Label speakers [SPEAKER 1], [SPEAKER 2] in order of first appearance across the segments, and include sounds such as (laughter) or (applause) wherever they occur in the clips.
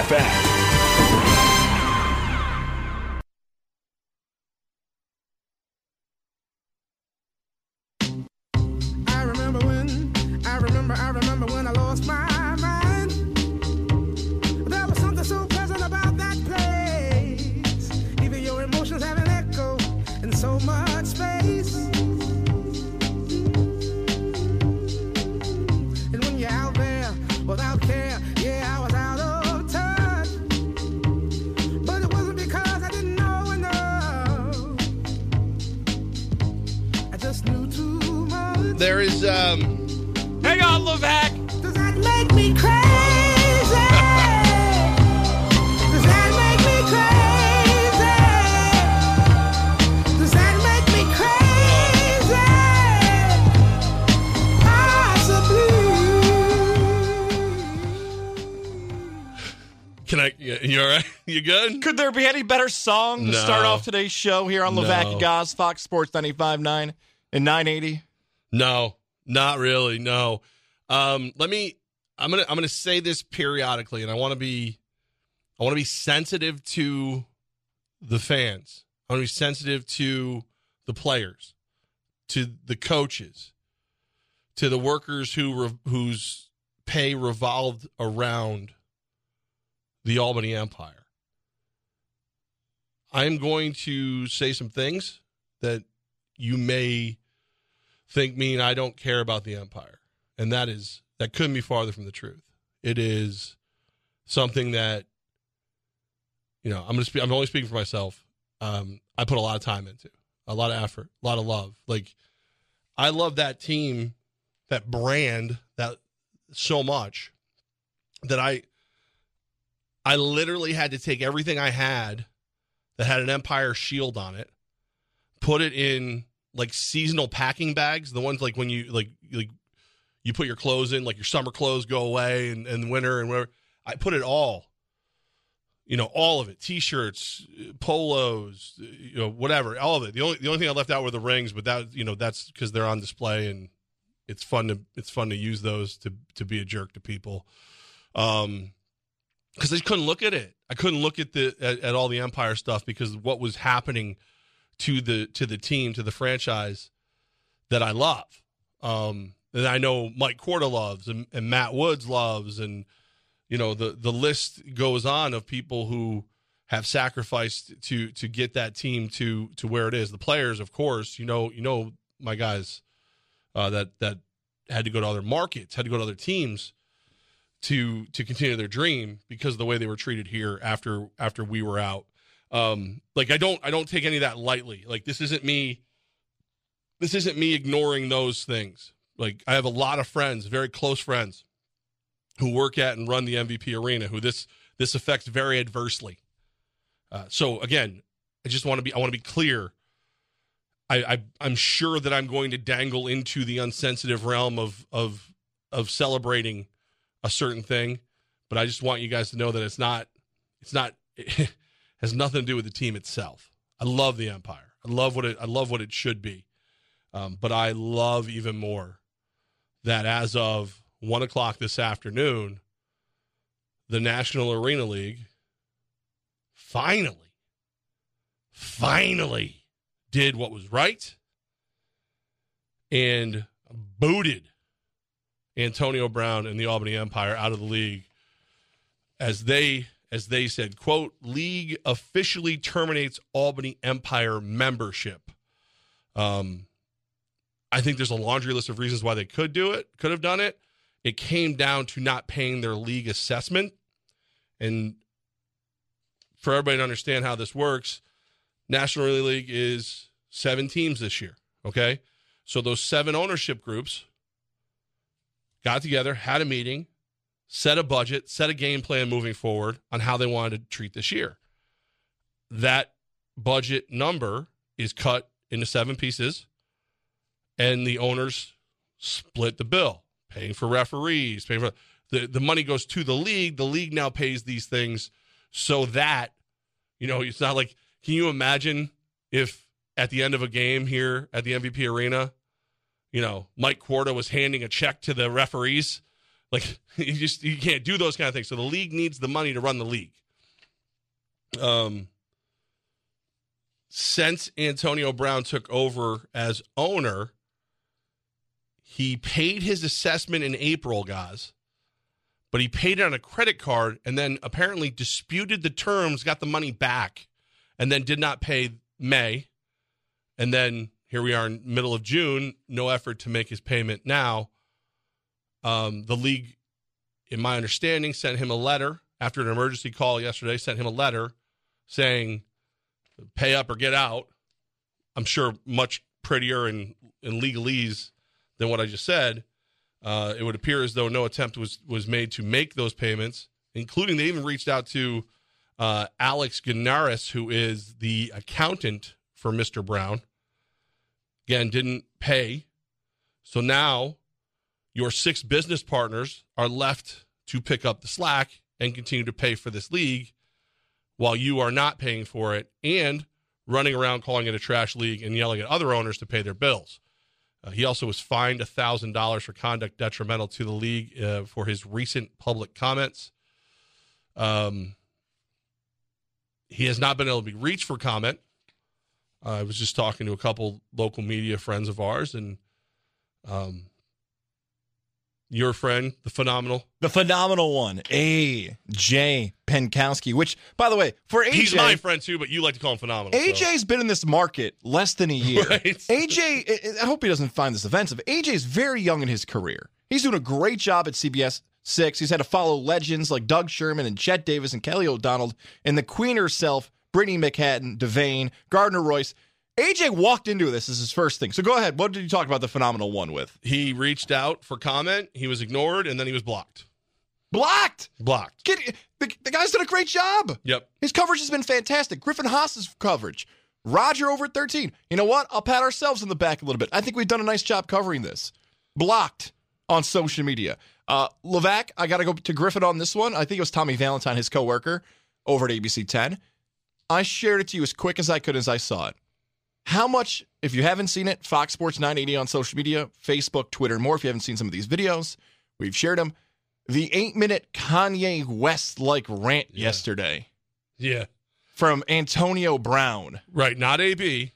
[SPEAKER 1] FM.
[SPEAKER 2] Could there be any better song to
[SPEAKER 3] No.
[SPEAKER 2] start off today's show here on
[SPEAKER 3] No.
[SPEAKER 2] Levack and Goz, Fox Sports 95.9 and 980?
[SPEAKER 3] No, not really. No. Um, let me. I'm gonna. I'm gonna say this periodically, and I want to be. I want to be sensitive to the fans. I want to be sensitive to the players, to the coaches, to the workers who re, whose pay revolved around the Albany Empire. I'm going to say some things that you may think mean I don't care about the empire. And that is that couldn't be farther from the truth. It is something that you know, I'm gonna speak I'm only speaking for myself. Um, I put a lot of time into, a lot of effort, a lot of love. Like I love that team, that brand, that so much that I I literally had to take everything I had that had an Empire shield on it, put it in like seasonal packing bags, the ones like when you like like you put your clothes in, like your summer clothes go away and, and winter and whatever. I put it all, you know, all of it, t-shirts, polos, you know, whatever, all of it. The only the only thing I left out were the rings, but that you know that's because they're on display and it's fun to it's fun to use those to to be a jerk to people. Um, because I just couldn't look at it. I couldn't look at the at, at all the Empire stuff because what was happening to the to the team to the franchise that I love. Um, that I know Mike Corda loves and, and Matt Woods loves, and you know the the list goes on of people who have sacrificed to to get that team to to where it is. The players, of course, you know you know my guys uh, that that had to go to other markets, had to go to other teams to to continue their dream because of the way they were treated here after after we were out. Um, like I don't I don't take any of that lightly. Like this isn't me. This isn't me ignoring those things. Like I have a lot of friends, very close friends, who work at and run the MVP arena. Who this this affects very adversely. Uh, so again, I just want to be I want to be clear. I, I I'm sure that I'm going to dangle into the unsensitive realm of of of celebrating a certain thing, but I just want you guys to know that it's not it's not (laughs) it has nothing to do with the team itself. I love the Empire. I love what it I love what it should be. Um, but I love even more that as of one o'clock this afternoon, the National Arena League finally, finally did what was right and booted Antonio Brown and the Albany Empire out of the league as they as they said, quote, league officially terminates Albany Empire membership. Um I think there's a laundry list of reasons why they could do it, could have done it. It came down to not paying their league assessment. And for everybody to understand how this works, National League is seven teams this year. Okay. So those seven ownership groups got together, had a meeting, set a budget, set a game plan moving forward on how they wanted to treat this year. That budget number is cut into seven pieces, and the owners split the bill, paying for referees, paying for the, the money goes to the league. The league now pays these things so that, you know, it's not like, can you imagine if at the end of a game here at the MVP arena, you know, Mike Quarta was handing a check to the referees Like (laughs) you just you can't do those kind of things. So the league needs the money to run the league. Um, since Antonio Brown took over as owner, he paid his assessment in April, guys, but he paid it on a credit card and then apparently disputed the terms, got the money back, and then did not pay May. And then here we are in middle of June, no effort to make his payment now. Um, the league, in my understanding, sent him a letter after an emergency call yesterday, sent him a letter saying, pay up or get out. I'm sure much prettier and, and legalese than what I just said. Uh, it would appear as though no attempt was was made to make those payments, including they even reached out to uh, Alex Ganaris, who is the accountant for Mr. Brown. Again, didn't pay. So now your six business partners are left to pick up the slack and continue to pay for this league while you are not paying for it and running around calling it a trash league and yelling at other owners to pay their bills. Uh, he also was fined $1,000 for conduct detrimental to the league uh, for his recent public comments. Um, he has not been able to be reached for comment. Uh, I was just talking to a couple local media friends of ours, and um, your friend, the phenomenal,
[SPEAKER 2] The phenomenal one, AJ Penkowski, which, by the way, for AJ,
[SPEAKER 3] he's my friend too, but you like to call him phenomenal. so-
[SPEAKER 2] AJ's been in this market less than a year. (laughs)
[SPEAKER 3] Right.
[SPEAKER 2] AJ, I- hope he doesn't find this offensive. AJ's very young in his career. He's doing a great job at CBS 6. He's had to follow legends like Doug Sherman and Chet Davis and Kelly O'Donnell and the queen herself, Brittany McHatton, Devane, Gardner Royce. AJ walked into this as his first thing. So go ahead. What did you talk about the phenomenal one with?
[SPEAKER 3] he reached out for comment, he was ignored, and then he was blocked.
[SPEAKER 2] Blocked.
[SPEAKER 3] Blocked.
[SPEAKER 2] Get, the, the guy's done a great job.
[SPEAKER 3] Yep.
[SPEAKER 2] His coverage has been fantastic. Griffin Haas's coverage. Roger over at 13. You know what? I'll pat ourselves on the back a little bit. I think we've done a nice job covering this. Blocked on social media. Uh, Levack, I got to go to Griffin on this one. I think it was Tommy Valentine, his coworker, over at ABC 10. I shared it to you as quick as I could as I saw it. How much, if you haven't seen it, Fox Sports 980 on social media, Facebook, Twitter, and more. If you haven't seen some of these videos, we've shared them. The eight minute Kanye West like rant
[SPEAKER 3] Yeah.
[SPEAKER 2] yesterday
[SPEAKER 3] Yeah.
[SPEAKER 2] from Antonio Brown.
[SPEAKER 3] Right. Not AB.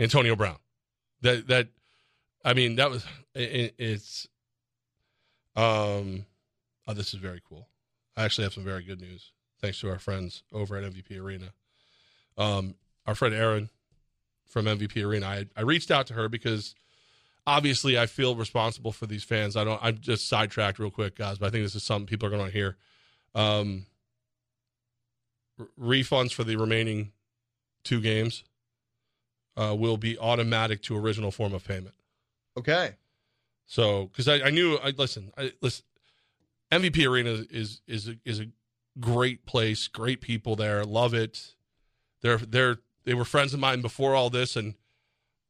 [SPEAKER 3] Antonio Brown. That that I mean that was it, it's um oh this is very cool. I actually have some very good news thanks to our friends over at MVP Arena. Um our friend Erin from MVP Arena. I I reached out to her because obviously I feel responsible for these fans. I don't I'm just sidetracked real quick guys, but I think this is something people are going to hear. Um refunds for the remaining two games uh, will be automatic to original form of payment.
[SPEAKER 2] Okay.
[SPEAKER 3] So, because I, I knew, I listen, I listen. MVP Arena is is a, is a great place, great people there, love it. They're they're they were friends of mine before all this, and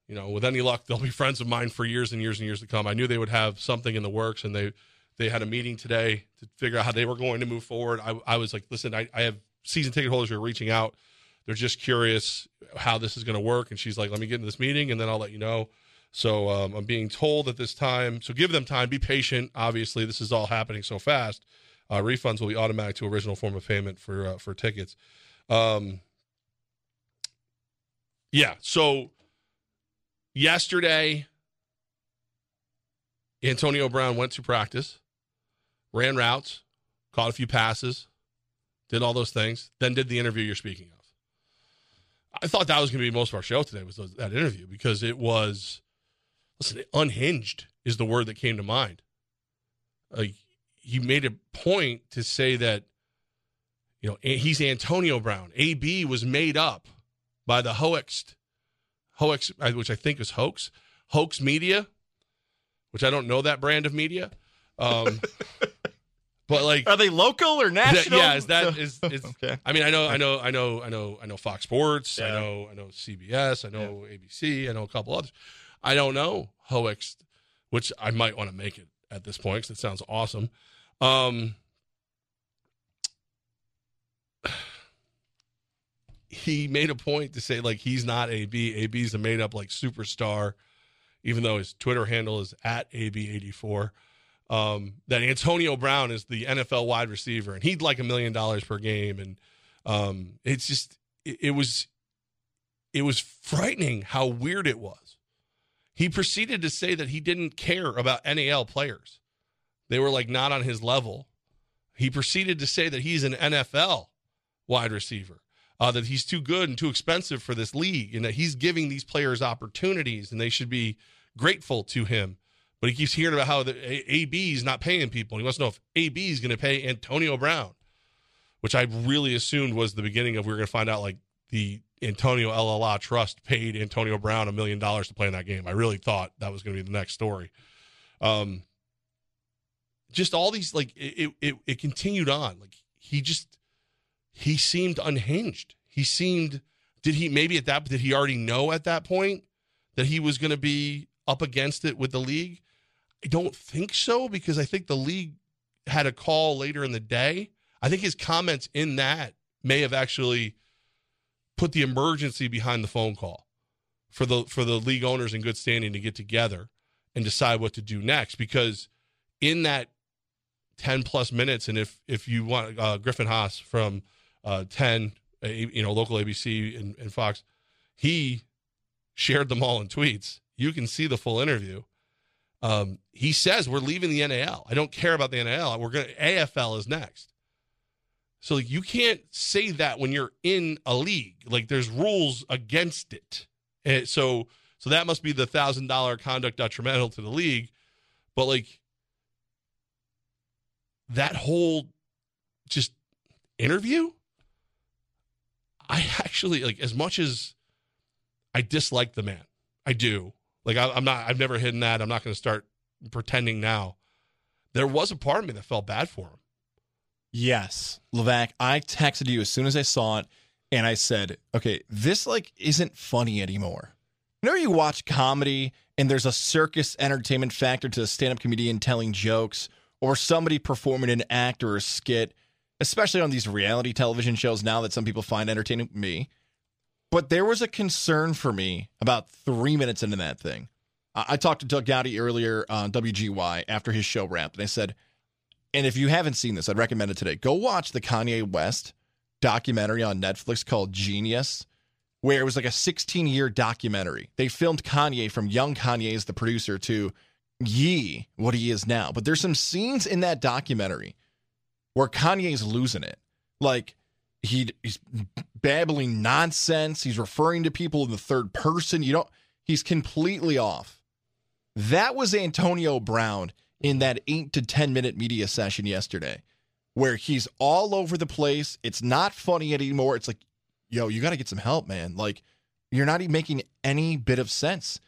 [SPEAKER 3] you know, with any luck, they'll be friends of mine for years and years and years to come. I knew they would have something in the works, and they they had a meeting today to figure out how they were going to move forward. I, I was like, listen, I, I have season ticket holders who are reaching out. They're just curious how this is going to work. And she's like, let me get into this meeting and then I'll let you know. So um, I'm being told at this time, so give them time, be patient. Obviously, this is all happening so fast. Uh, refunds will be automatic to original form of payment for uh, for tickets. Um, yeah. So yesterday, Antonio Brown went to practice, ran routes, caught a few passes, did all those things, then did the interview you're speaking of. I thought that was going to be most of our show today was that interview because it was, listen, unhinged is the word that came to mind. Like he made a point to say that, you know, he's Antonio Brown. AB was made up by the hoax, hoax, which I think is hoax, hoax media, which I don't know that brand of media. Um, (laughs) but like,
[SPEAKER 2] Are they local or
[SPEAKER 3] is that-
[SPEAKER 2] national?
[SPEAKER 3] yeah, is that (laughs) is is
[SPEAKER 2] okay.
[SPEAKER 3] I mean, I know, I know, I know, I know, I know Fox Sports. I know, I know CBS. I know ABC. I know a couple others. I don't know Hoex, which I might want to make it at this point because it sounds awesome. Um, he made a point to say like he's not AB. AB's a made up like superstar, even though his Twitter handle is at AB84. um, that Antonio Brown is the NFL wide receiver and he'd like a million dollars per game. And um, it's just, it, it was, it was frightening how weird it was. He proceeded to say that he didn't care about NAL players. They were like not on his level. He proceeded to say that he's an NFL wide receiver, uh, that he's too good and too expensive for this league, and that he's giving these players opportunities and they should be grateful to him. But he keeps hearing about how the AB is not paying people. He wants to know if AB is going to pay Antonio Brown, which I really assumed was the beginning of we were going to find out like the Antonio LLA Trust paid Antonio Brown a million dollars to play in that game. I really thought that was going to be the next story. Um, just all these like it, it it continued on. Like he just he seemed unhinged. He seemed did he maybe at that did he already know at that point that he was going to be up against it with the league? I don't think so because I think the league had a call later in the day. I think his comments in that may have actually put the emergency behind the phone call for the for the league owners in good standing to get together and decide what to do next because in that 10 plus minutes and if if you want uh, griffin haas from uh, 10 uh, you know local abc and, and fox he shared them all in tweets. You can see the full interview. Um, he says we're leaving the nal i don't care about the nal we're going to afl is next. So like, you can't say that when you're in a league. Like there's rules against it. And so so that must be the thousand dollar conduct detrimental to the league. But like that whole just interview i actually like as much as i dislike the man i do like I, i'm not i've never hidden that i'm not going to start pretending now there was a part of me that felt bad for him
[SPEAKER 2] Yes, Levack. I texted you as soon as I saw it, and I said, "Okay, this like isn't funny anymore." Whenever you watch comedy and there's a circus entertainment factor to a stand-up comedian telling jokes or somebody performing an act or a skit, especially on these reality television shows now that some people find entertaining, me. But there was a concern for me about three minutes into that thing. I, I talked to Doug Goudie earlier on WGY after his show wrapped, and I said, and if you haven't seen this, I'd recommend it today. Go watch the Kanye West documentary on Netflix called Genius, where it was like a 16 year documentary. They filmed Kanye from young Kanye as the producer to Ye, what he is now. But there's some scenes in that documentary where Kanye's losing it. Like he, he's babbling nonsense. He's referring to people in the third person. You don't, he's completely off. That was Antonio Brown in that eight to 10 minute media session yesterday, where he's all over the place. It's not funny anymore. It's like, yo, you got to get some help, man. Like, you're not even making any bit of sense.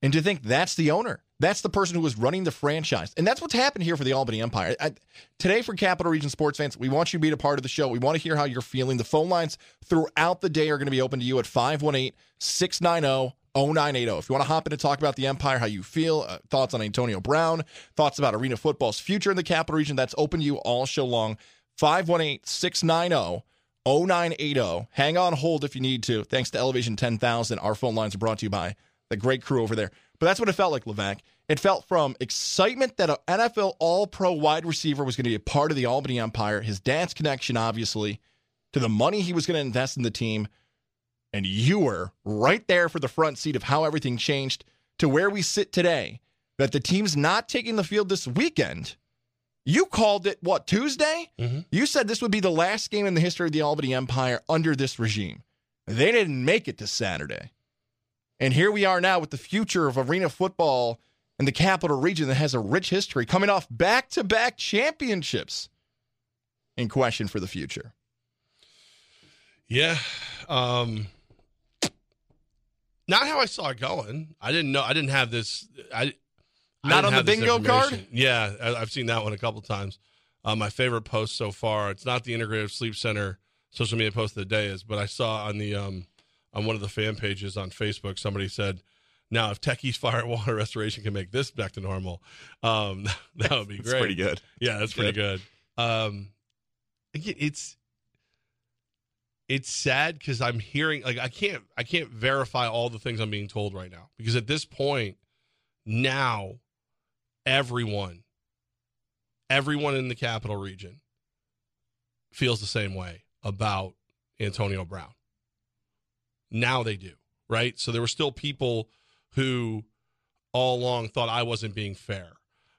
[SPEAKER 2] And to think that's the owner, that's the person who was running the franchise. And that's what's happened here for the Albany Empire. I, today, for Capital Region sports fans, we want you to be a part of the show. We want to hear how you're feeling. The phone lines throughout the day are going to be open to you at 518 690 0980. If you want to hop in and talk about the Empire, how you feel, uh, thoughts on Antonio Brown, thoughts about Arena football's future in the Capital Region, that's open to you all show long. 518 690 0980. Hang on hold if you need to. Thanks to Elevation 10,000. Our phone lines are brought to you by the great crew over there. But that's what it felt like, Levack. It felt from excitement that an NFL All Pro wide receiver was going to be a part of the Albany Empire, his dad's connection, obviously, to the money he was going to invest in the team. And you were right there for the front seat of how everything changed to where we sit today. That the team's not taking the field this weekend. You called it, what, Tuesday?
[SPEAKER 3] Mm-hmm.
[SPEAKER 2] You said this would be the last game in the history of the Albany Empire under this regime. They didn't make it to Saturday. And here we are now with the future of arena football in the capital region that has a rich history coming off back to back championships in question for the future.
[SPEAKER 3] Yeah. Um, not how I saw it going. I didn't know. I didn't have this. I
[SPEAKER 2] Not on the bingo card?
[SPEAKER 3] Yeah, I- I've seen that one a couple times. Uh, my favorite post so far. It's not the Integrative Sleep Center social media post of the day is, but I saw on the um on one of the fan pages on Facebook somebody said, "Now if Techies Fire and Water Restoration can make this back to normal, um, (laughs) that would be great."
[SPEAKER 2] pretty good.
[SPEAKER 3] Yeah, that's pretty good. Um, again, it's it's sad because I'm hearing like I can't I can't verify all the things I'm being told right now because at this point now everyone everyone in the capital region feels the same way about Antonio Brown. Now they do, right? So there were still people who all along thought I wasn't being fair,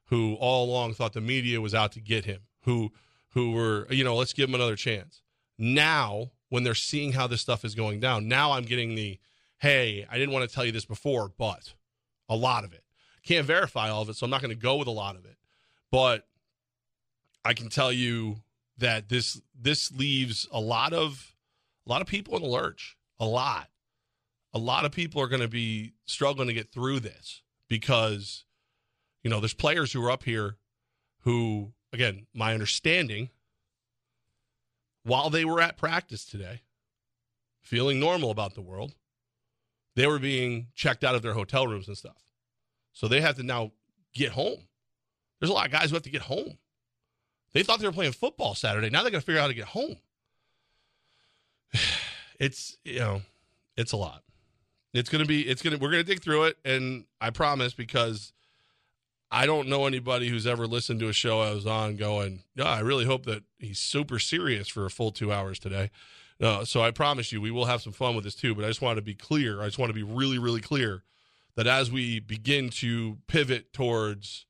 [SPEAKER 3] who all along thought the media was out to get him, who who were, you know, let's give him another chance. Now, when they're seeing how this stuff is going down, now I'm getting the hey, I didn't want to tell you this before, but a lot of it. Can't verify all of it, so I'm not going to go with a lot of it. But I can tell you that this this leaves a lot of a lot of people in the lurch. A lot. A lot of people are going to be struggling to get through this because you know, there's players who are up here who again, my understanding while they were at practice today, feeling normal about the world, they were being checked out of their hotel rooms and stuff. So they have to now get home. There's a lot of guys who have to get home. They thought they were playing football Saturday. Now they got to figure out how to get home. (sighs) It's, you know, it's a lot. It's to be, it's to, we're to dig through it. And I promise because I don't know anybody who's ever listened to a show I was on going, no, I really hope that he's super serious for a full two hours today. No, so I promise you, we will have some fun with this too. But I just want to be clear. I just want to be really, really clear that as we begin to pivot towards,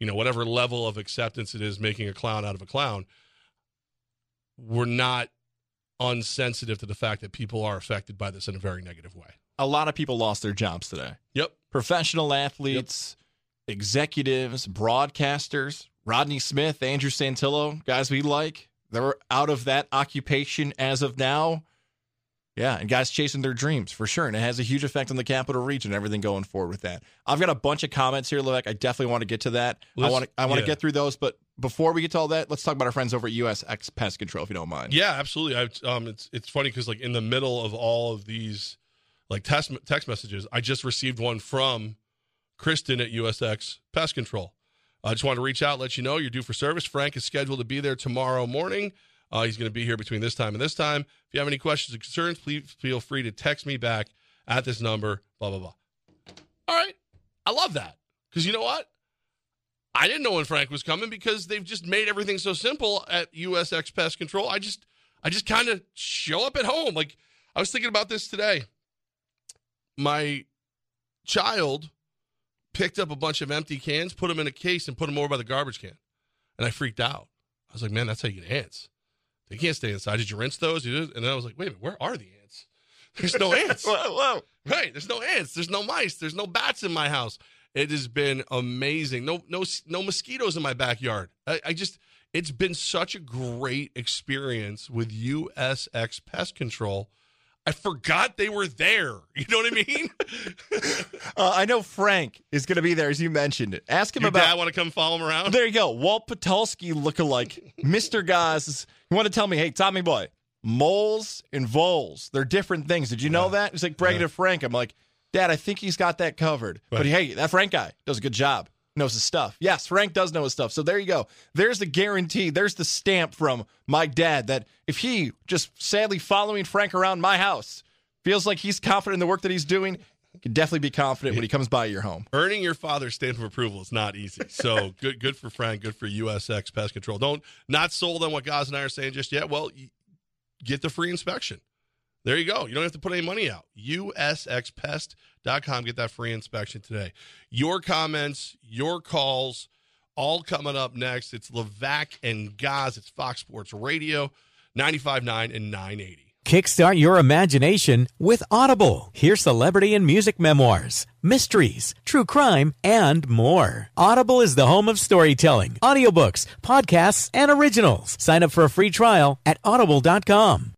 [SPEAKER 3] you know, whatever level of acceptance it is, making a clown out of a clown, we're not unsensitive to the fact that people are affected by this in a very negative way.
[SPEAKER 2] A lot of people lost their jobs today.
[SPEAKER 3] Yep.
[SPEAKER 2] Professional athletes, executives, broadcasters, Rodney Smith, Andrew Santillo, guys we like. They're out of that occupation as of now. Yeah, and guys chasing their dreams for sure. And it has a huge effect on the capital region, everything going forward with that. I've got a bunch of comments here, Levesque. I definitely want to get to that. I
[SPEAKER 3] Let's-
[SPEAKER 2] want to I want to get through those, but before we get to all that, let's talk about our friends over at USX Pest Control, if you don't mind.
[SPEAKER 3] Yeah, absolutely. I, um, it's it's funny because like in the middle of all of these like text text messages, I just received one from Kristen at USX Pest Control. I just wanted to reach out, let you know you're due for service. Frank is scheduled to be there tomorrow morning. Uh, he's going to be here between this time and this time. If you have any questions or concerns, please feel free to text me back at this number. Blah blah blah. All right, I love that because you know what? I didn't know when Frank was coming because they've just made everything so simple at USX Pest Control. I just I just kind of show up at home. Like I was thinking about this today. My child picked up a bunch of empty cans, put them in a case, and put them over by the garbage can, and I freaked out. I was like, "Man, that's how you get ants. They can't stay inside. Did you rinse those?" You? And then I was like, "Wait a minute, where are the ants? There's no (laughs) ants."
[SPEAKER 2] Whoa, whoa.
[SPEAKER 3] Right. There's no ants. There's no mice. There's no bats in my house. It has been amazing. No, no, no mosquitoes in my backyard. I, I just, it's been such a great experience with USX Pest Control. I forgot they were there. (laughs) You know what I mean? (laughs)
[SPEAKER 2] Uh, I know Frank is going to be there, as you mentioned. It. Ask him
[SPEAKER 3] Your
[SPEAKER 2] about.
[SPEAKER 3] dad want to come follow him around?
[SPEAKER 2] There you go. Walt Patulski lookalike. (laughs) Mr. Goz. You want to tell me, hey, Tommy boy, moles and voles, they're different things. Did you know that? He's like bragging
[SPEAKER 3] Yeah.
[SPEAKER 2] to Frank. I'm like, Dad, I think he's got that covered. But hey, that Frank guy does a good job. Knows his stuff. Yes, Frank does know his stuff. So there you go. There's the guarantee. There's the stamp from my dad that if he just sadly following Frank around my house feels like he's confident in the work that he's doing, he can definitely be confident when he comes by your home.
[SPEAKER 3] Earning your father's stamp of approval is not easy. So (laughs) good, good for Frank. Good for USX Pest Control. Don't not sold on what Goz and I are saying just yet. Well, get the free inspection. There you go. You don't have to put any money out. USXPest.com. Get that free inspection today. Your comments, your calls, all coming up next. It's Levack and Goz. It's Fox Sports Radio, 95.9 and 980.
[SPEAKER 1] Kickstart your imagination with Audible. Hear celebrity and music memoirs, mysteries, true crime, and more. Audible is the home of storytelling, audiobooks, podcasts, and originals. Sign up for a free trial at audible.com.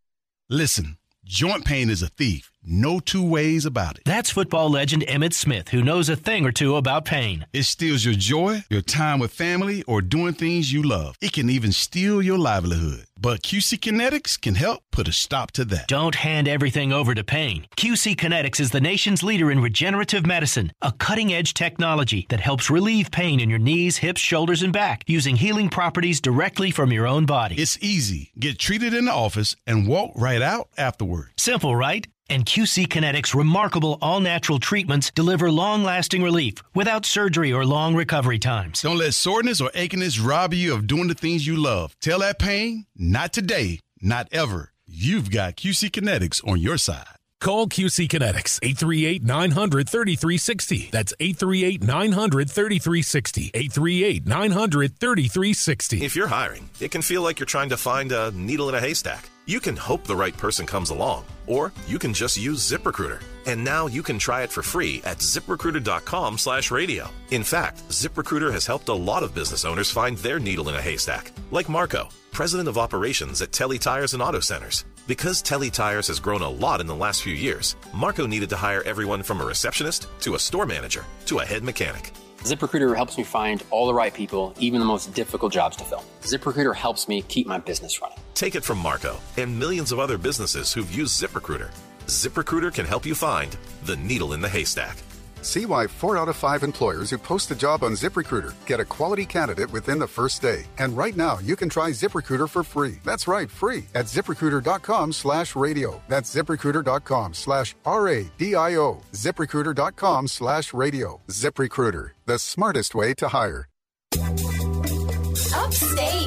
[SPEAKER 4] Listen, joint pain is a thief. No two ways about it.
[SPEAKER 5] That's football legend Emmitt Smith, who knows a thing or two about pain.
[SPEAKER 4] It steals your joy, your time with family, or doing things you love. It can even steal your livelihood. But QC Kinetics can help put a stop to that.
[SPEAKER 5] Don't hand everything over to pain. QC Kinetics is the nation's leader in regenerative medicine, a cutting edge technology that helps relieve pain in your knees, hips, shoulders, and back using healing properties directly from your own body.
[SPEAKER 4] It's easy. Get treated in the office and walk right out afterward.
[SPEAKER 5] Simple, right? And QC Kinetics' remarkable all natural treatments deliver long lasting relief without surgery or long recovery times.
[SPEAKER 4] Don't let soreness or achiness rob you of doing the things you love. Tell that pain, not today, not ever. You've got QC Kinetics on your side.
[SPEAKER 6] Call QC Kinetics 838 900 3360. That's 838 900 3360. 838 900 3360.
[SPEAKER 7] If you're hiring, it can feel like you're trying to find a needle in a haystack. You can hope the right person comes along, or you can just use ZipRecruiter. And now you can try it for free at ziprecruiter.com slash radio. In fact, ZipRecruiter has helped a lot of business owners find their needle in a haystack, like Marco, president of operations at Telly Tires and Auto Centers. Because Telly Tires has grown a lot in the last few years, Marco needed to hire everyone from a receptionist to a store manager to a head mechanic.
[SPEAKER 8] ZipRecruiter helps me find all the right people, even the most difficult jobs to fill. ZipRecruiter helps me keep my business running.
[SPEAKER 7] Take it from Marco and millions of other businesses who've used ZipRecruiter. ZipRecruiter can help you find the needle in the haystack.
[SPEAKER 9] See why four out of five employers who post a job on ZipRecruiter get a quality candidate within the first day. And right now, you can try ZipRecruiter for free. That's right, free at ziprecruiter.com slash radio. That's ziprecruiter.com slash R-A-D-I-O. ZipRecruiter.com slash radio. ZipRecruiter, the smartest way to hire.
[SPEAKER 10] Upstate.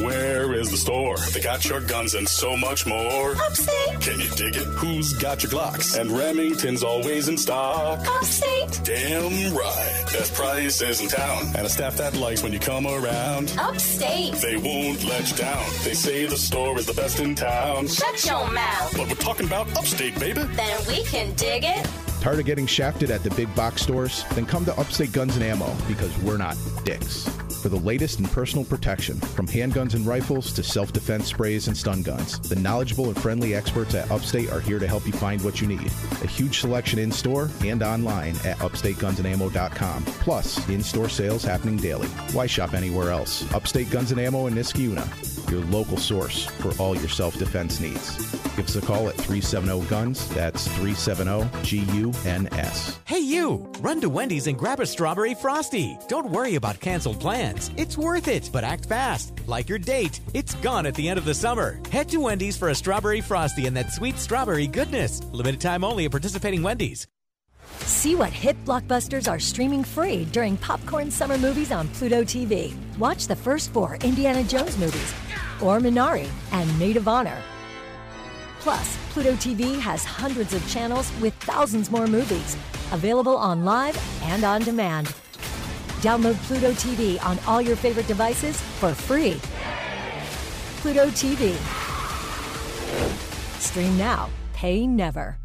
[SPEAKER 11] Where is the store? They got your guns and so much more.
[SPEAKER 10] Upstate.
[SPEAKER 11] Can you dig it? Who's got your Glocks? And Remington's always in stock.
[SPEAKER 10] Upstate.
[SPEAKER 11] Damn right. Best prices in town. And a staff that likes when you come around.
[SPEAKER 10] Upstate.
[SPEAKER 11] They won't let you down. They say the store is the best in town.
[SPEAKER 10] Shut your mouth.
[SPEAKER 11] But we're talking about upstate, baby.
[SPEAKER 10] Then we can dig it.
[SPEAKER 12] Tired of getting shafted at the big box stores? Then come to Upstate Guns and Ammo because we're not dicks. For the latest in personal protection, from handguns and rifles to self defense sprays and stun guns, the knowledgeable and friendly experts at Upstate are here to help you find what you need. A huge selection in store and online at upstategunsandammo.com. Plus, in store sales happening daily. Why shop anywhere else? Upstate Guns and Ammo in Niskayuna, your local source for all your self defense needs. Give us a call at 370 Guns. That's 370 G U N S.
[SPEAKER 13] Hey, you! Run to Wendy's and grab a strawberry frosty. Don't worry about canceled plans. It's worth it, but act fast. Like your date, it's gone at the end of the summer. Head to Wendy's for a strawberry frosty and that sweet strawberry goodness. Limited time only at participating Wendy's.
[SPEAKER 14] See what hit blockbusters are streaming free during Popcorn Summer Movies on Pluto TV. Watch the first four Indiana Jones movies, or Minari and Maid of Honor. Plus, Pluto TV has hundreds of channels with thousands more movies, available on live and on demand. Download Pluto TV on all your favorite devices for free. Pluto TV. Stream now, pay never.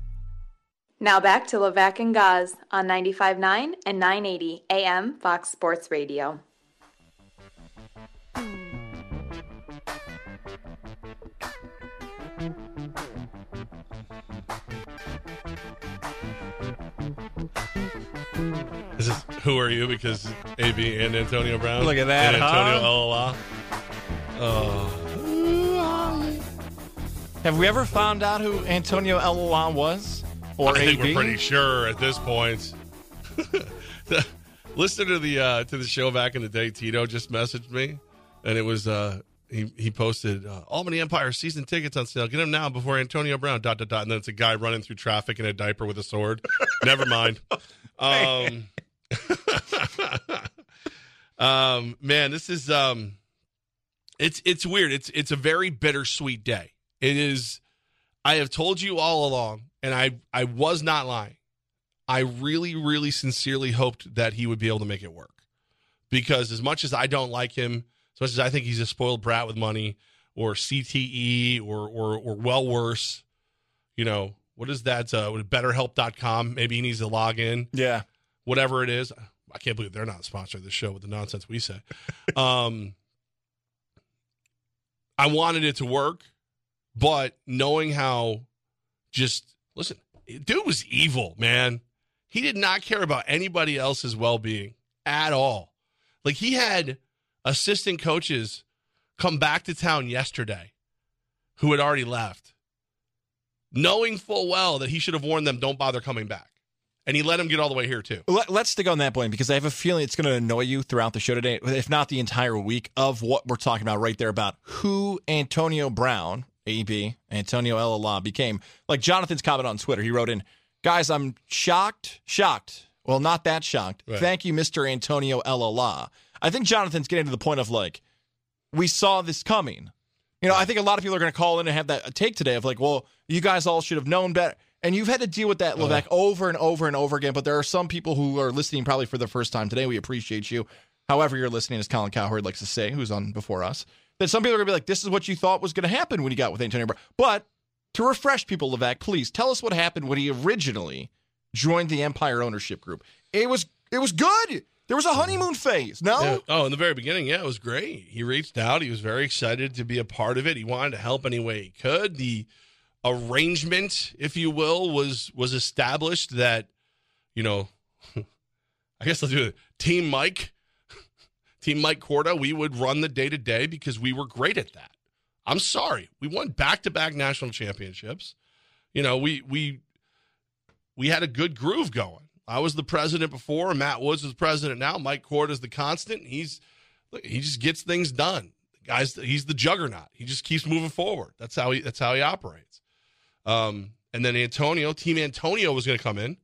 [SPEAKER 15] Now back to Levack and Goz on 95.9 and 980 AM Fox Sports Radio.
[SPEAKER 3] This is Who Are You? Because AB and Antonio Brown.
[SPEAKER 2] Look at that,
[SPEAKER 3] And Antonio
[SPEAKER 2] huh?
[SPEAKER 3] Elala. Oh.
[SPEAKER 2] Have we ever found out who Antonio Elalon was? Or
[SPEAKER 3] I think we're pretty sure at this point. (laughs) the, listener to the uh, to the show back in the day, Tito just messaged me, and it was uh, he he posted uh, Albany Empire season tickets on sale. Get them now before Antonio Brown. Dot dot dot. And then it's a guy running through traffic in a diaper with a sword. Never mind. (laughs) Um, (laughs) um, man, this is um, it's it's weird. It's it's a very bittersweet day. It is. I have told you all along, and I I was not lying. I really, really sincerely hoped that he would be able to make it work. Because as much as I don't like him, as much as I think he's a spoiled brat with money, or CTE, or or or well worse, you know, what is that? Uh, betterhelp.com. Maybe he needs to log in.
[SPEAKER 2] Yeah.
[SPEAKER 3] Whatever it is. I can't believe they're not sponsoring this show with the nonsense we say. (laughs) um I wanted it to work, but knowing how just listen, dude was evil, man. He did not care about anybody else's well being at all. Like he had assistant coaches come back to town yesterday who had already left, knowing full well that he should have warned them, don't bother coming back. And he let him get all the way here, too.
[SPEAKER 2] Let, us stick on that point because I have a feeling it's going to annoy you throughout the show today, if not the entire week, of what we're talking about right there about who Antonio Brown AB, Antonio Elala, became like Jonathan's comment on Twitter. He wrote in, Guys, I'm shocked, shocked. Well, not that shocked.
[SPEAKER 3] Right.
[SPEAKER 2] Thank you, Mr. Antonio Elala. I think Jonathan's getting to the point of like, we saw this coming. You know, I think a lot of people are going to call in and have that take today of like, well, you guys all should have known better. And you've had to deal with that, Levesque, over and over and over again. But there are some people who are listening probably for the first time today. We appreciate you. However, you're listening, as Colin Cowherd likes to say, who's on before us, that some people are going to be like, this is what you thought was going to happen when you got with Antonio Brown. But to refresh people, Levack, please tell us what happened when he originally joined the Empire ownership group. It was it was good. There was a honeymoon phase. No,
[SPEAKER 3] Yeah. Oh, in the very beginning, yeah, it was great. He reached out. He was very excited to be a part of it. He wanted to help any way he could. The arrangement, if you will, was was established that, you know, (laughs) I guess let's do it. Team Mike, Team Mike Corda, we would run the day to day because we were great at that. I'm sorry, we won back to back national championships. You know, we we we had a good groove going. I was the president before, Matt Woods the president now. Mike Cord is the constant. He's he just gets things done. Guys, he's the juggernaut. He just keeps moving forward. That's how he that's how he operates. Um, and then Antonio, Team Antonio was going to come in.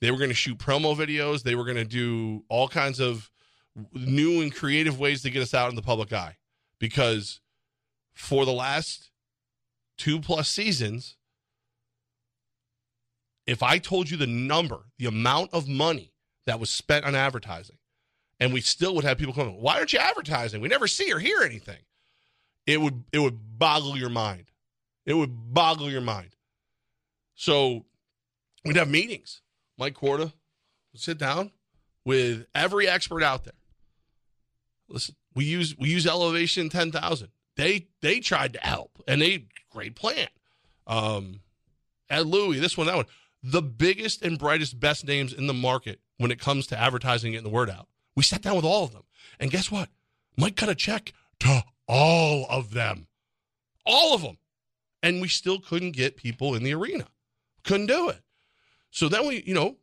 [SPEAKER 3] They were going to shoot promo videos. They were going to do all kinds of new and creative ways to get us out in the public eye. Because for the last two plus seasons, if I told you the number, the amount of money that was spent on advertising, and we still would have people coming, why aren't you advertising? We never see or hear anything. It would it would boggle your mind. It would boggle your mind. So we'd have meetings. Mike Corda would sit down with every expert out there. Listen, we use we use Elevation ten thousand. They they tried to help and they great plan. Um, Ed Louie, this one, that one. The biggest and brightest, best names in the market when it comes to advertising getting the word out. We sat down with all of them. And guess what? Mike cut a check to all of them. All of them. And we still couldn't get people in the arena. Couldn't do it. So then we, you know,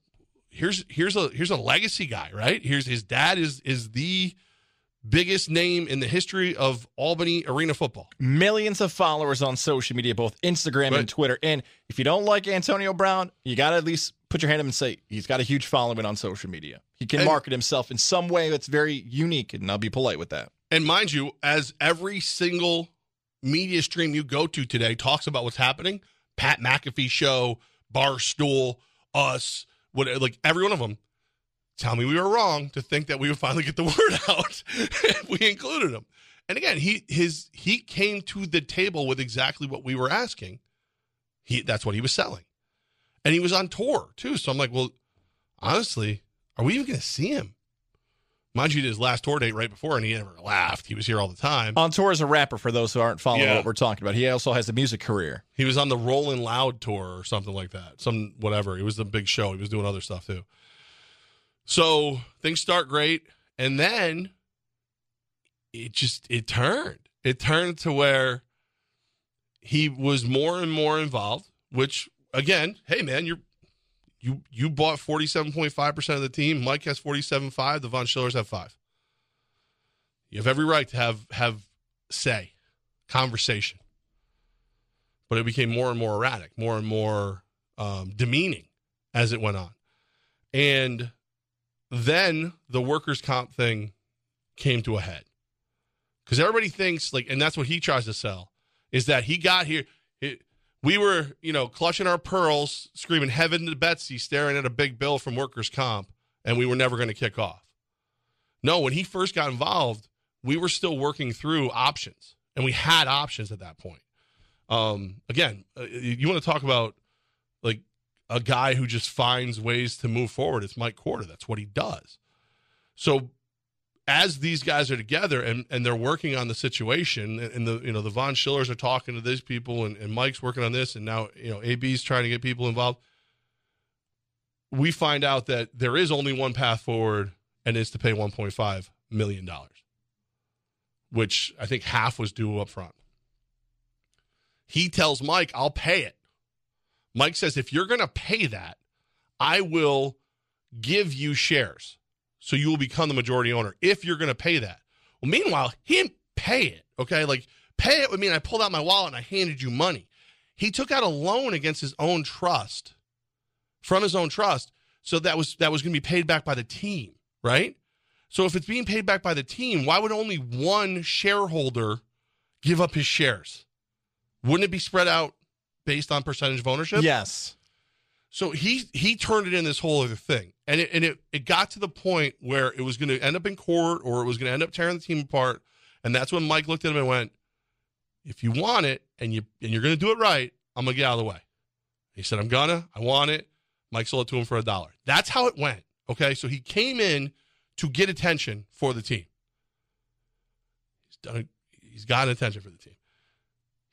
[SPEAKER 3] here's here's a here's a legacy guy, right? Here's his dad is is the biggest name in the history of Albany arena football.
[SPEAKER 2] millions of followers on social media, both Instagram and Twitter. And if you don't like Antonio Brown, you got to at least put your hand up and say he's got a huge following on social media. He can
[SPEAKER 3] And-
[SPEAKER 2] market himself in some way that's very unique, and I'll be polite with that.
[SPEAKER 3] And mind you, as every single media stream you go to today talks about what's happening, Pat McAfee show, Barstool, us, what like every one of them tell me we were wrong to think that we would finally get the (laughs) word out if we included him. And again, he his he came to the table with exactly what we were asking. He that's what he was selling. And he was on tour too. So I'm like, well, honestly, are we even gonna see him? Mind you, did his last tour date right before, and he never laughed. He was here all the time.
[SPEAKER 2] On tour as a rapper, for those who aren't following
[SPEAKER 3] Yeah.
[SPEAKER 2] what we're talking about, he also has a music career.
[SPEAKER 3] He was on the Rolling Loud tour or something like that. Some whatever. It was the big show. He was doing other stuff too. So things start great, and then it just it turned. It turned to where he was more and more involved. Which again, hey man, you're you you bought forty seven point five percent of the team. Mike has forty seven five. The Von Schillers have five. You have every right to have have say, conversation but it became more and more erratic, more and more um, demeaning as it went on. And then the workers' comp thing came to a head because everybody thinks like, and that's what he tries to sell is that he got here. It, we were, you know, clutching our pearls, screaming heaven to Betsy, staring at a big bill from workers' comp, and we were never going to kick off. No, when he first got involved, we were still working through options, and we had options at that point. Um, again, uh, you want to talk about a guy who just finds ways to move forward. It's Mike Quarter. That's what he does. So as these guys are together and, and they're working on the situation and, the you know the Von Schillers are talking to these people and, and Mike's working on this and now you know AB's trying to get people involved. We find out that there is only one path forward and it's to pay 1.5 million dollars, which I think half was due up front. He tells Mike, I'll pay it. Mike says, if you're going to pay that, I will give you shares. So you will become the majority owner if you're going to pay that. Well, meanwhile, he didn't pay it. Okay. Like pay it would mean I pulled out my wallet and I handed you money. He took out a loan against his own trust, from his own trust, so that was that was going to be paid back by the team, right? So if it's being paid back by the team, why would only one shareholder give up his shares? Wouldn't it be spread out based on percentage of ownership?
[SPEAKER 2] Yes.
[SPEAKER 3] So he he turned it in this whole other thing, and it and it, it got to the point where it was going to end up in court, or it was going to end up tearing the team apart, and that's when Mike looked at him and went, "If you want it, and you and you're going to do it right, I'm going to get out of the way." He said, "I'm gonna, I want it." Mike sold it to him for a dollar. That's how it went. Okay, so he came in to get attention for the team. He's done. He's gotten attention for the team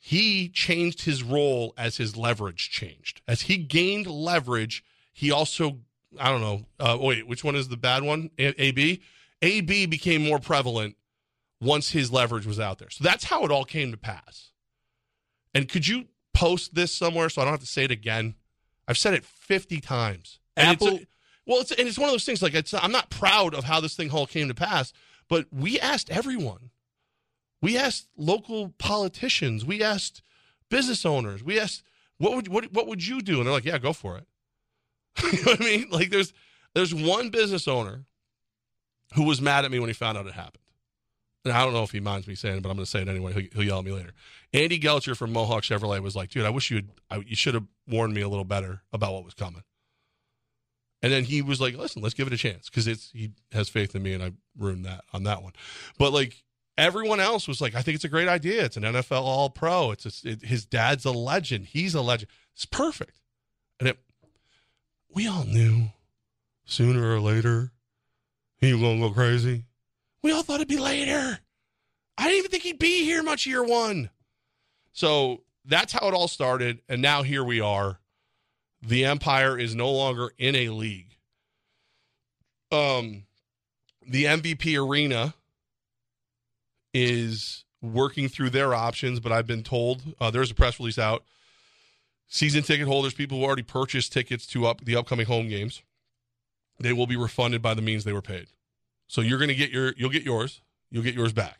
[SPEAKER 3] he changed his role as his leverage changed. As he gained leverage, he also, I don't know, uh, wait, which one is the bad one? A- AB? AB became more prevalent once his leverage was out there. So that's how it all came to pass. And could you post this somewhere so I don't have to say it again? I've said it 50 times. And
[SPEAKER 2] Apple-
[SPEAKER 3] it's a- well, it's, and it's one of those things like it's, I'm not proud of how this thing all came to pass, but we asked everyone. We asked local politicians. We asked business owners. We asked, what would what what would you do? And they're like, yeah, go for it. (laughs) you know what I mean? Like there's there's one business owner who was mad at me when he found out it happened. And I don't know if he minds me saying it, but I'm going to say it anyway. He'll, he'll yell at me later. Andy Gelcher from Mohawk Chevrolet was like, dude, I wish you had, I, you should have warned me a little better about what was coming. And then he was like, listen, let's give it a chance because it's he has faith in me, and I ruined that on that one. But like everyone else was like, I think it's a great idea. It's an NFL All Pro. It's a, it, his dad's a legend. He's a legend. It's perfect. And it, we all knew sooner or later he was gonna go crazy. We all thought it'd be later. I didn't even think he'd be here much year one. So that's how it all started, and now here we are. The Empire is no longer in a league. Um, the MVP arena is working through their options, but I've been told uh, there's a press release out. Season ticket holders, people who already purchased tickets to up the upcoming home games, they will be refunded by the means they were paid. So you're going to get your, you'll get yours, you'll get yours back.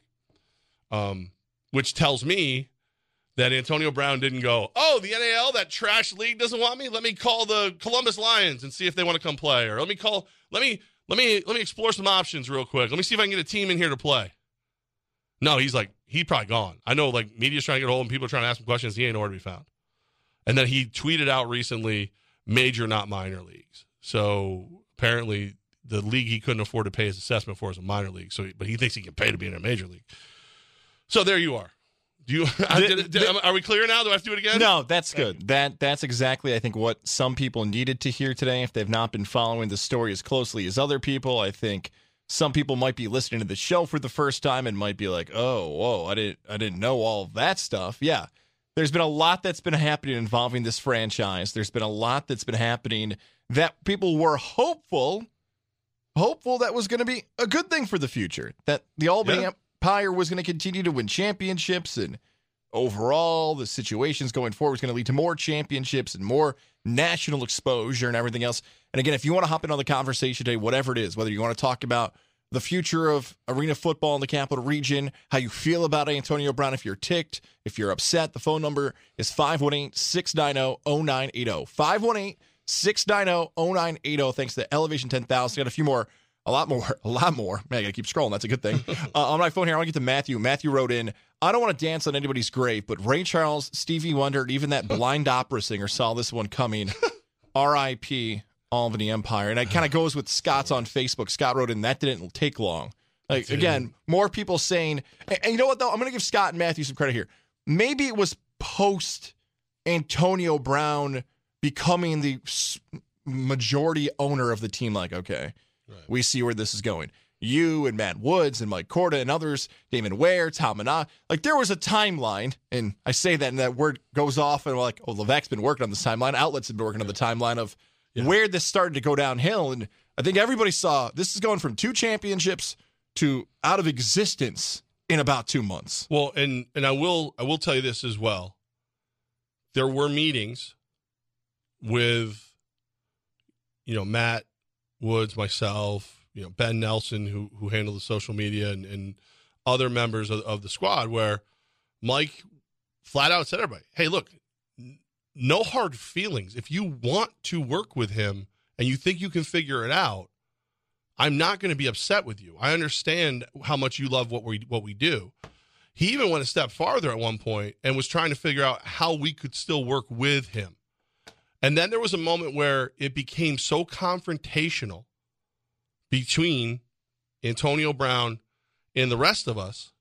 [SPEAKER 3] Um, which tells me that Antonio Brown didn't go, oh, the NAL, that trash league doesn't want me. Let me call the Columbus Lions and see if they want to come play, or let me call, let me, let me, let me explore some options real quick. Let me see if I can get a team in here to play. No, he's like, he's probably gone. I know like media's trying to get a hold of him, people are trying to ask him questions. He ain't nowhere to be found. And then he tweeted out recently, major, not minor leagues. So apparently the league he couldn't afford to pay his assessment for is a minor league. So, but he thinks he can pay to be in a major league. So there you are. Do you? (laughs) Did, did, are we clear now? Do I have to do it again?
[SPEAKER 2] No, that's good. That that's exactly I think what some people needed to hear today. If they've not been following the story as closely as other people, I think some people might be listening to the show for the first time and might be like, "Oh, whoa, I didn't I didn't know all that stuff." Yeah. There's been a lot that's been happening involving this franchise. There's been a lot that's been happening that people were hopeful hopeful that was going to be a good thing for the future. That the Albany
[SPEAKER 3] Yeah.
[SPEAKER 2] Empire was going to continue to win championships and overall the situations going forward is going to lead to more championships and more national exposure and everything else. And again, if you want to hop in on the conversation today, whatever it is, whether you want to talk about the future of arena football in the capital region, how you feel about Antonio Brown, if you're ticked, if you're upset, the phone number is 518 690 0980. 518 690 0980. Thanks to Elevation 10,000. Got a few more, a lot more, (laughs) a lot more. Man, I got to keep scrolling. That's a good thing. (laughs) uh, on my phone here, I want to get to Matthew. Matthew wrote in, I don't want to dance on anybody's grave, but Ray Charles, Stevie Wonder, and even that (laughs) blind opera singer saw this one coming. R.I.P. Albany Empire. And it kind of goes with Scott's on Facebook. Scott wrote in, that didn't take long. Like, again, more people saying, and, and you know what, though? I'm going to give Scott and Matthew some credit here. Maybe it was post Antonio Brown becoming the majority owner of the team. Like, okay, we see where this is going. You and Matt Woods and Mike Corda and others, Damon Ware, Tom Mana. Like, there was a timeline, and I say that, and that word goes off, and we're like, oh, Levack's been working on this timeline. Outlets have been working on the timeline of where this started to go downhill. And I think everybody saw this is going from two championships to out of existence in about two months.
[SPEAKER 3] Well, and and I will I will tell you this as well. There were meetings with you know Matt Woods, myself, you know Ben Nelson, who who handled the social media, and, and other members of, of the squad, where Mike flat out said everybody, "Hey, look, n- no hard feelings. If you want to work with him and you think you can figure it out, I'm not going to be upset with you. I understand how much you love what we what we do." He even went a step farther at one point and was trying to figure out how we could still work with him. And then there was a moment where it became so confrontational between Antonio Brown and the rest of us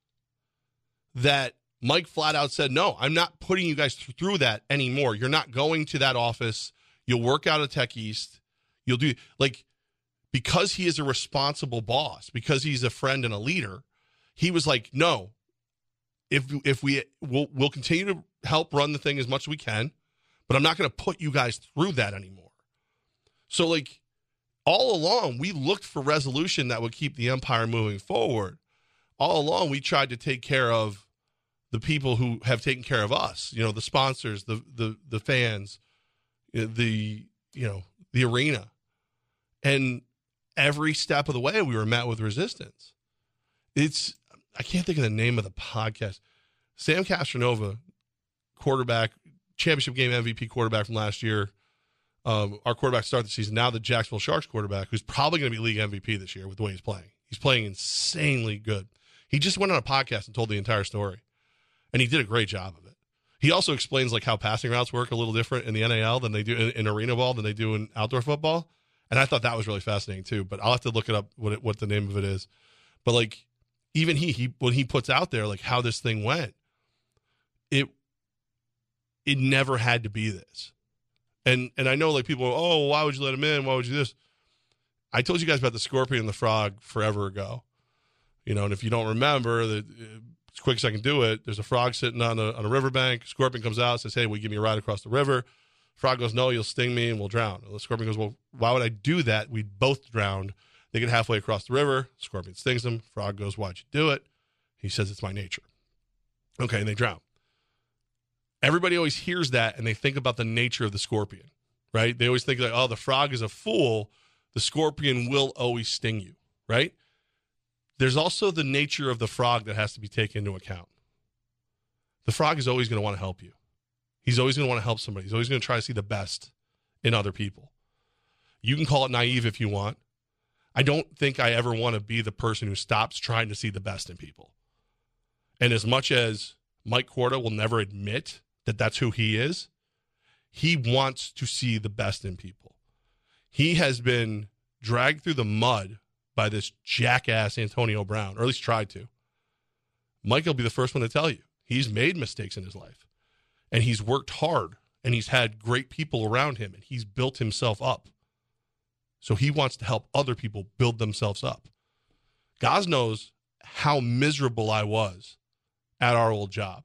[SPEAKER 3] that Mike flat out said, No, I'm not putting you guys through that anymore. You're not going to that office. You'll work out of Tech East. You'll do, like, because he is a responsible boss, because he's a friend and a leader, he was like, No, if if we we'll, we'll continue to help run the thing as much as we can, but I'm not going to put you guys through that anymore. So like all along, we looked for resolution that would keep the empire moving forward. All along, we tried to take care of the people who have taken care of us. You know, the sponsors, the the the fans, eh, the you know the arena, and every step of the way, we were met with resistance. It's I can't think of the name of the podcast. Sam Castronova, quarterback, championship game MVP quarterback from last year. Um, our quarterback start the season. Now the Jacksonville Sharks quarterback, who's probably going to be league MVP this year with the way he's playing. He's playing insanely good. He just went on a podcast and told the entire story, and he did a great job of it. He also explains like how passing routes work a little different in the NAL than they do in, in arena ball than they do in outdoor football, and I thought that was really fascinating too. But I'll have to look it up what it, what the name of it is. But like even he he when he puts out there like how this thing went, it it never had to be this. And and I know like people, oh, why would you let him in? Why would you this? I told you guys about the scorpion and the frog forever ago. You know, and if you don't remember, the uh, as quick as I can do it, there's a frog sitting on a on a riverbank. Scorpion comes out, says, "Hey, will you give me a ride across the river?" Frog goes, "No, you'll sting me and we'll drown." The scorpion goes, "Well, why would I do that? We'd both drown." They get halfway across the river. Scorpion stings him. Frog goes, "Why'd you do it?" He says, "It's my nature." Okay, and they drown. Everybody always hears that and they think about the nature of the scorpion, right? They always think like, "Oh, the frog is a fool. The scorpion will always sting you," right? There's also the nature of the frog that has to be taken into account. The frog is always going to want to help you. He's always going to want to help somebody. He's always going to try to see the best in other people. You can call it naive if you want. I don't think I ever want to be the person who stops trying to see the best in people. And as much as Mike Corda will never admit that that's who he is, he wants to see the best in people. He has been dragged through the mud by this jackass Antonio Brown, or at least tried to. Mike will be the first one to tell you he's made mistakes in his life and he's worked hard and he's had great people around him and he's built himself up. So he wants to help other people build themselves up. Goz knows how miserable I was at our old job.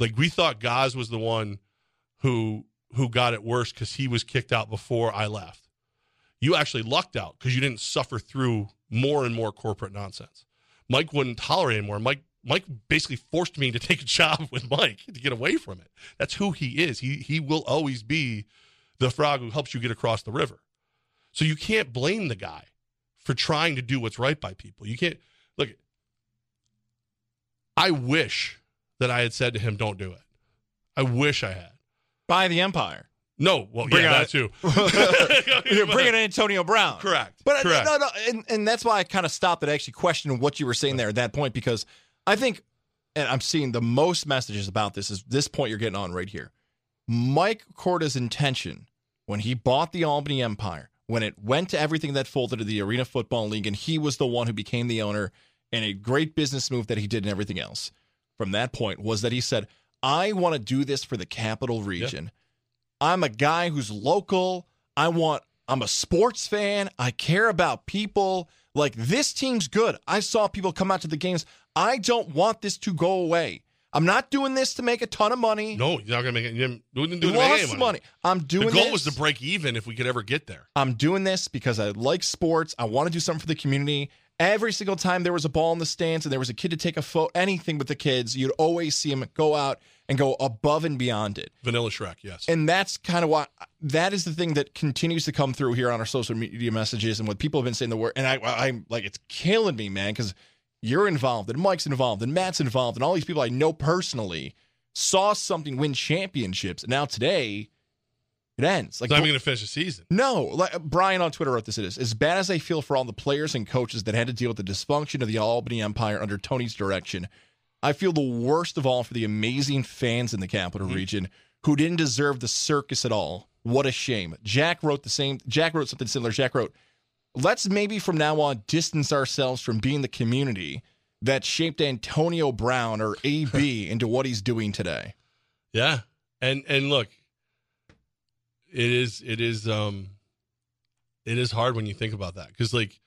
[SPEAKER 3] Like we thought Goz was the one who who got it worse because he was kicked out before I left. You actually lucked out because you didn't suffer through more and more corporate nonsense. Mike wouldn't tolerate anymore. Mike Mike basically forced me to take a job with Mike to get away from it. That's who he is. He he will always be the frog who helps you get across the river. So you can't blame the guy for trying to do what's right by people. You can't look. I wish that I had said to him, "Don't do it." I wish I had.
[SPEAKER 2] Buy the Empire.
[SPEAKER 3] No, well,
[SPEAKER 2] Bring
[SPEAKER 3] yeah,
[SPEAKER 2] on-
[SPEAKER 3] that too. (laughs)
[SPEAKER 2] You're bringing in Antonio Brown.
[SPEAKER 3] Correct.
[SPEAKER 2] But uh,
[SPEAKER 3] Correct.
[SPEAKER 2] no, no, and, and that's why I kind of stopped at actually questioning what you were saying there at that point because I think, and I'm seeing the most messages about this is this point you're getting on right here. Mike Corda's intention when he bought the Albany Empire, when it went to everything that folded to the Arena Football League, and he was the one who became the owner, and a great business move that he did and everything else. From that point was that he said, "I want to do this for the capital region." I'm a guy who's local. I want I'm a sports fan. I care about people. Like this team's good. I saw people come out to the games. I don't want this to go away. I'm not doing this to make a ton of money.
[SPEAKER 3] No, you're not gonna make it. You didn't, do
[SPEAKER 2] lost
[SPEAKER 3] money.
[SPEAKER 2] money. I'm doing
[SPEAKER 3] The goal
[SPEAKER 2] this.
[SPEAKER 3] was to break even if we could ever get there.
[SPEAKER 2] I'm doing this because I like sports. I want to do something for the community. Every single time there was a ball in the stands and there was a kid to take a photo, anything with the kids, you'd always see him go out and go above and beyond it.
[SPEAKER 3] Vanilla Shrek, yes.
[SPEAKER 2] And that's kind of why that is the thing that continues to come through here on our social media messages and what people have been saying the word. And I, I'm like, it's killing me, man, because you're involved, and Mike's involved, and Matt's involved, and all these people I know personally saw something win championships. And now today, it ends. Like
[SPEAKER 3] not even going to finish the season.
[SPEAKER 2] no, like Brian on Twitter wrote this. It is as bad as I feel for all the players and coaches that had to deal with the dysfunction of the Albany Empire under Tony's direction. I feel the worst of all for the amazing fans in the capital mm-hmm. region who didn't deserve the circus at all. What a shame. Jack wrote the same. Jack wrote something similar. Jack wrote, "Let's maybe from now on distance ourselves from being the community that shaped Antonio Brown or AB (laughs) into what he's doing today."
[SPEAKER 3] Yeah, and and look, it is it is um, it is hard when you think about that because like,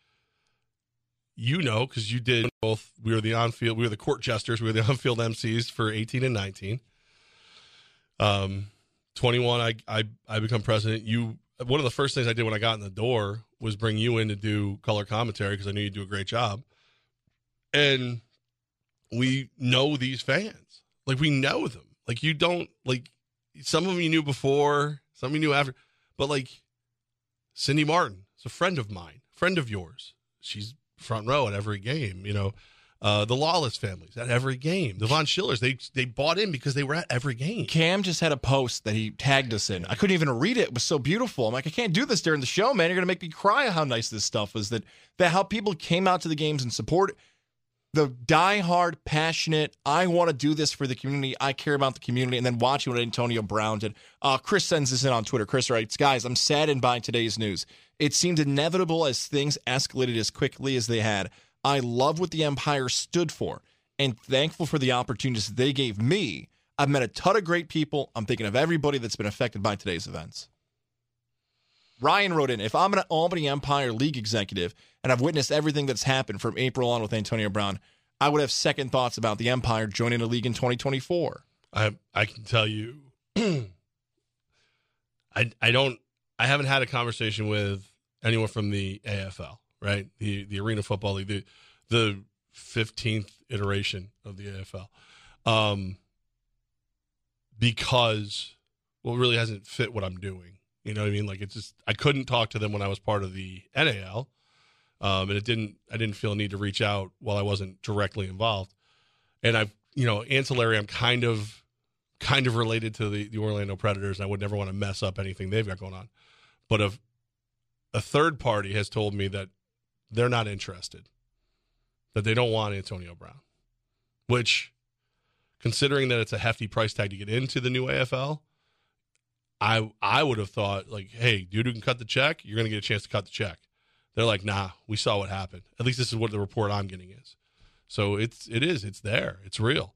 [SPEAKER 3] you know, because you did both. We were the on field, we were the court jesters, we were the (laughs) on field MCs for eighteen and nineteen. Um, twenty one, I I I become president. You one of the first things I did when I got in the door was bring you in to do color commentary because I knew you'd do a great job, and we know these fans. Like we know them. Like you don't like some of them you knew before, some new after, but like Cindy Martin is a friend of mine, friend of yours. She's front row at every game. You know, uh, the Lawless families at every game. The Von Schillers they they bought in because they were at every game.
[SPEAKER 2] Cam just had a post that he tagged us in. I couldn't even read it. It was so beautiful. I'm like, I can't do this during the show, man. You're gonna make me cry how nice this stuff was. That that how people came out to the games and support the diehard, passionate. I want to do this for the community. I care about the community, and then watching what Antonio Brown did. Uh, Chris sends this in on Twitter. Chris writes, "Guys, I'm saddened by today's news. It seemed inevitable as things escalated as quickly as they had. I love what the Empire stood for, and thankful for the opportunities they gave me. I've met a ton of great people. I'm thinking of everybody that's been affected by today's events." Ryan wrote in, if I'm an Albany Empire League executive and I've witnessed everything that's happened from April on with Antonio Brown, I would have second thoughts about the Empire joining a league in 2024.
[SPEAKER 3] I I can tell you, (clears throat) I I don't I haven't had a conversation with anyone from the AFL, right? The the Arena Football League, the the fifteenth iteration of the AFL, um, because well, it really hasn't fit what I'm doing. You know what I mean? Like it's just I couldn't talk to them when I was part of the NAL, um, and it didn't I didn't feel a need to reach out while I wasn't directly involved. And I've you know ancillary, I'm kind of kind of related to the the Orlando Predators, and I would never want to mess up anything they've got going on. But if a third party has told me that they're not interested, that they don't want Antonio Brown, which considering that it's a hefty price tag to get into the new AFL, I I would have thought like, hey, dude who can cut the check, you're gonna get a chance to cut the check. They're like, nah, we saw what happened. At least this is what the report I'm getting is. So it's it is it's there, it's real.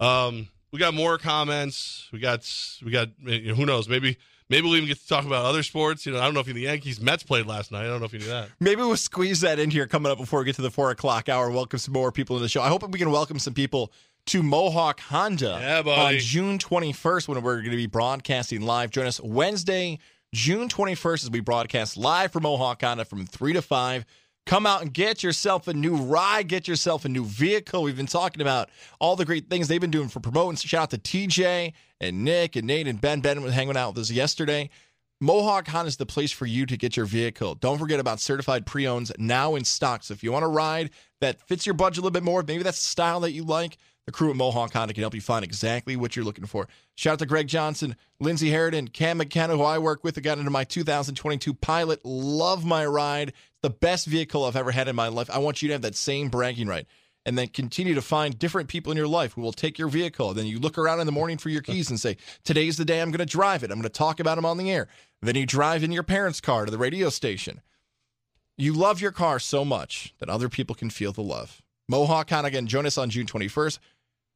[SPEAKER 3] Um, we got more comments. We got we got you know, who knows maybe maybe we'll even get to talk about other sports. You know, I don't know if the Yankees Mets played last night. I don't know if you knew that.
[SPEAKER 2] Maybe we'll squeeze that in here coming up before we get to the four o'clock hour. Welcome some more people to the show. I hope we can welcome some people to Mohawk Honda
[SPEAKER 3] Yeah,
[SPEAKER 2] on June 21st when we're going to be broadcasting live. Join us Wednesday, June 21st as we broadcast live from Mohawk Honda from 3 to 5. Come out and get yourself a new ride, get yourself a new vehicle. We've been talking about all the great things they've been doing for promoting. Shout out to TJ and Nick and Nate and Ben. Ben was hanging out with us yesterday. Mohawk Honda is the place for you to get your vehicle. Don't forget about certified pre owns now in stock. So if you want a ride that fits your budget a little bit more, maybe that's the style that you like, the crew at Mohawk Honda can help you find exactly what you're looking for. Shout out to Greg Johnson, Lindsey Harridan, Cam McKenna, who I work with, who got into my 2022 Pilot. Love my ride. The best vehicle I've ever had in my life. I want you to have that same bragging right. And then continue to find different people in your life who will take your vehicle. Then you look around in the morning for your keys and say, Today's the day I'm going to drive it. I'm going to talk about them on the air. Then you drive in your parents' car to the radio station. You love your car so much that other people can feel the love. Mohawk Honda again, join us on June 21st.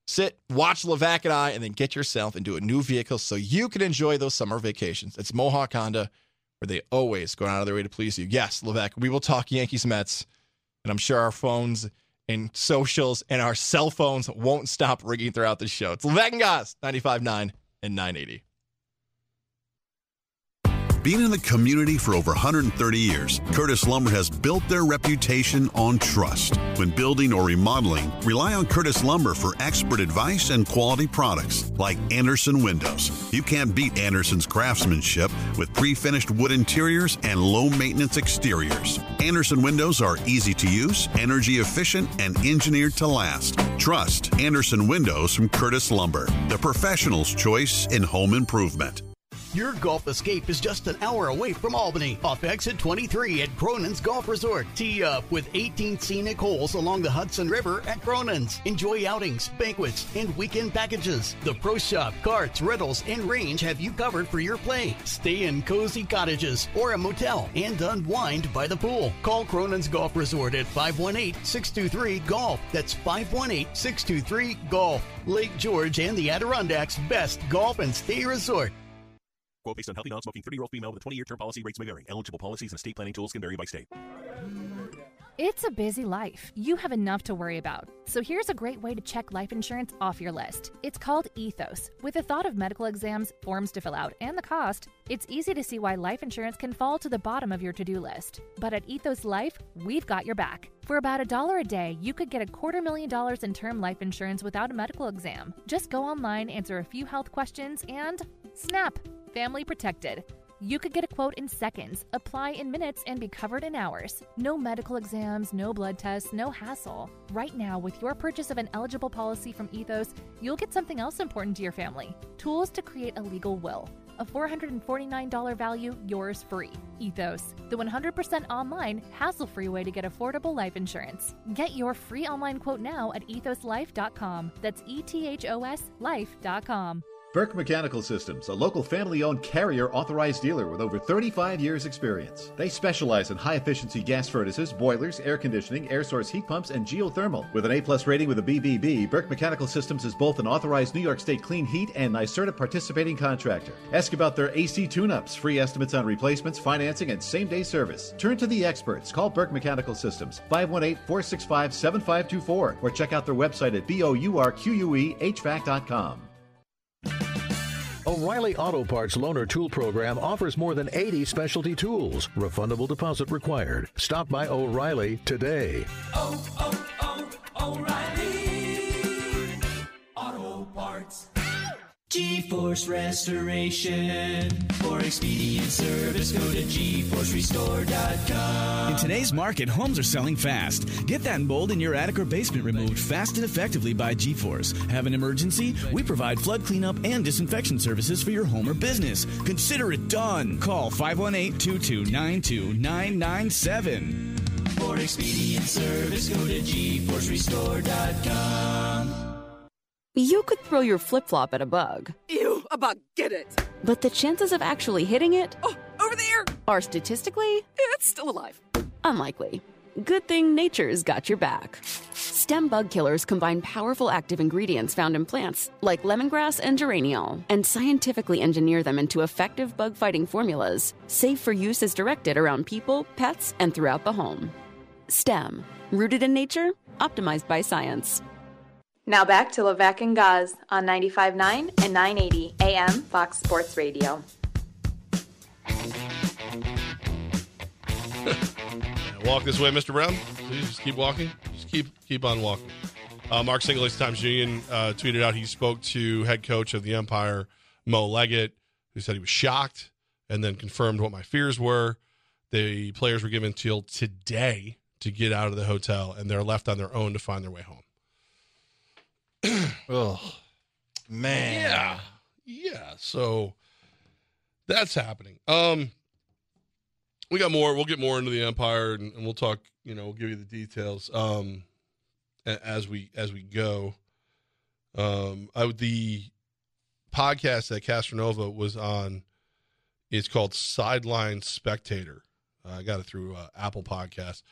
[SPEAKER 2] Sit, watch Levack and I, and then get yourself into a new vehicle so you can enjoy those summer vacations. It's Mohawk Honda, where they always go out of their way to please you. Yes, Levack, we will talk Yankees Mets, and I'm sure our phones and socials and our cell phones won't stop ringing throughout the show. It's Levack and Goz, 95.9 and 980.
[SPEAKER 16] Being in the community for over 130 years, Curtis Lumber has built their reputation on trust. When building or remodeling, rely on Curtis Lumber for expert advice and quality products like Andersen Windows. You can't beat Andersen's craftsmanship with pre finished wood interiors and low maintenance exteriors. Andersen Windows are easy to use, energy efficient, and engineered to last. Trust Andersen Windows from Curtis Lumber, the professional's choice in home improvement.
[SPEAKER 17] Your golf escape is just an hour away from Albany, off exit 23 at Cronin's Golf Resort. Tee up with 18 scenic holes along the Hudson River at Cronin's. Enjoy outings, banquets, and weekend packages. The Pro Shop, carts, rentals, and range have you covered for your play. Stay in cozy cottages or a motel and unwind by the pool. Call Cronin's Golf Resort at 518-623-GOLF. That's 518-623-GOLF. Lake George and the Adirondacks' best golf and stay resort.
[SPEAKER 18] Quote based on healthy, non-smoking 30-year-old female with a 20-year term policy. Rates may vary. Eligible policies and estate planning tools can vary by state.
[SPEAKER 19] It's a busy life. You have enough to worry about. So here's a great way to check life insurance off your list. It's called Ethos. With the thought of medical exams, forms to fill out, and the cost, it's easy to see why life insurance can fall to the bottom of your to-do list. But at Ethos Life, we've got your back. For about a dollar a day, you could get a quarter million dollars in term life insurance without a medical exam. Just go online, answer a few health questions, and snap! Family protected. You could get a quote in seconds, apply in minutes, and be covered in hours. No medical exams, no blood tests, no hassle. Right now, with your purchase of an eligible policy from Ethos, you'll get something else important to your family tools to create a legal will. A $449 value, yours free. Ethos, the 100% online, hassle free way to get affordable life insurance. Get your free online quote now at ethoslife.com. That's E T H O S life.com.
[SPEAKER 20] Burke Mechanical Systems, a local family owned carrier authorized dealer with over 35 years' experience. They specialize in high efficiency gas furnaces, boilers, air conditioning, air source heat pumps, and geothermal. With an A plus rating with a BBB, Burke Mechanical Systems is both an authorized New York State clean heat and NYSERDA participating contractor. Ask about their AC tune ups, free estimates on replacements, financing, and same day service. Turn to the experts. Call Burke Mechanical Systems 518 465 7524 or check out their website at B
[SPEAKER 21] O'Reilly Auto Parts Loaner Tool Program offers more than 80 specialty tools. Refundable deposit required. Stop by O'Reilly today.
[SPEAKER 22] Oh, oh, oh, O'Reilly Auto Parts.
[SPEAKER 23] GeForce Restoration. For expedient service, go to GeForceRestore.com.
[SPEAKER 24] In today's market, homes are selling fast. Get that mold in your attic or basement removed fast and effectively by GeForce. Have an emergency? We provide flood cleanup and disinfection services for your home or business. Consider it done. Call 518 2292 997.
[SPEAKER 23] For expedient service, go to GeForceRestore.com.
[SPEAKER 25] You could throw your flip flop at a bug,
[SPEAKER 26] Ew, a bug, get it.
[SPEAKER 25] but the chances of actually hitting it
[SPEAKER 26] Oh, over there.
[SPEAKER 25] are statistically
[SPEAKER 26] It's still alive.
[SPEAKER 25] unlikely. Good thing nature's got your back. Stem bug killers combine powerful active ingredients found in plants like lemongrass and geraniol and scientifically engineer them into effective bug fighting formulas, safe for use as directed around people, pets, and throughout the home. STEM, rooted in nature, optimized by science.
[SPEAKER 15] Now back to Levack and Goz on 95.9 and 980 AM Fox Sports Radio. (laughs)
[SPEAKER 3] Walk this way, Mr. Brown. Please just keep walking. Just keep keep on walking. Uh, Mark Singleton, Times Union, uh, tweeted out he spoke to head coach of the Empire, Mo Leggett, who said he was shocked and then confirmed what my fears were. The players were given till today to get out of the hotel, and they're left on their own to find their way home. (clears throat)
[SPEAKER 2] oh, man.
[SPEAKER 3] Yeah. Yeah. So that's happening. Um, we got more. We'll get more into the Empire, and, and we'll talk. You know, we'll give you the details um, as we as we go. Um, I would the podcast that Castronova was on. It's called Sideline Spectator. I got it through uh, Apple Podcast.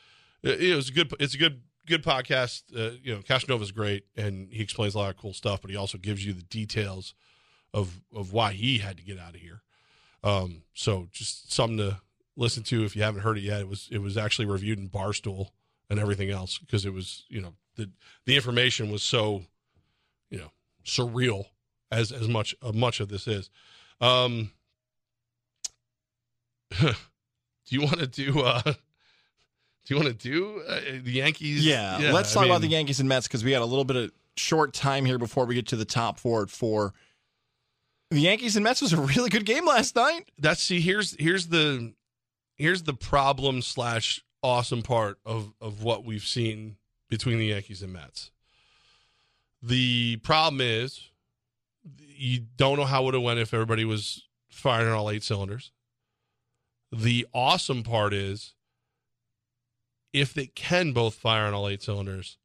[SPEAKER 3] It, it was a good. It's a good good podcast. Uh, you know, Castronova's great, and he explains a lot of cool stuff. But he also gives you the details of of why he had to get out of here. Um, so just something to listen to if you haven't heard it yet. It was it was actually reviewed in Barstool and everything else because it was you know the the information was so you know surreal as as much uh, much of this is. Um, (laughs) do you want to do? uh Do you want to do uh, the Yankees?
[SPEAKER 2] Yeah, let's
[SPEAKER 3] I
[SPEAKER 2] talk about the Yankees and Mets because we got a little bit of short time here before we get to the top four at four. The Yankees and Mets was a really good game last night.
[SPEAKER 3] That's see. Here's here's the here's the problem slash awesome part of of what we've seen between the Yankees and Mets. The problem is you don't know how it would have went if everybody was firing all eight cylinders. The awesome part is if they can both fire on all eight cylinders,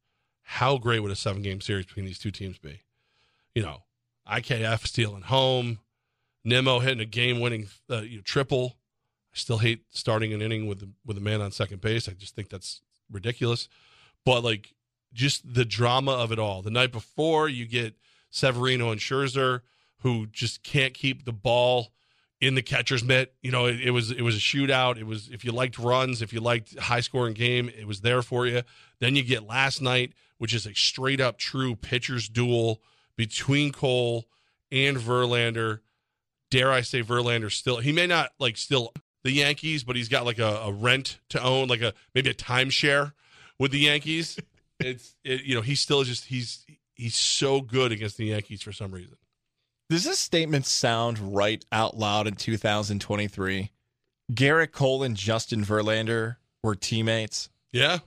[SPEAKER 3] how great would a seven game series between these two teams be? You know, IKF stealing home, Nimmo hitting a game winning uh, you know, triple. I still hate starting an inning with with a man on second base. I just think that's ridiculous. But like just the drama of it all. The night before, you get Severino and Scherzer, who just can't keep the ball in the catcher's mitt. You know, it, it was it was a shootout. It was if you liked runs, if you liked high scoring game, it was there for you. Then you get last night, which is a straight up true pitchers duel between Cole and Verlander. Dare I say Verlander still he may not like still the Yankees, but he's got like a, a rent to own, like a maybe a timeshare with the Yankees. (laughs) it's it, you know, he's still just he's he's so good against the Yankees for some reason.
[SPEAKER 2] Does this statement sound right out loud in 2023? Gerrit Cole and Justin Verlander were teammates.
[SPEAKER 3] Yeah.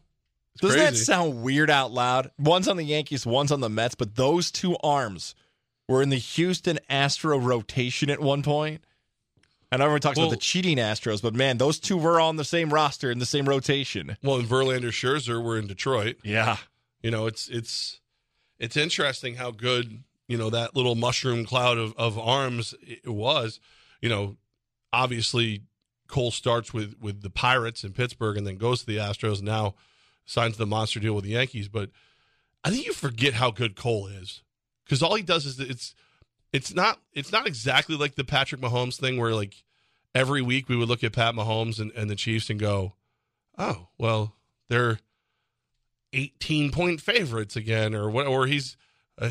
[SPEAKER 2] Doesn't that sound weird out loud? One's on the Yankees, one's on the Mets, but those two arms were in the Houston Astro rotation at one point. I know everyone talks
[SPEAKER 3] Well-
[SPEAKER 2] about the cheating Astros, but man, those two were on the same roster in the same rotation.
[SPEAKER 3] Well, and Verlander, Scherzer were in Detroit.
[SPEAKER 2] Yeah,
[SPEAKER 3] you know it's it's it's interesting how good you know that little mushroom cloud of of arms it was. You know, obviously Cole starts with with the Pirates in Pittsburgh and then goes to the Astros. And now signs the monster deal with the Yankees. But I think you forget how good Cole is because all he does is it's it's not it's not exactly like the Patrick Mahomes thing where like every week we would look at Pat Mahomes and, and the Chiefs and go, oh well they're 18 point favorites again or what or he's uh,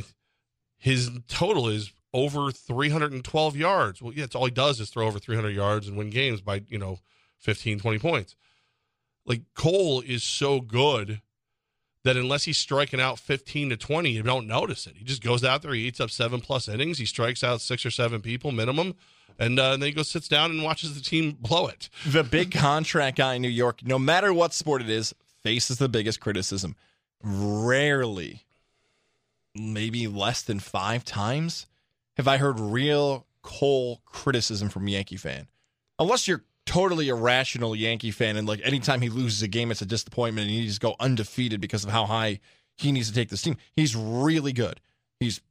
[SPEAKER 3] his total is over 312 yards. Well yeah it's all he does is throw over 300 yards and win games by you know 15 20 points. Like cole is so good that unless he's striking out 15 to 20 you don't notice it. He just goes out there he eats up seven plus innings he strikes out six or seven people minimum and, uh, and then he goes sits down and watches the team blow it.
[SPEAKER 2] The big contract guy in New York, no matter what sport it is, faces the biggest criticism. Rarely, maybe less than five times, have I heard real Cole criticism from Yankee fan. Unless you're totally irrational Yankee fan and like anytime he loses a game, it's a disappointment and he needs to go undefeated because of how high he needs to take this team. He's really good. He's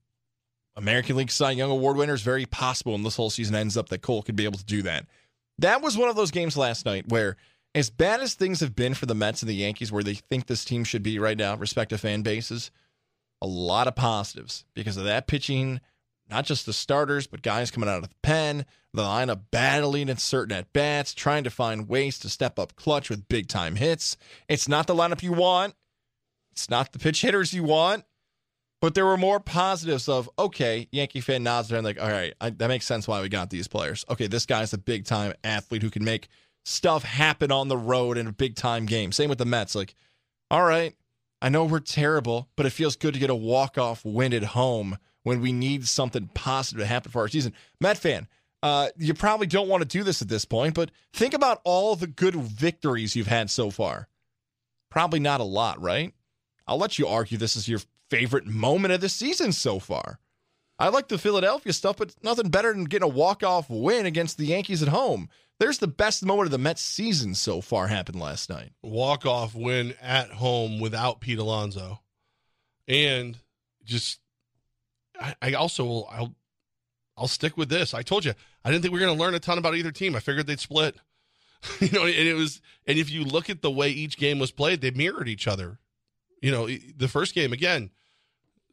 [SPEAKER 2] American League Cy Young Award winner is very possible, and this whole season ends up that Cole could be able to do that. That was one of those games last night where, as bad as things have been for the Mets and the Yankees, where they think this team should be right now, respective fan bases, a lot of positives because of that pitching, not just the starters, but guys coming out of the pen, the lineup battling in certain at bats, trying to find ways to step up clutch with big time hits. It's not the lineup you want, it's not the pitch hitters you want. But there were more positives of okay, Yankee fan nods there and like, all right, I, that makes sense why we got these players. Okay, this guy's a big time athlete who can make stuff happen on the road in a big time game. Same with the Mets. Like, all right, I know we're terrible, but it feels good to get a walk off win at home when we need something positive to happen for our season. Met fan, uh, you probably don't want to do this at this point, but think about all the good victories you've had so far. Probably not a lot, right? I'll let you argue this is your favorite moment of the season so far. I like the Philadelphia stuff, but nothing better than getting a walk-off win against the Yankees at home. There's the best moment of the Mets season so far happened last night.
[SPEAKER 3] walk off win at home without Pete Alonso, and just I, I also will I'll I'll stick with this. I told you I didn't think we were going to learn a ton about either team. I figured they'd split. (laughs) you know, and it was and if you look at the way each game was played, they mirrored each other. You know, the first game again,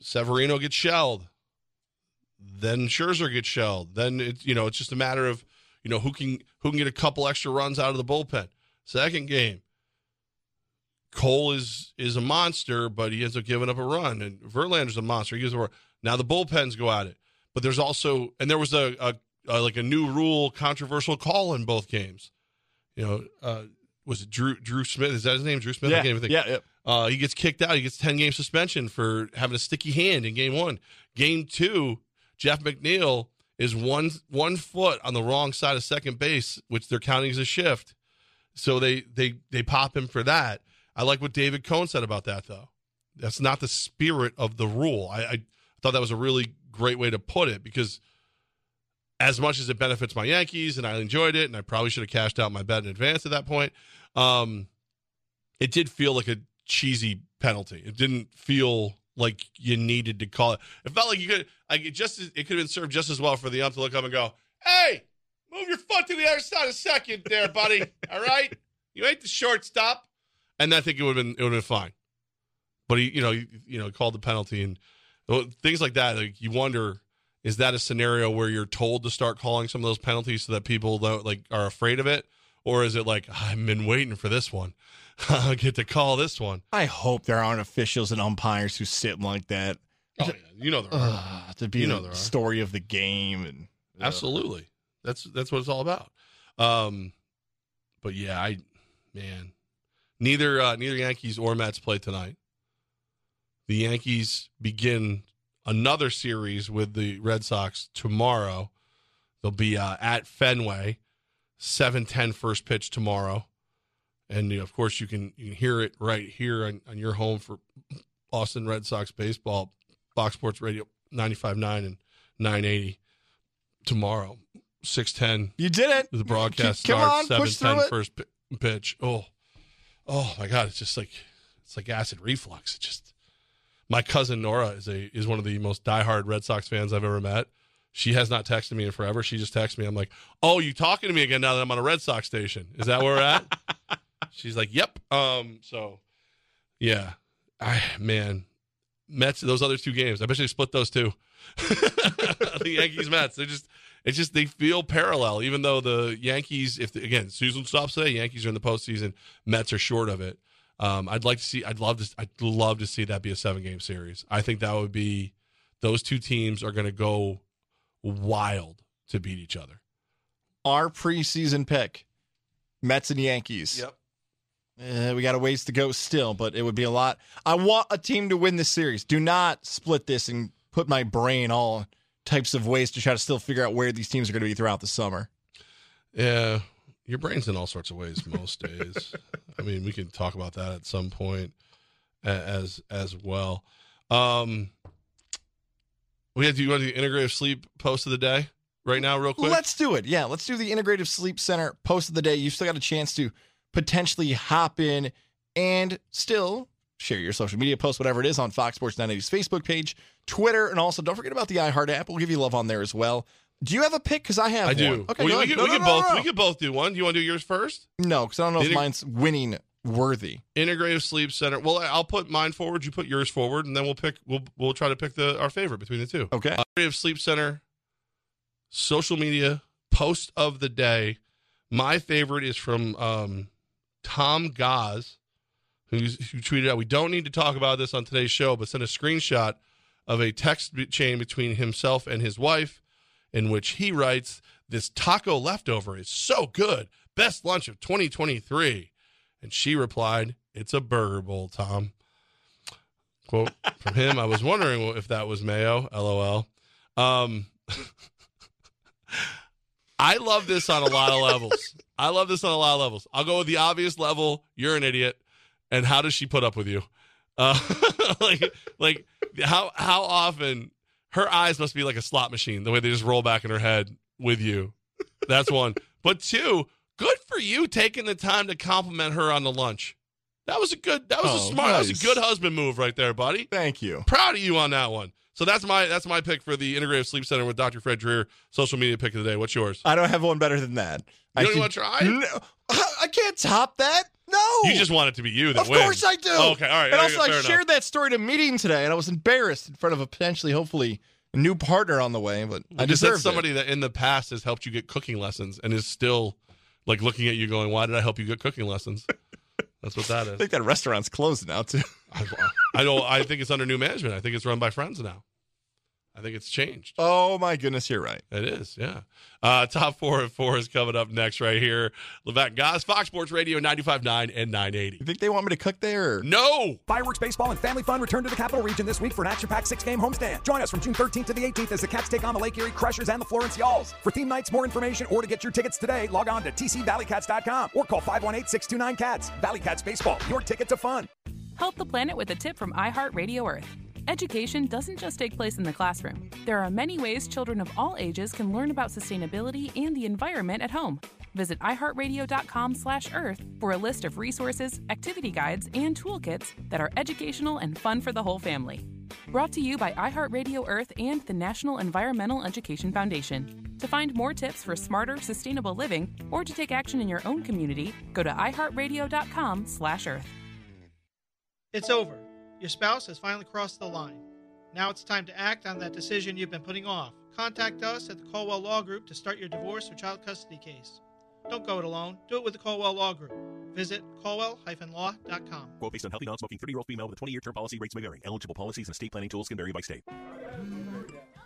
[SPEAKER 3] Severino gets shelled, then Scherzer gets shelled. Then it's you know it's just a matter of you know who can who can get a couple extra runs out of the bullpen. Second game, Cole is is a monster, but he ends up giving up a run, and Verlander's a monster. He gives a run. Now the bullpens go at it, but there's also and there was a, a, a like a new rule, controversial call in both games. you know, uh, was it Drew Drew Smith? Is that his name? Drew Smith? I
[SPEAKER 2] Yeah,
[SPEAKER 3] can't even think.
[SPEAKER 2] yeah, yeah.
[SPEAKER 3] Uh, he gets kicked out. He gets ten game suspension for having a sticky hand in game one. Game two, Jeff McNeil is one one foot on the wrong side of second base, which they're counting as a shift. So they they they pop him for that. I like what David Cone said about that though. That's not the spirit of the rule. I, I thought that was a really great way to put it because as much as it benefits my Yankees and I enjoyed it, and I probably should have cashed out my bet in advance at that point. Um, it did feel like a cheesy penalty. It didn't feel like you needed to call it. It felt like you could, like just, it could have been served just as well for the ump to look up and go, "Hey, move your foot to the other side a second, there, buddy. (laughs) All right, you ain't the shortstop." And I think it would have been, it would have been fine. But he, you know, you, you know, called the penalty and things like that. Like you wonder, is that a scenario where you're told to start calling some of those penalties so that people don't like are afraid of it, or is it like I've been waiting for this one, (laughs) I get to call this one?
[SPEAKER 2] I hope there aren't officials and umpires who sit like that.
[SPEAKER 3] Oh, yeah. You know there are.
[SPEAKER 2] To be
[SPEAKER 3] You know
[SPEAKER 2] the story of the game and ugh.
[SPEAKER 3] Absolutely. That's that's what it's all about. Um, but yeah, I man, neither uh, neither Yankees or Mets play tonight. The Yankees begin another series with the Red Sox tomorrow. They'll be uh, at Fenway, 7-10 first pitch tomorrow. And you know, of course, you can you can hear it right here on, on your home for Boston Red Sox baseball, Fox Sports Radio 95.9 and 980 tomorrow. 610.
[SPEAKER 2] You did it.
[SPEAKER 3] The broadcast
[SPEAKER 2] Come
[SPEAKER 3] starts
[SPEAKER 2] push through
[SPEAKER 3] 710 first pi- pitch. Oh, oh my God. It's just like, it's like acid reflux. It just, my cousin Nora is a, is one of the most diehard Red Sox fans I've ever met. She has not texted me in forever. She just texted me. I'm like, oh, you talking to me again now that I'm on a Red Sox station? Is that where we're at? (laughs) She's like, yep. Um, so yeah, I, man, Mets, those other two games, I bet they split those two. (laughs) the Yankees Mets. They just it's just they feel parallel, even though the Yankees, if the, again season stops today, Yankees are in the postseason, Mets are short of it. Um, I'd like to see. I'd love to. I'd love to see that be a seven game series. I think that would be. Those two teams are going to go wild to beat each other.
[SPEAKER 2] Our preseason pick, Mets and Yankees.
[SPEAKER 3] Yep.
[SPEAKER 2] Uh, we got a ways to go still, but it would be a lot. I want a team to win this series. Do not split this and put my brain all types of ways to try to still figure out where these teams are going to be throughout the summer.
[SPEAKER 3] Yeah, your brain's in all sorts of ways most (laughs) days. I mean, we can talk about that at some point as as well. Um, we have to you want to do the integrative sleep post of the day right now, real quick.
[SPEAKER 2] Let's do it. Yeah, let's do the Integrative Sleep Center post of the day. You've still got a chance to potentially hop in and still share your social media post, whatever it is, on Fox Sports 980's Facebook page, Twitter, and also don't forget about the iHeart app. We'll give you love on there as well. Do you have a pick? Because I have
[SPEAKER 3] I do.
[SPEAKER 2] Okay,
[SPEAKER 3] we,
[SPEAKER 2] go
[SPEAKER 3] we could,
[SPEAKER 2] No,
[SPEAKER 3] we
[SPEAKER 2] no,
[SPEAKER 3] could
[SPEAKER 2] no,
[SPEAKER 3] both we could both do one. Do you want to do yours first?
[SPEAKER 2] No, because I don't know
[SPEAKER 3] The
[SPEAKER 2] if
[SPEAKER 3] integ-
[SPEAKER 2] mine's winning worthy.
[SPEAKER 3] Integrative Sleep Center. Well, I'll put mine forward. You put yours forward, and then we'll pick. We'll we'll try to pick the our favorite between the two.
[SPEAKER 2] Okay.
[SPEAKER 3] Uh, Integrative Sleep Center. Social media post of the day. My favorite is from um, Tom Goz, who's, who tweeted out, "We don't need to talk about this on today's show, but sent a screenshot of a text chain between himself and his wife, in which he writes." This taco leftover is so good. Best lunch of 2023. And she replied, It's a burger bowl, Tom. Quote from him I was wondering if that was mayo. LOL. Um, (laughs) I love this on a lot of levels. I love this on a lot of levels. I'll go with the obvious level. You're an idiot. And how does she put up with you? Uh, (laughs) like, like how how often her eyes must be like a slot machine, the way they just roll back in her head with you. That's one. But two, good for you taking the time to compliment her on the lunch. That was a good. That was a
[SPEAKER 2] Oh,
[SPEAKER 3] smart. That was a good husband move right there, buddy.
[SPEAKER 2] Thank you.
[SPEAKER 3] Proud of you on that one. So that's my that's my pick for the Integrative Sleep Center with Dr. Fred Dreer. Social media pick of the day. What's yours?
[SPEAKER 2] I don't have one better than that.
[SPEAKER 3] You
[SPEAKER 2] I
[SPEAKER 3] don't want to try?
[SPEAKER 2] No, I can't top that. No.
[SPEAKER 3] You just want it to be you that
[SPEAKER 2] Of
[SPEAKER 3] wins.
[SPEAKER 2] course I do.
[SPEAKER 3] Oh, okay, all right.
[SPEAKER 2] And also, I
[SPEAKER 3] enough.
[SPEAKER 2] shared that story at a meeting today, and I was embarrassed in front of a potentially, hopefully, a new partner on the way. But I
[SPEAKER 3] Because that's
[SPEAKER 2] deserve
[SPEAKER 3] somebody that in the past has helped you get cooking lessons and is still like looking at you going, "Why did I help you get cooking lessons?" That's what that is.
[SPEAKER 2] I think that restaurant's closed now too.
[SPEAKER 3] I, uh, I don't. I think it's under new management. I think it's run by friends now. I think it's changed.
[SPEAKER 2] Oh my goodness, you're right.
[SPEAKER 3] It is, yeah. Uh, top four and four is coming up next right here. Levack Goz, Fox Sports Radio 95.9 and 980.
[SPEAKER 2] You think they want me to cook there?
[SPEAKER 3] No!
[SPEAKER 27] Fireworks, baseball, and family fun return to the Capital Region this week for an action-packed six-game homestand. Join us from June 13th to the 18th as the Cats take on the Lake Erie Crushers and the Florence Y'alls. For theme nights, more information, or to get your tickets today, log on to tcvalleycats.com or call 518-629-CATS. Valley Cats Baseball, your ticket to fun.
[SPEAKER 26] Help the planet with a tip from iHeartRadio Earth. Education doesn't just take place in the classroom. There are many ways children of all ages can learn about sustainability and the environment at home. Visit iHeartRadio.com/earth for a list of resources, activity guides, and toolkits that are educational and fun for the whole family. Brought to you by iHeartRadio Earth and the National Environmental Education Foundation. To find more tips for smarter, sustainable living, or to take action in your own community, go to iHeartRadio.com/earth.
[SPEAKER 28] It's over. Your spouse has finally crossed the line. Now it's time to act on that decision you've been putting off. Contact us at the Colwell Law Group to start your divorce or child custody case. Don't go it alone. Do it with the Colwell Law Group. Visit colwell-law.com.
[SPEAKER 29] Quote based on healthy, non-smoking, 30-year-old female with a 20-year term policy. Rates may vary. Eligible policies and estate planning tools can vary by state.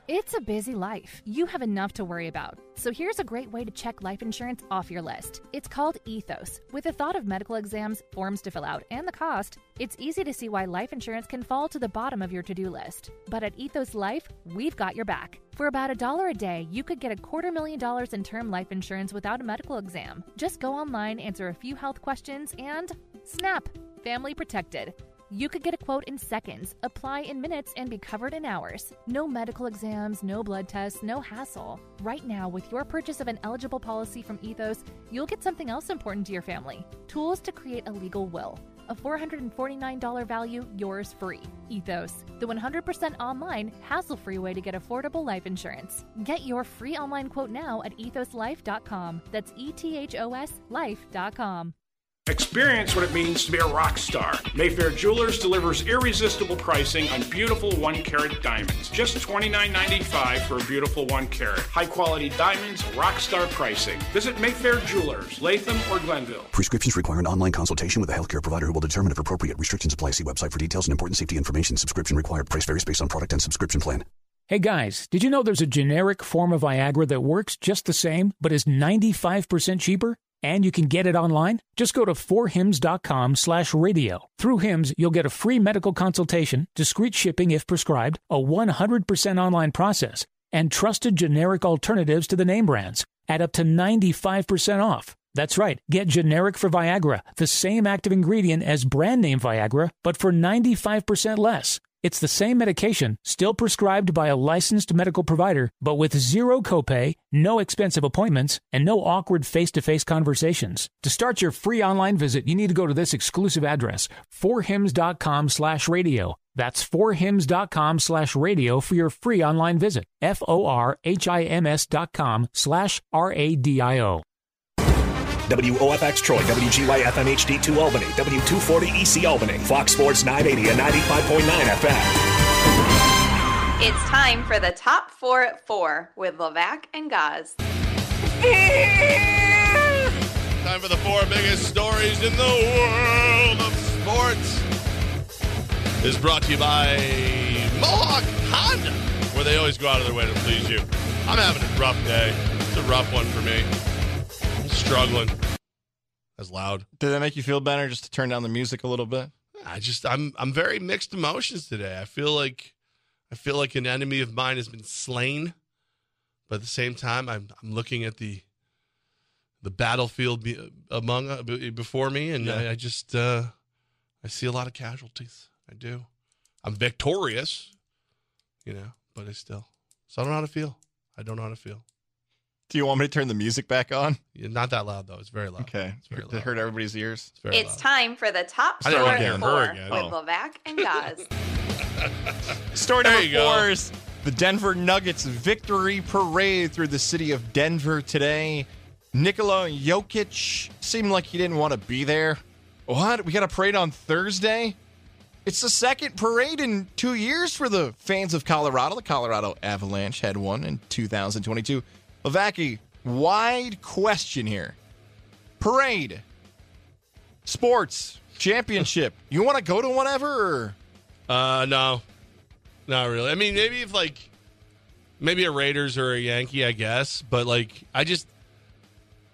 [SPEAKER 19] It's a busy life. You have enough to worry about. So here's a great way to check life insurance off your list. It's called Ethos. With the thought of medical exams, forms to fill out, and the cost, it's easy to see why life insurance can fall to the bottom of your to-do list. But at Ethos Life, we've got your back. For about a dollar a day, you could get a quarter million dollars in term life insurance without a medical exam. Just go online, answer a few health questions, and snap! Family protected. You could get a quote in seconds, apply in minutes, and be covered in hours. No medical exams, no blood tests, no hassle. Right now, with your purchase of an eligible policy from Ethos, you'll get something else important to your family tools to create a legal will. A $449 value, yours free. Ethos, the 100% online, hassle free way to get affordable life insurance. Get your free online quote now at ethoslife.com. That's E T H O S life.com.
[SPEAKER 30] Experience what it means to be a rock star. Mayfair Jewelers delivers irresistible pricing on beautiful one carat diamonds. Just $29.95 for a beautiful one carat. High quality diamonds, rock star pricing. Visit Mayfair Jewelers, Latham or Glenville.
[SPEAKER 16] Prescriptions require an online consultation with a healthcare provider who will determine if appropriate. Restrictions apply. See website for details and important safety information. Subscription required. Price varies based on product and subscription plan.
[SPEAKER 31] Hey guys, did you know there's a generic form of Viagra that works just the same, but is 95% cheaper? And you can get it online? Just go to forhims.com slash radio. Through Hims, you'll get a free medical consultation, discreet shipping if prescribed, a 100% online process, and trusted generic alternatives to the name brands at up to 95% off. That's right, get generic for Viagra, the same active ingredient as brand name Viagra, but for 95% less. It's the same medication, still prescribed by a licensed medical provider, but with zero copay, no expensive appointments, and no awkward face-to-face conversations. To start your free online visit, you need to go to this exclusive address, forhims.com slash radio. That's forhims.com slash radio for your free online visit. F-O-R-H-I-M-S dot com slash R-A-D-I-O.
[SPEAKER 29] WOFX Troy, WGYFM HD2 Albany, W240 EC Albany, Fox Sports 980 and 95.9 FM.
[SPEAKER 15] It's time for the top four at four with Levack and Goz.
[SPEAKER 3] Time for the four biggest stories in the world of sports. Is brought to you by Mohawk Honda, where they always go out of their way to please you. I'm having a rough day. It's a rough one for me. I'm struggling. That's loud.
[SPEAKER 2] Did that make you feel better just to turn down the music a little bit?
[SPEAKER 3] I just I'm I'm very mixed emotions today. I feel like I feel like an enemy of mine has been slain, but at the same time I'm I'm looking at the the battlefield be, among uh, before me, and
[SPEAKER 2] Yeah.
[SPEAKER 3] I, I just uh, I see a lot of casualties. I do. I'm victorious, you know, but I still so I don't know how to feel. I don't know how to feel.
[SPEAKER 2] Do you want me to turn the music back on?
[SPEAKER 3] Yeah, not that loud though. It's very loud.
[SPEAKER 2] Okay.
[SPEAKER 3] It's very
[SPEAKER 2] To hurt everybody's ears.
[SPEAKER 3] It's very
[SPEAKER 15] It's
[SPEAKER 3] loud.
[SPEAKER 15] time for the top
[SPEAKER 3] I
[SPEAKER 15] four
[SPEAKER 3] didn't
[SPEAKER 15] at
[SPEAKER 3] hear her
[SPEAKER 15] four
[SPEAKER 3] again.
[SPEAKER 15] with
[SPEAKER 3] Oh.
[SPEAKER 15] Levack and Goz. (laughs)
[SPEAKER 2] Story
[SPEAKER 3] There
[SPEAKER 2] number
[SPEAKER 3] you go.
[SPEAKER 2] four is the Denver Nuggets victory parade through the city of Denver today. Nikola Jokic seemed like he didn't want to be there. What? We got a parade on Thursday? It's the second parade in two years for the fans of Colorado. The Colorado Avalanche had one in 2022. Lavaki, wide question here. Parade, sports, championship. (laughs) You want to go to whatever? Or?
[SPEAKER 3] Uh, no, not really. I mean, maybe if like maybe a Raiders or a Yankee, I guess. But like, I just,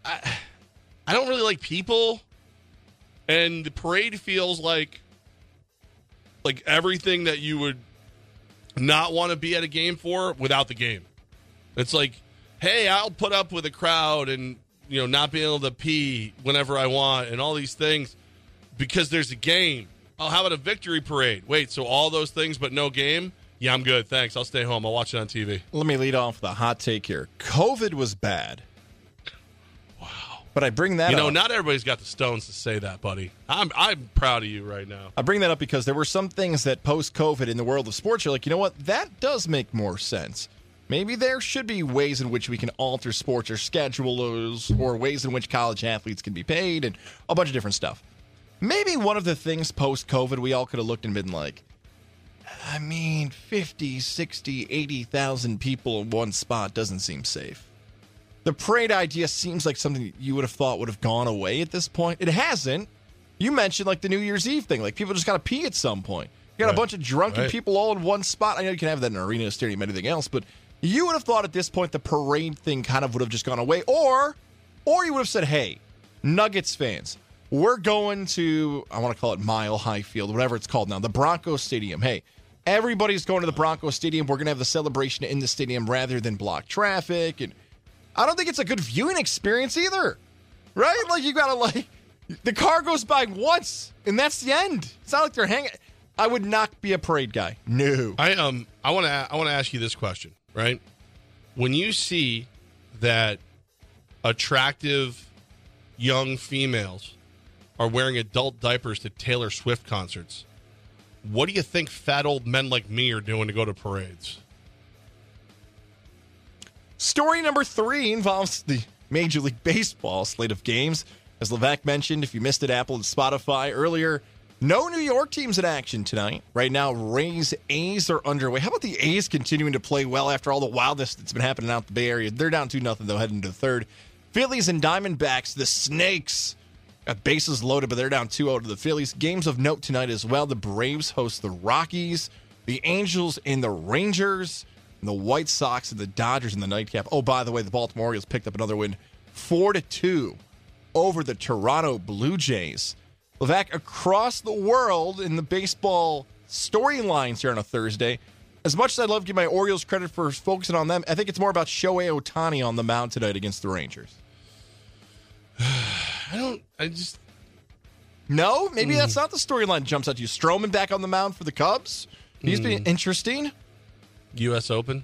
[SPEAKER 3] I, I don't really like people, and the parade feels like, like everything that you would not want to be at a game for without the game. It's like, hey, I'll put up with a crowd and you know not being able to pee whenever I want and all these things because there's a game. Oh, how about a victory parade? Wait, so all those things but no game? Yeah, I'm good. Thanks. I'll stay home. I'll watch it on TV.
[SPEAKER 2] Let me lead off with a hot take here. COVID was bad. Wow. But I bring that
[SPEAKER 3] you know,
[SPEAKER 2] up.
[SPEAKER 3] not everybody's got the stones to say that, buddy. I'm I'm proud of you right now.
[SPEAKER 2] I bring that up because there were some things that post COVID in the world of sports, you're like, you know what? That does make more sense. Maybe there should be ways in which we can alter sports or schedules or ways in which college athletes can be paid and a bunch of different stuff. Maybe one of the things post COVID we all could have looked and been like, I mean, 50, 60, 80,000 people in one spot doesn't seem safe. The parade idea seems like something you would have thought would have gone away at this point. It hasn't. You mentioned like the New Year's Eve thing, like people just got to pee at some point. You got
[SPEAKER 3] Right.
[SPEAKER 2] a bunch of drunken
[SPEAKER 3] Right.
[SPEAKER 2] people all in one spot. I know you can have that in an arena, stadium, anything else, but you would have thought at this point the parade thing kind of would have just gone away, or, or you would have said, "Hey, Nuggets fans, we're going to I want to call it Mile High Field, whatever it's called now, the Broncos Stadium. Hey, everybody's going to the Broncos Stadium. We're going to have the celebration in the stadium rather than block traffic." And I don't think it's a good viewing experience either, right? Like you gotta like the car goes by once, and that's the end. It's not like they're hanging. I would not be a parade guy. No.
[SPEAKER 3] I um I want to I want to ask you this question, right? When you see that attractive young females are wearing adult diapers to Taylor Swift concerts, what do you think fat old men like me are doing to go to parades?
[SPEAKER 2] Story number three involves the Major League Baseball slate of games. As Levack mentioned, if you missed it, Apple and Spotify earlier, no New York teams in action tonight. Right now, Rays A's are underway. How about the A's continuing to play well after all the wildness that's been happening out the Bay Area? They're down 2 nothing though, heading to third. Phillies and Diamondbacks, the Snakes. Got bases loaded, but they're down 2 0 to the Phillies. Games of note tonight as well. The Braves host the Rockies, the Angels and the Rangers, and the White Sox and the Dodgers in the nightcap. Oh, by the way, the Baltimore Orioles picked up another win 4 to 2 over the Toronto Blue Jays. Levack, across the world in the baseball storylines here on a Thursday, as much as I'd love to give my Orioles credit for focusing on them, I think it's more about Shohei Ohtani on the mound tonight against the Rangers. (sighs)
[SPEAKER 3] I don't. I just
[SPEAKER 2] No, maybe that's mm. not the storyline. Jumps out to you. Stroman back on the mound for the Cubs. He's mm. been interesting.
[SPEAKER 3] U.S. Open.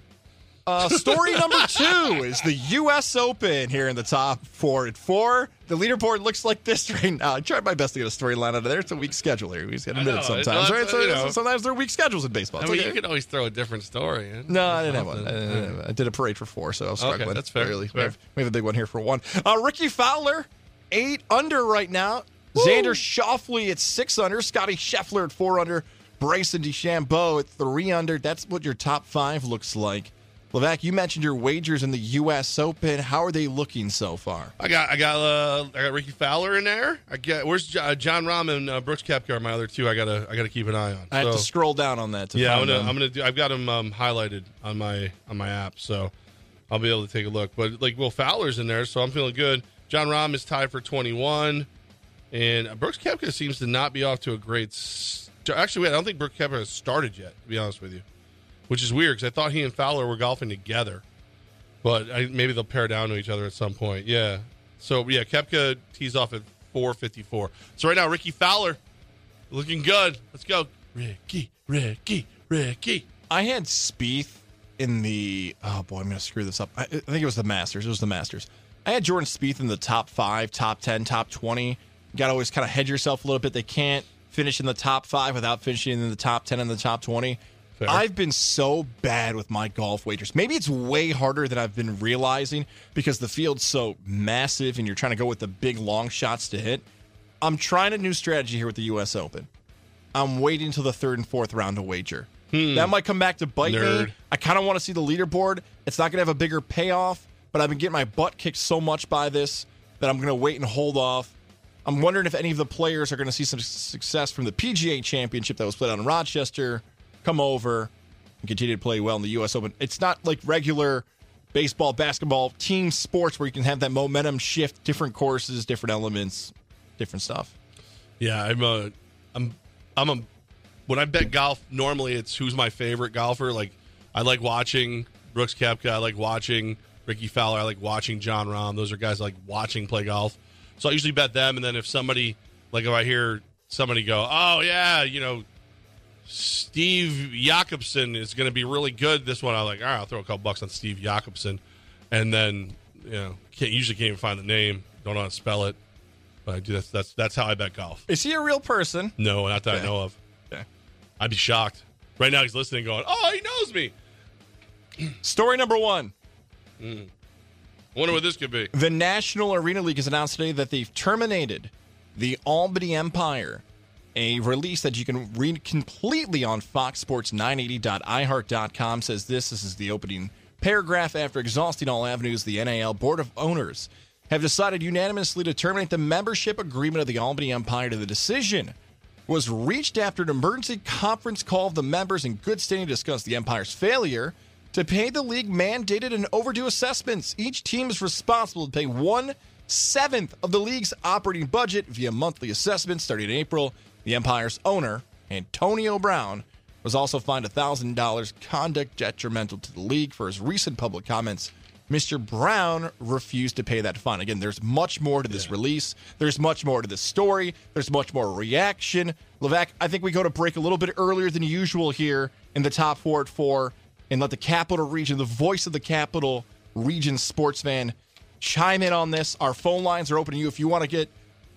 [SPEAKER 2] Uh, story number two is the U.S. Open here in the top four at four. The leaderboard looks like this right now. I tried my best to get a storyline out of there. It's a weak schedule here. We just got to
[SPEAKER 3] I
[SPEAKER 2] admit it sometimes, right? So,
[SPEAKER 3] you know.
[SPEAKER 2] sometimes there are weak schedules in baseball.
[SPEAKER 3] I mean,
[SPEAKER 2] okay.
[SPEAKER 3] you could always throw a different story in.
[SPEAKER 2] No, I didn't have one. I, didn't have- I did a parade for four, so I was
[SPEAKER 3] Okay,
[SPEAKER 2] struggling.
[SPEAKER 3] that's fair.
[SPEAKER 2] Really.
[SPEAKER 3] That's
[SPEAKER 2] We,
[SPEAKER 3] fair.
[SPEAKER 2] have, we have a big one here for one. Uh, Rickie Fowler, eight under right now. Xander Schauffele at six under. Scottie Scheffler at four under. Bryson DeChambeau at three under. That's what your top five looks like. Levack, you mentioned your wagers in the U.S. Open. How are they looking so far?
[SPEAKER 3] I got I got uh, I got Rickie Fowler in there. I got where's Jo- uh, Jon Rahm and uh, Brooks Koepka are my other two. I gotta I gotta keep an eye on.
[SPEAKER 2] I have to scroll down on that to
[SPEAKER 3] yeah, I'm gonna
[SPEAKER 2] them.
[SPEAKER 3] I'm gonna do. I've got them um, highlighted on my on my app, so I'll be able to take a look. But like Will Fowler's in there, so I'm feeling good. Jon Rahm is tied for 21, and Brooks Koepka seems to not be off to a great. St- Actually, wait, I don't think Brooks Koepka has started yet. To be honest with you, which is weird because I thought he and Fowler were golfing together, but I, maybe they'll pair down to each other at some point. Yeah. So yeah, Koepka tees off at 4:54. So right now, Rickie Fowler looking good. Let's go, Ricky, Ricky, Ricky.
[SPEAKER 2] I had Spieth in the. Oh boy, I'm to screw this up. I, I think it was the Masters. It was the Masters. I had Jordan Spieth in the top five, top ten, top twenty. You got to always kind of hedge yourself a little bit. They can't finish in the top five without finishing in the top ten and the top twenty.
[SPEAKER 3] Fair.
[SPEAKER 2] I've been so bad with my golf wagers. Maybe it's way harder than I've been realizing because the field's so massive and you're trying to go with the big long shots to hit. I'm trying a new strategy here with the U.S. Open. I'm waiting till the third and fourth round to wager. Hmm. That might come back to bite me. I kind of want to see the leaderboard. It's not going to have a bigger payoff, but I've been getting my butt kicked so much by this that I'm going to wait and hold off. I'm wondering if any of the players are going to see some success from the PGA Championship that was played out in Rochester come over. and continue to play well in the U.S. Open. It's not like regular baseball, basketball, team sports where you can have that momentum shift, different courses, different elements, different stuff.
[SPEAKER 3] Yeah, I'm a, I'm, I'm a. When I bet golf, normally it's who's my favorite golfer. Like, I like watching Brooks Koepka. I like watching Rickie Fowler. I like watching Jon Rahm. Those are guys I like watching play golf. So I usually bet them. And then if somebody, like if I hear somebody go, oh yeah, you know, Steve Jakobson is going to be really good this one, I'm like, all right, I'll throw a couple bucks on Steve Jakobson. And then, you know, can't usually can't even find the name. Don't know how to spell it. But I do that's that's that's how I bet golf.
[SPEAKER 2] Is he a real person?
[SPEAKER 3] No, not that I know of.
[SPEAKER 2] Okay.
[SPEAKER 3] I'd be shocked. Right now, he's listening, going, "Oh, he knows me." (clears throat)
[SPEAKER 2] Story number one.
[SPEAKER 3] Mm. I wonder what this could be.
[SPEAKER 2] The National Arena League has announced today that they've terminated the Albany Empire, a release that you can read completely on foxsports980.iheart.com says this. This is the opening paragraph. After exhausting all avenues, the NAL Board of Owners have decided unanimously to terminate the membership agreement of the Albany Empire. The decision was reached after an emergency conference call of the members in good standing to discuss the Empire's failure to pay the league mandated and overdue assessments. Each team is responsible to pay one seventh of the league's operating budget via monthly assessments starting in April. The Empire's owner, Antonio Brown, was also fined $1,000 conduct detrimental to the league for his recent public comments. Mr. Brown refused to pay that fine. Again, there's much more to this release. There's much more to this story. There's much more reaction. Levack, I think we go to break a little bit earlier than usual here in the top four at four and let the Capital Region, the voice of the Capital Region sports fan, chime in on this. Our phone lines are open to you if you want to get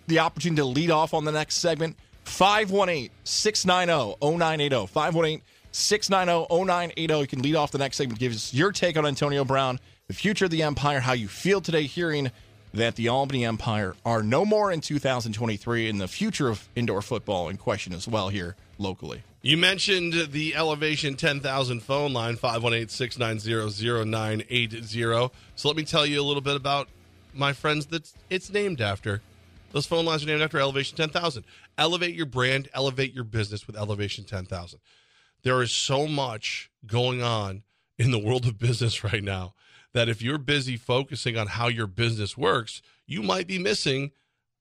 [SPEAKER 2] the opportunity to lead off on the next segment. 518 690 0980. 518 690 0980. You can lead off the next segment. Give us your take on Antonio Brown, the future of the Empire, how you feel today hearing that the Albany Empire are no more in 2023 and the future of indoor football in question as well here locally.
[SPEAKER 3] You mentioned the Elevation 10,000 phone line, 518-690-0980. So let me tell you a little bit about my friends that it's named after. Those phone lines are named after Elevation 10,000. Elevate your brand, elevate your business with Elevation 10,000. There is so much going on in the world of business (laughs) right now that if you're busy focusing on how your business works, you might be missing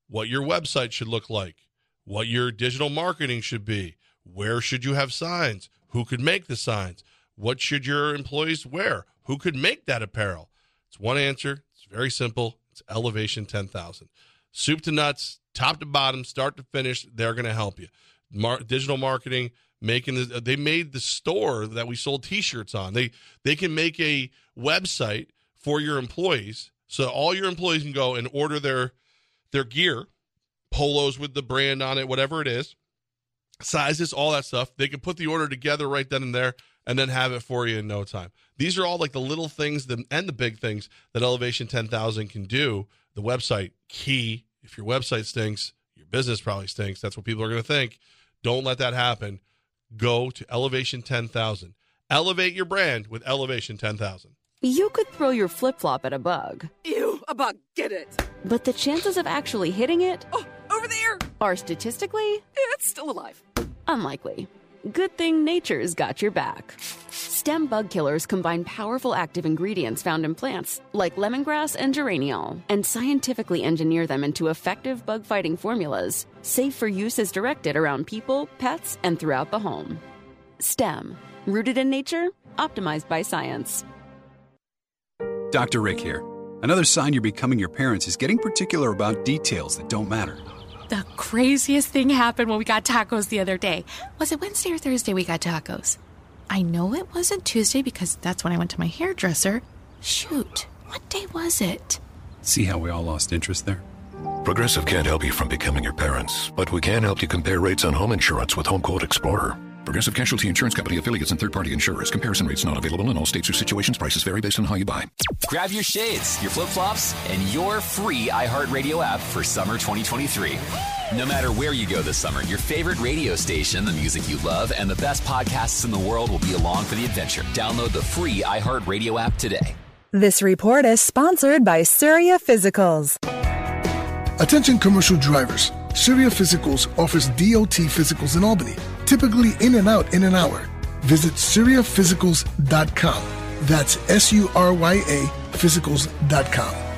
[SPEAKER 3] what your website should look like, what your digital marketing should be, where should you have signs, who could make the signs, what should your employees wear, who could make that apparel. It's one answer. It's very simple. It's Elevation 10,000. Soup to nuts, top to bottom, start to finish, they're going to help you. Mar- digital marketing, making the, they made the store that we sold t-shirts on. They they can make a website for your employees so all your employees can go and order their their gear, polos with the brand on it, whatever it is, sizes, all that stuff. They can put the order together right then and there and then have it for you in no time. These are all like the little things and the big things that Elevation 10,000 can do. The website, key. If your website stinks, your business probably stinks. That's what people are going to think. Don't let that happen. Go to Elevation 10,000. Elevate your brand with Elevation 10,000.
[SPEAKER 25] You could throw your flip flop at a bug,
[SPEAKER 32] Ew, a bug, get it.
[SPEAKER 25] but the chances of actually hitting it
[SPEAKER 32] Oh, over there.
[SPEAKER 25] are statistically
[SPEAKER 32] It's still alive.
[SPEAKER 25] unlikely. Good thing nature's got your back. Stem bug killers combine powerful active ingredients found in plants, like lemongrass and geraniol, and scientifically engineer them into effective bug fighting formulas, safe for use as directed around people, pets, and throughout the home. Stem, rooted in nature, optimized by science.
[SPEAKER 33] Dr. Rick here. Another sign you're becoming your parents is getting particular about details that don't matter.
[SPEAKER 34] The craziest thing happened when we got tacos the other day. Was it Wednesday or Thursday we got tacos? I know it wasn't Tuesday because that's when I went to my hairdresser. Shoot, what day was it?
[SPEAKER 33] See how we all lost interest there?
[SPEAKER 35] Progressive can't help you from becoming your parents, but we can help you compare rates on home insurance with Home Quote Explorer.
[SPEAKER 36] Progressive Casualty Insurance Company affiliates and third party insurers. Comparison rates not available in all states or situations. Prices vary based on how you buy.
[SPEAKER 37] Grab your shades, your flip flops, and your free iHeartRadio app for summer 2023. No matter where you go this summer, your favorite radio station, the music you love, and the best podcasts in the world will be along for the adventure. Download the free iHeartRadio app today.
[SPEAKER 38] This report is sponsored by Surya Physicals.
[SPEAKER 39] Attention commercial drivers. Surya Physicals offers DOT physicals in Albany, typically in and out in an hour. visit SuryaPhysicals.com. That's S U R Y A Physicals.com.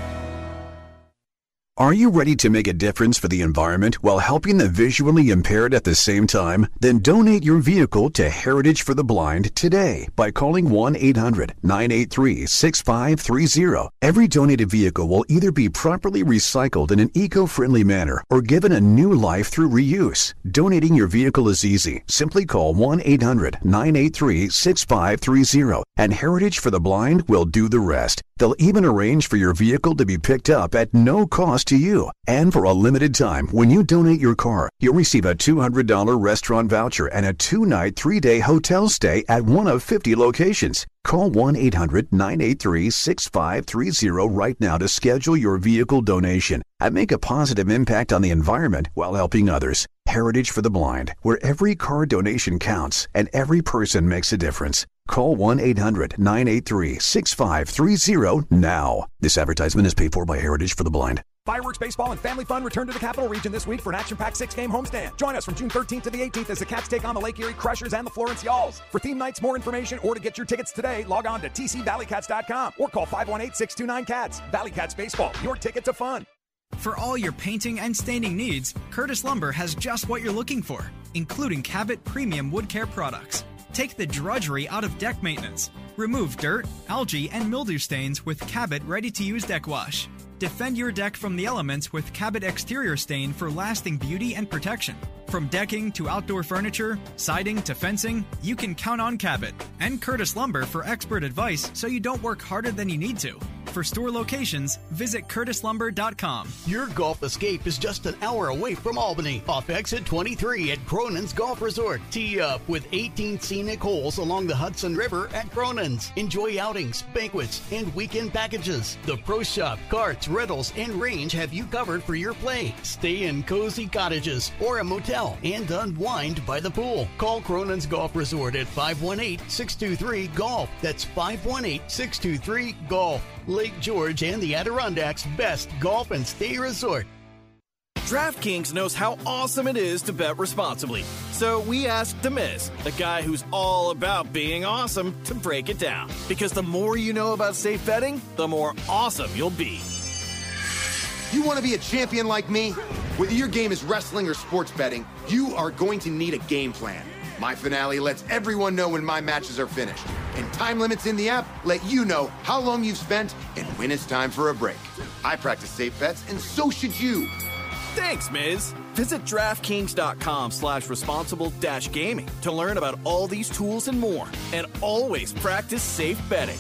[SPEAKER 16] Are you ready to make a difference for the environment while helping the visually impaired at the same time? Then donate your vehicle to Heritage for the Blind today by calling 1 800 983 6530. Every donated vehicle will either be properly recycled in an eco friendly manner or given a new life through reuse. Donating your vehicle is easy. Simply call 1 800 983 6530 and Heritage for the Blind will do the rest. They'll even arrange for your vehicle to be picked up at no cost to you. And for a limited time, when you donate your car, you'll receive a $200 restaurant voucher and a two night, three day hotel stay at one of 50 locations. Call 1 800 983 6530 right now to schedule your vehicle donation and make a positive impact on the environment while helping others. Heritage for the Blind, where every car donation counts and every person makes a difference. Call 1 800 983 6530 now. This advertisement is paid for by Heritage for the Blind.
[SPEAKER 27] Fireworks, baseball, and family fun return to the Capital Region this week for an action-packed six-game homestand. Join us from June 13th to the 18th as the Cats take on the Lake Erie Crushers and the Florence Y'alls. For theme nights, more information, or to get your tickets today, log on to tcvalleycats.com or call 518-629-CATS. Valley Cats Baseball, your ticket to fun.
[SPEAKER 40] For all your painting and staining needs, Curtis Lumber has just what you're looking for, including Cabot Premium Wood Care products. Take the drudgery out of deck maintenance. Remove dirt, algae, and mildew stains with Cabot ready to use deck wash. Defend your deck from the elements with Cabot Exterior Stain for lasting beauty and protection. From decking to outdoor furniture, siding to fencing, you can count on Cabot and Curtis Lumber for expert advice so you don't work harder than you need to. For store locations, visit curtislumber.com.
[SPEAKER 17] Your golf escape is just an hour away from Albany, off exit 23 at Cronin's Golf Resort. Tee up with 18 scenic holes along the Hudson River at Cronin's. Enjoy outings, banquets, and weekend packages. The Pro Shop, carts, rentals, and range have you covered for your play. Stay in cozy cottages or a motel and unwind by the pool. Call Cronin's Golf Resort at 518 623 Golf. That's 518 623 Golf. Lake George and the Adirondacks' best golf and stay resort.
[SPEAKER 41] DraftKings knows how awesome it is to bet responsibly. So we asked The Miz, the guy who's all about being awesome, to break it down. Because the more you know about safe betting, the more awesome you'll be.
[SPEAKER 42] You want to be a champion like me? Whether your game is wrestling or sports betting, you are going to need a game plan. My finale lets everyone know when my matches are finished. And time limits in the app let you know how long you've spent and when it's time for a break. I practice safe bets, and so should you.
[SPEAKER 41] Thanks, Miz. Visit DraftKings.com slash responsible dash gaming to learn about all these tools and more. And always practice safe betting.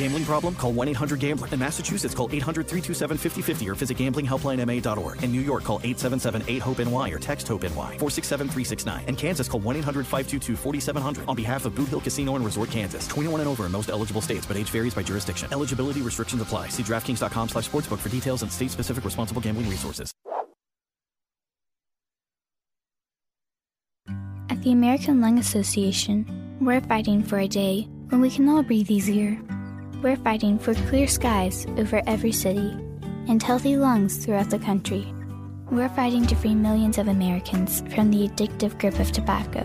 [SPEAKER 43] Gambling problem? Call 1 800 Gambler. In Massachusetts, call 800 327 5050 or visit gamblinghelplinema.org. In New York, call 877 8 HOPE NY or text HOPE NY 467 369. In Kansas, call 1 800 522 4700 on behalf of Boot Hill Casino and Resort, Kansas. 21 and over in most eligible states, but age varies by jurisdiction. Eligibility restrictions apply. See DraftKings.com slash sportsbook for details and state specific responsible gambling resources.
[SPEAKER 44] At the American Lung Association, we're fighting for a day when we can all breathe easier. We're fighting for clear skies over every city and healthy lungs throughout the country. We're fighting to free millions of Americans from the addictive grip of tobacco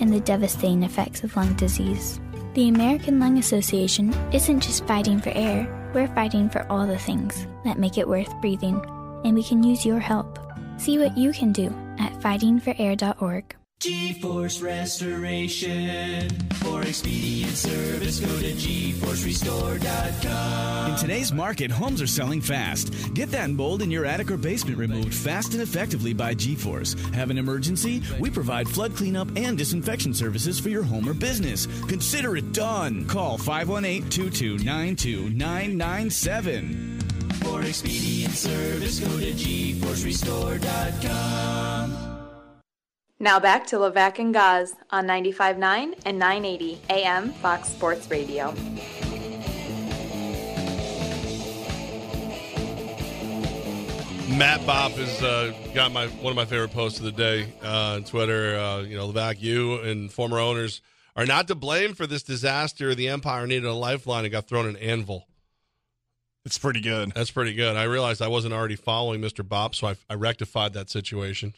[SPEAKER 44] and the devastating effects of lung disease. The American Lung Association isn't just fighting for air, we're fighting for all the things that make it worth breathing, and we can use your help. See what you can do at fightingforair.org.
[SPEAKER 45] GeForce Restoration. For expedient service, go to GeForceRestore.com.
[SPEAKER 46] In today's market, homes are selling fast. Get that mold in your attic or basement removed fast and effectively by GeForce. Have an emergency? We provide flood cleanup and disinfection services for your home or business. Consider it done. Call 518 2292 997.
[SPEAKER 45] For expedient service, go to GeForceRestore.com.
[SPEAKER 15] Now back to Levack and Goz on 95.9 and 980 AM Fox Sports Radio.
[SPEAKER 3] Matt Bopp has uh, got my one of my favorite posts of the day uh, on Twitter. Uh, you know, Levack, you and former owners are not to blame for this disaster. The Empire needed a lifeline and got thrown an anvil.
[SPEAKER 2] It's pretty good.
[SPEAKER 3] That's pretty good. I realized I wasn't already following Mr. Bopp, so I, I rectified that situation.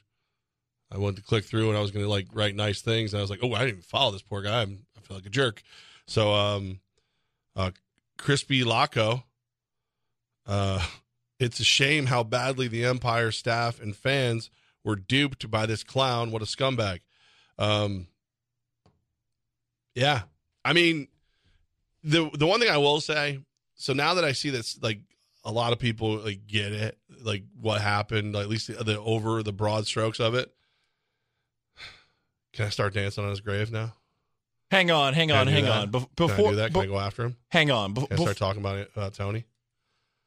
[SPEAKER 3] I went to click through and I was going to like write nice things. And I was like, oh, I didn't even follow this poor guy. I'm, I feel like a jerk. So, um, uh, Crispy Laco, uh, (laughs) it's a shame how badly the Empire staff and fans were duped by this clown. What a scumbag. Um, yeah. I mean, the the one thing I will say, so now that I see this, like a lot of people like get it, like what happened, like, at least the, the over the broad strokes of it. Can I start dancing on his grave now?
[SPEAKER 2] Hang on, hang on, hang
[SPEAKER 3] that?
[SPEAKER 2] on. Bef-
[SPEAKER 3] Can I
[SPEAKER 2] before
[SPEAKER 3] do that? Can I go after him?
[SPEAKER 2] Hang on. Bef-
[SPEAKER 3] Can I
[SPEAKER 2] bef-
[SPEAKER 3] start talking about it about Tony?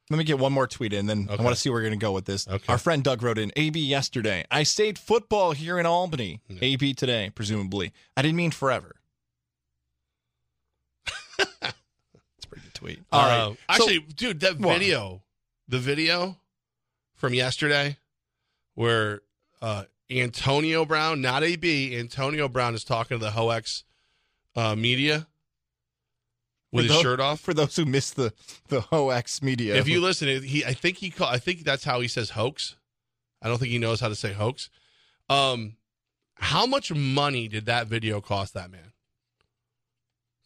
[SPEAKER 2] Let me get one more tweet in, then I want to see where we're going to go with this.
[SPEAKER 3] Okay.
[SPEAKER 2] Our friend Doug wrote in AB yesterday. I stayed football here in Albany. AB today, presumably. I didn't mean forever. (laughs) That's a pretty good tweet. All right.
[SPEAKER 3] Uh, actually, dude, that
[SPEAKER 2] What?
[SPEAKER 3] video, the video from yesterday, where uh, Antonio Brown, not AB, Antonio Brown is talking to the Hoex uh, media with
[SPEAKER 2] For
[SPEAKER 3] his shirt off.
[SPEAKER 2] For those who missed the the Hoax media,
[SPEAKER 3] If you listen, he I think he call, I think that's how he says hoax. I don't think he knows how to say hoax. Um, how much money did that video cost that man?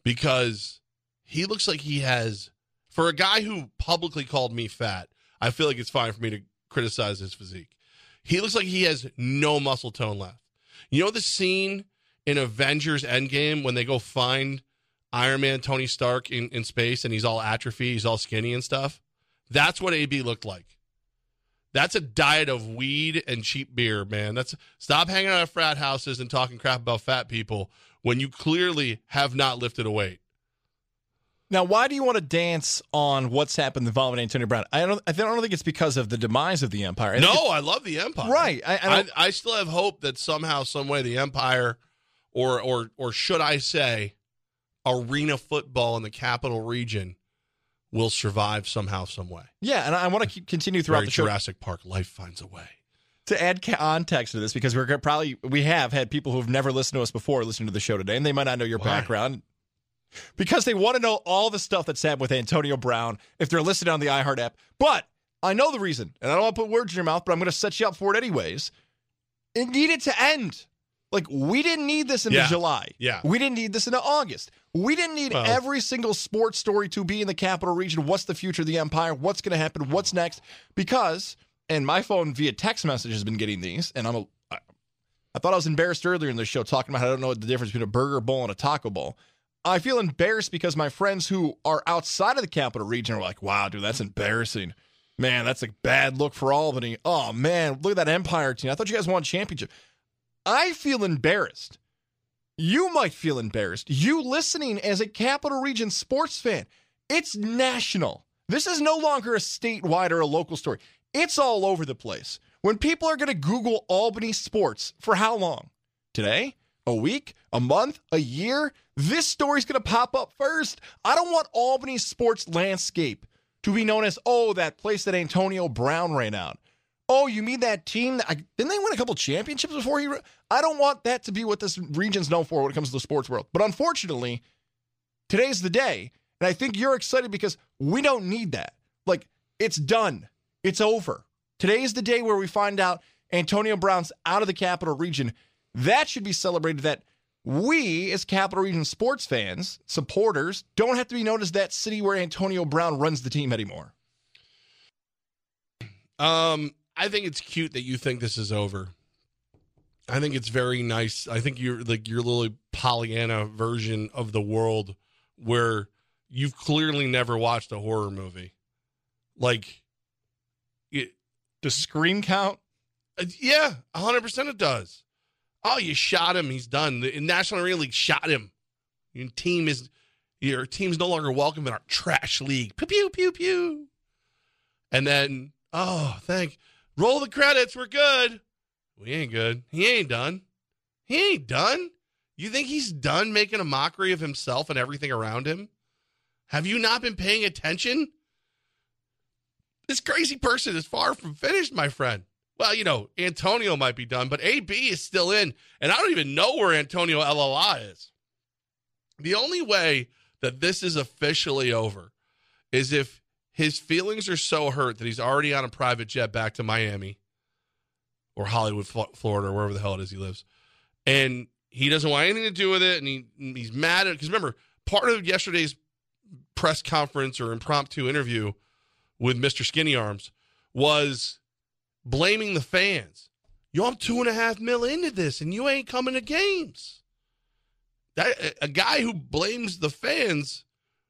[SPEAKER 3] Because he looks like he has, for a guy who publicly called me fat, I feel like it's fine for me to criticize his physique. He looks like he has no muscle tone left. You know the scene in Avengers Endgame when they go find Iron Man Tony Stark in, in space and he's all atrophy, he's all skinny and stuff? That's what AB looked like. That's a diet of weed and cheap beer, man. That's stop hanging out at frat houses and talking crap about fat people when you clearly have not lifted a weight.
[SPEAKER 2] Now, why do you want to dance on what's happened involving Antonio Brown? I don't. I don't think it's because of the demise of the Empire. I
[SPEAKER 3] No, I love the Empire.
[SPEAKER 2] Right. I, I
[SPEAKER 3] I, I still have hope that somehow, some way, the Empire, or or or should I say, arena football in the capital region, will survive somehow, some way.
[SPEAKER 2] yeah, and I want to keep continue throughout
[SPEAKER 3] Very
[SPEAKER 2] the show
[SPEAKER 3] Jurassic Park. Life finds a way.
[SPEAKER 2] to add context to this because we're probably we have had people who've never listened to us before listen to the show today, and they might not know your
[SPEAKER 3] Why?
[SPEAKER 2] background because they want to know all the stuff that's happened with Antonio Brown if they're listening on the iHeart app. But I know the reason, and I don't want to put words in your mouth, but I'm going to set you up for it anyways. It needed to end. Like we didn't need this into
[SPEAKER 3] Yeah.
[SPEAKER 2] July.
[SPEAKER 3] Yeah.
[SPEAKER 2] We didn't need this into August. We didn't need
[SPEAKER 3] Well-
[SPEAKER 2] every single sports story to be in the capital region. What's the future of the empire? What's going to happen? What's next? Because, and my phone via text message has been getting these, and I'm a, I, I thought I was embarrassed earlier in the show talking about how I don't know the difference between a burger bowl and a taco bowl. I feel embarrassed because my friends who are outside of the capital region are like, wow, dude, that's embarrassing. Man, that's a bad look for Albany. Oh, man, look at that Empire team. I thought you guys won a championship. I feel embarrassed. You might feel embarrassed. You listening as a Capital Region sports fan. It's national. This is no longer a statewide or a local story. It's all over the place. When people are going to Google Albany sports for how long? Today? A week? A month? A year? This story's going to pop up first. I don't want Albany's sports landscape to be known as, oh, that place that Antonio Brown ran out. Oh, you mean that team? That, I, didn't they win a couple championships before he? I don't want that to be what this region's known for when it comes to the sports world. But unfortunately, today's the day, and I think you're excited because we don't need that. Like it's done. It's over. Today's the day where we find out Antonio Brown's out of the capital region. That should be celebrated. That we, as capital region sports fans, supporters, don't have to be known as that city where Antonio Brown runs the team anymore.
[SPEAKER 3] Um, I think it's cute that you think this is over. I think it's very nice. I think you're like your little Pollyanna version of the world where you've clearly never watched a horror movie. Like, it,
[SPEAKER 2] Does Scream count?
[SPEAKER 3] uh, yeah, hundred percent it does. Oh, you shot him. He's done. The National Arena League shot him. Your team is your team's no longer welcome in our trash league. Pew pew pew pew. And then, oh, thank. Roll the credits. We're good. We ain't good. He ain't done. He ain't done. You think he's done making a mockery of himself and everything around him? Have you not been paying attention? This crazy person is far from finished, my friend. Well, you know, Antonio might be done, but AB is still in, and I don't even know where Antonio LLI is. The only way that this is officially over is if his feelings are so hurt that he's already on a private jet back to Miami, or Hollywood, Florida, or wherever the hell it is he lives. And he doesn't want anything to do with it. And he he's mad at because remember, part of yesterday's press conference or impromptu interview with Mr. Skinny Arms was blaming the fans. Yo, I'm two and a half mil into this, and you ain't coming to games. That a guy who blames the fans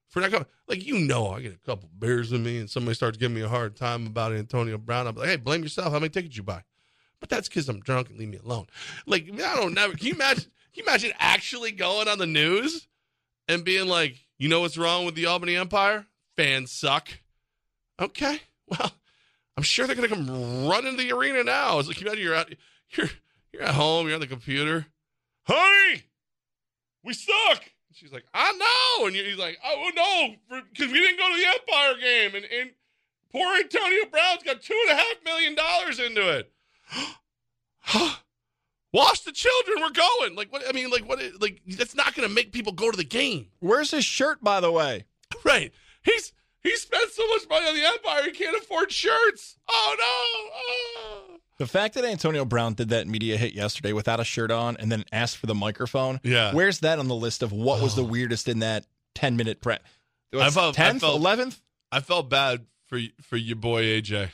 [SPEAKER 3] for not coming, like you know, I get a couple beers in me, and somebody starts giving me a hard time about Antonio Brown. I'm like, hey, blame yourself. How many tickets you buy? But that's because I'm drunk and leave me alone. Like I don't know. Can you imagine? Can you imagine actually going on the news and being like, you know what's wrong with the Albany Empire? Fans suck. Okay, well, I'm sure they're gonna come run into the arena now. It's like you know you're out, you're you're at home, you're on the computer. Honey, we suck. She's like, I know, and he's like, oh no, because we didn't go to the Empire game, and and poor Antonio Brown's got two and a half million dollars into it. (gasps) Wash the children. We're going. Like what? I mean, like what? Like that's not going to make people go to the game.
[SPEAKER 2] Where's his shirt, by the way? (laughs)
[SPEAKER 3] Right. He's he spent so much money on the Empire, he can't afford shirts. Oh no! Oh.
[SPEAKER 2] The fact that Antonio Brown did that media hit yesterday without a shirt on and then asked for the microphone.
[SPEAKER 3] Yeah.
[SPEAKER 2] Where's that on the list of what was the oh. weirdest in that ten minute prep?
[SPEAKER 3] I felt
[SPEAKER 2] tenth, eleventh.
[SPEAKER 3] I felt bad for for your boy AJ,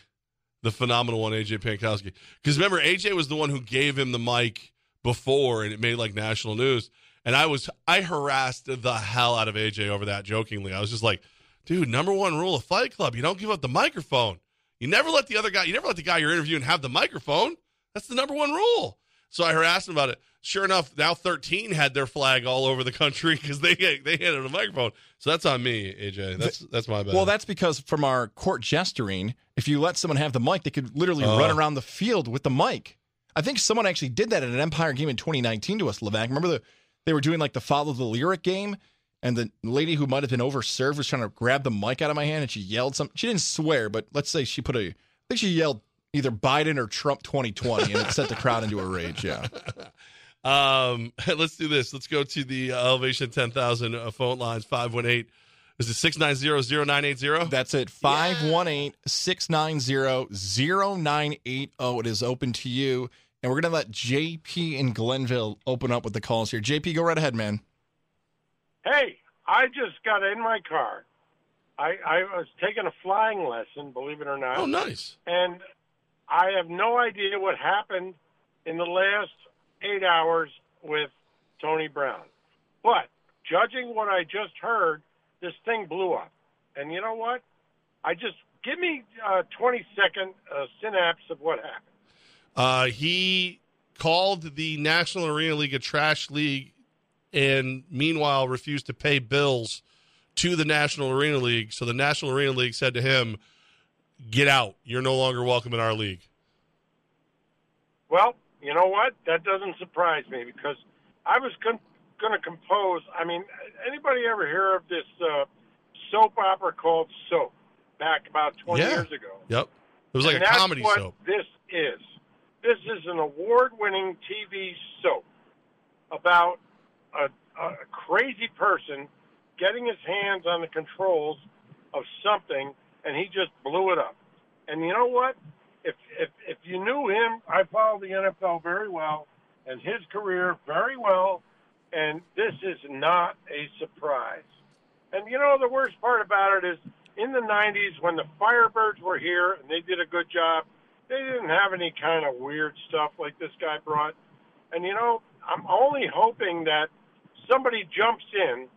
[SPEAKER 3] the phenomenal one AJ Pankowski. Because remember, AJ was the one who gave him the mic before, and it made like national news. And I was I harassed the hell out of AJ over that jokingly. I was just like, dude, number one rule of Fight Club: you don't give up the microphone. You never let the other guy, you never let the guy you're interviewing have the microphone. That's the number one rule. So I harassed him about it. Sure enough, now 13 had their flag all over the country (laughs) because they they handed a microphone. So that's on me, AJ. That's that's my bad.
[SPEAKER 2] Well, that's because from our court gesturing, if you let someone have the mic, they could literally
[SPEAKER 3] Oh.
[SPEAKER 2] run around the field with the mic. I think someone actually did that at an Empire game in 2019 to us, Levack. Remember the they were doing like the follow the lyric game, and the lady who might have been overserved was trying to grab the mic out of my hand, and she yelled some. She didn't swear, but let's say she put a. I think she yelled either Biden or Trump 2020, and it set the crowd into a rage. Yeah. (laughs)
[SPEAKER 3] Um, (laughs) let's do this. Let's go to the uh, Elevation 10,000 uh, phone lines 518. Is it 690-0980?
[SPEAKER 2] That's it. 518 690 0980. It is open to you. And we're going to let JP in Glenville open up with the calls here. JP, go right ahead, man.
[SPEAKER 47] Hey, I just got in my car. I, I was taking a flying lesson, believe it or not.
[SPEAKER 3] Oh, nice.
[SPEAKER 47] And I have no idea what happened in the last eight hours with Tony Brown. But judging what I just heard, this thing blew up. And you know what? I just give me a 20 second uh, synapse of what happened.
[SPEAKER 3] Uh, he called the National Arena League a trash league and meanwhile refused to pay bills to the National Arena League. So the National Arena League said to him, get out. You're no longer welcome in our league.
[SPEAKER 47] Well, you know what? That doesn't surprise me because I was con- going to compose. I mean, anybody ever hear of this uh, soap opera called Soap back about 20
[SPEAKER 3] Yeah.
[SPEAKER 47] years ago?
[SPEAKER 3] Yep. It was like
[SPEAKER 47] And
[SPEAKER 3] a comedy
[SPEAKER 47] what
[SPEAKER 3] soap.
[SPEAKER 47] This is. This is an award-winning TV soap about a, a crazy person getting his hands on the controls of something, and he just blew it up. And you know what? If if if you knew him, I follow the NFL very well and his career very well, and this is not a surprise. And you know the worst part about it is in the 90s when the Firebirds were here and they did a good job, they didn't have any kind of weird stuff like this guy brought. And you know, I'm only hoping that somebody jumps in,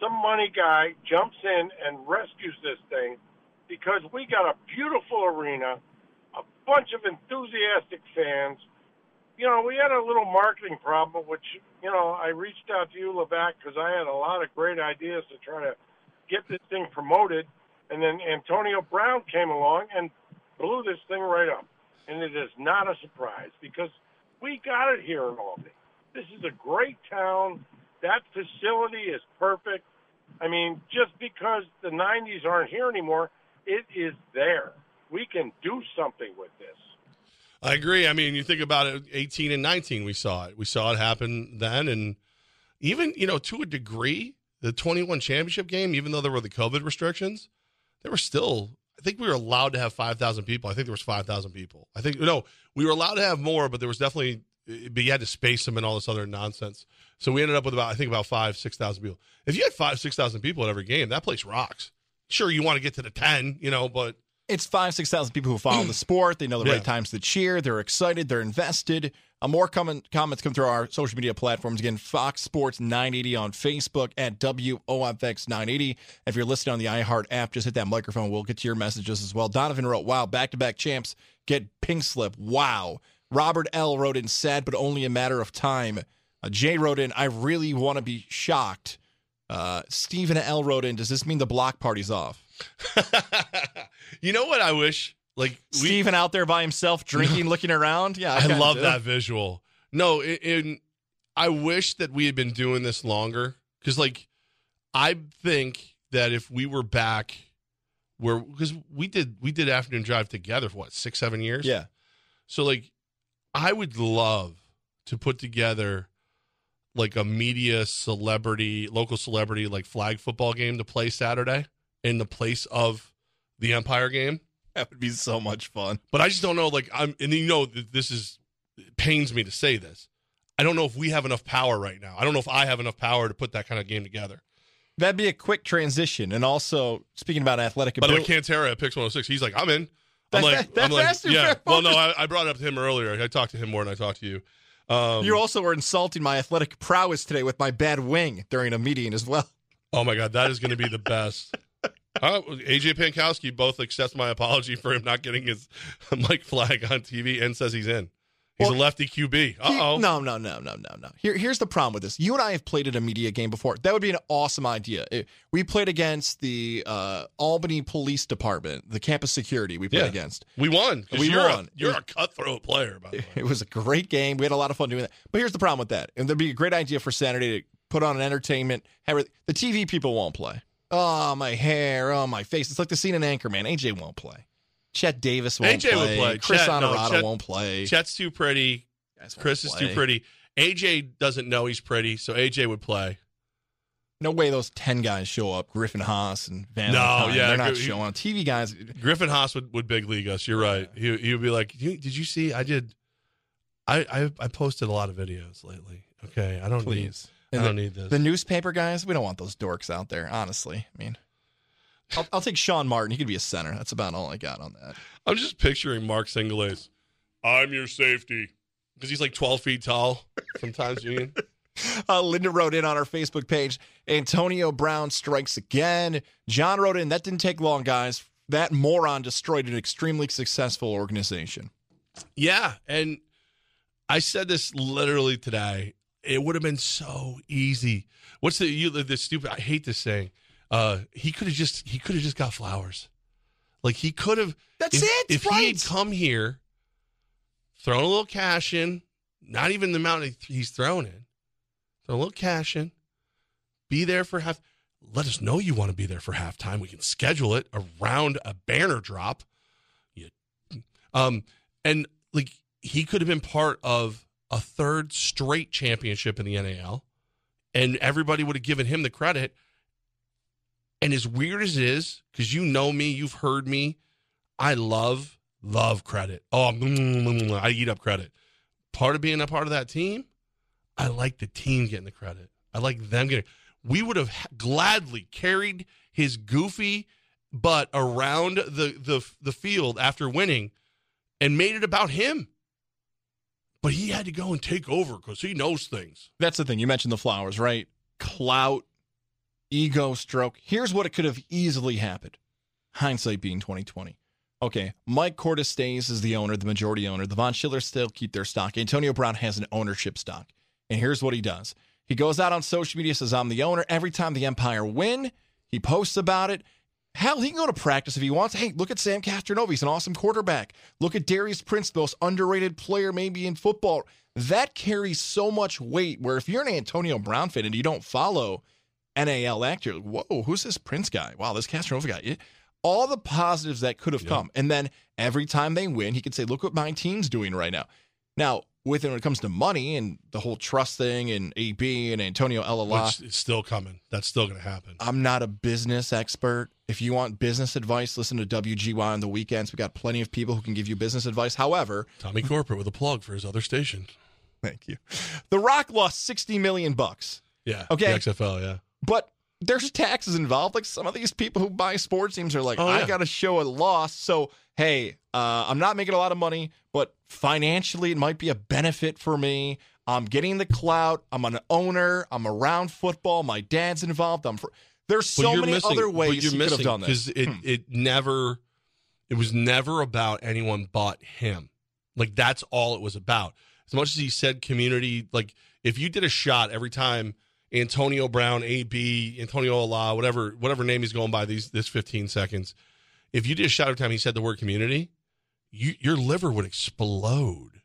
[SPEAKER 47] some money guy jumps in and rescues this thing because we got a beautiful arena, a bunch of enthusiastic fans. You know, we had a little marketing problem, which, you know, I reached out to you, Levack, because I had a lot of great ideas to try to get this thing promoted. And then Antonio Brown came along and blew this thing right up. And it is not a surprise because we got it here in Albany. This is a great town. That facility is perfect. I mean, just because the 90s aren't here anymore, it is there. We can do something with this.
[SPEAKER 3] I agree. I mean, you think about it, 18 and 19, we saw it. We saw it happen then. And even, you know, to a degree, the 21 championship game, even though there were the COVID restrictions, there were still, I think we were allowed to have five thousand people. I think there was five thousand people. I think no, we were allowed to have more, but there was definitely. But you had to space them and all this other nonsense. So we ended up with about I think about five six thousand people. If you had five six thousand people at every game, that place rocks. Sure, you want to get to the ten, you know, but
[SPEAKER 2] it's five, six thousand people who follow the (clears throat) sport. They know the
[SPEAKER 3] Yeah.
[SPEAKER 2] right times to cheer. They're excited. They're invested. Uh, more comment, comments come through our social media platforms. Again, Fox Sports 980 on Facebook at WOFX 980. If you're listening on the iHeart app, just hit that microphone. We'll get to your messages as well. Donovan wrote, "Wow, back-to-back champs get pink slip. Wow." Robert L wrote in, "Sad, but only a matter of time." Uh, Jay wrote in, "I really want to be shocked." Uh, Stephen L wrote in, "Does this mean the block party's off?" (laughs)
[SPEAKER 3] you know what I wish like we,
[SPEAKER 2] Steven out there by himself drinking, (laughs) looking around. Yeah,
[SPEAKER 3] I,
[SPEAKER 2] kinda
[SPEAKER 3] love
[SPEAKER 2] do.
[SPEAKER 3] that visual. No, in I wish that we had been doing this longer because, like, I think that if we were back where because we did we did afternoon drive together for what six seven years.
[SPEAKER 2] Yeah.
[SPEAKER 3] So like, I would love to put together like a media celebrity, local celebrity like flag football game to play Saturday in the place of the Empire game.
[SPEAKER 2] That would be so much fun.
[SPEAKER 3] But I just don't know. Like I'm, and you know, th- this is it pains me to say this. I don't know if we have enough power right now. I don't know if I have enough power to put that kind of game together.
[SPEAKER 2] That'd be a quick transition. And also, speaking about athletic
[SPEAKER 3] By the way,
[SPEAKER 2] ability,
[SPEAKER 3] Cantera at PYX 106, he's like, I'm in. I'm like,
[SPEAKER 2] that- that
[SPEAKER 3] I'm like, yeah. Well, no, I, I brought it up to him earlier. I talked to him more than I talked to you. Um,
[SPEAKER 2] you also were insulting my athletic prowess today with my bad wing during a meeting as well.
[SPEAKER 3] Oh my god, that is going to be the best. (laughs) Uh, AJ Pankowski both accepts my apology for him not getting his (laughs) Mike flag on TV and says he's in. He's a lefty QB. Uh oh.
[SPEAKER 2] No, no, no, no, no, no. Here, here's the problem with this. You and I have played at a media game before. That would be an awesome idea. It- we played against the uh, Albany Police Department, the campus security. We played
[SPEAKER 3] Yeah.
[SPEAKER 2] against.
[SPEAKER 3] We won.
[SPEAKER 2] We
[SPEAKER 3] you're
[SPEAKER 2] won.
[SPEAKER 3] A, you're a cutthroat player, by the way.
[SPEAKER 2] It was a great game. We had a lot of fun doing that. But here's the problem with that. And there'd be a great idea for Saturday to put on an entertainment. Have the TV people won't play. Oh, my hair. Oh, my face. It's like the scene in Anchorman. AJ won't play. Chet Davis won't
[SPEAKER 3] AJ
[SPEAKER 2] play.
[SPEAKER 3] would play.
[SPEAKER 2] Chris
[SPEAKER 3] Chet- no, Chet-
[SPEAKER 2] won't play.
[SPEAKER 3] Chet's too pretty. Chris is too pretty. AJ doesn't know he's pretty, so AJ would play.
[SPEAKER 2] No way those 10 guys show up. Griffin Haas and Van
[SPEAKER 3] No, yeah,
[SPEAKER 2] They're not
[SPEAKER 3] he-
[SPEAKER 2] showing up. TV guys.
[SPEAKER 3] Griffin Haas would, would big league us. You're right. He he would be like, "Did you see? I did. I I, I posted a lot of videos lately. Okay, I don't
[SPEAKER 2] Please.
[SPEAKER 3] need.
[SPEAKER 2] And
[SPEAKER 3] I don't
[SPEAKER 2] the,
[SPEAKER 3] need this.
[SPEAKER 2] The newspaper guys, we don't want those dorks out there, honestly. I mean, I'll, I'll take Sean Martin. He could be a center. That's about all I got on that.
[SPEAKER 3] I'm just picturing Mark Singulace. I'm your safety because he's like 12 feet tall. Sometimes Union. (laughs)
[SPEAKER 2] Uh, Linda wrote in on our Facebook page Antonio Brown strikes again. John wrote in, that didn't take long, guys. That moron destroyed an extremely successful organization.
[SPEAKER 3] Yeah, and I said this literally today. It would have been so easy. What's the you the stupid? I hate this saying. Uh, he could have just he could have just got flowers. Like he could have.
[SPEAKER 2] That's
[SPEAKER 3] if,
[SPEAKER 2] it,
[SPEAKER 3] If he
[SPEAKER 2] right.
[SPEAKER 3] had come here, thrown a little cash in, not even the amount he's thrown in, throw a little cash in, be there for half. Let us know you want to be there for halftime. We can schedule it around a banner drop. You, um, and like he could have been part of a third straight championship in the NAL, and everybody would have given him the credit. And as weird as it is, because you know me, you've heard me, I love, love credit. Oh, mm, mm, mm, I eat up credit. Part of being a part of that team, I like the team getting the credit. I like them getting. We would have gladly carried his goofy butt around the the the field after winning, and made it about him. But he had to go and take over because he knows things.
[SPEAKER 2] That's the thing. You mentioned the flowers, right? Clout, ego stroke. Here's what it could have easily happened. Hindsight being 2020. Okay, Mike Cordes stays as the owner, the majority owner. The Von Schiller still keep their stock. Antonio Brown has an ownership stock. And here's what he does. He goes out on social media, says, I'm the owner. Every time the Empire win, he posts about it. Hell, he can go to practice if he wants. Hey, look at Sam Castronova. He's an awesome quarterback. Look at Darius Prince, the most underrated player maybe in football. That carries so much weight where if you're an Antonio Brown fan and you don't follow NAL actor, whoa, who's this Prince guy? Wow, this Castronova guy. All the positives that could have come. And then every time they win, he could say, look what my team's doing right now. Now, with it when it comes to money and the whole trust thing and AB and Antonio Elala.
[SPEAKER 3] Which is still coming. That's still going to happen.
[SPEAKER 2] I'm not a business expert. If you want business advice, listen to WGY on the weekends. We got plenty of people who can give you business advice. However,
[SPEAKER 3] Tommy Corporate with a plug for his other station.
[SPEAKER 2] Thank you. The Rock lost 60 million bucks.
[SPEAKER 3] Yeah.
[SPEAKER 2] Okay.
[SPEAKER 3] The XFL, yeah.
[SPEAKER 2] But there's taxes involved. Like some of these people who buy sports teams are like,
[SPEAKER 3] Oh,
[SPEAKER 2] I got to show a loss. So, hey, uh, I'm not making a lot of money, but financially, it might be a benefit for me. I'm getting the clout. I'm an owner. I'm around football. My dad's involved. I'm. Fr- there's so many
[SPEAKER 3] missing-
[SPEAKER 2] other ways
[SPEAKER 3] you're
[SPEAKER 2] you could have done this.
[SPEAKER 3] because it it never it was never about anyone but him. Like that's all it was about. As much as he said community, like if you did a shot every time Antonio Brown, AB, Antonio Allah, whatever whatever name he's going by these this 15 seconds, if you did a shot every time he said the word community, you, your liver would explode.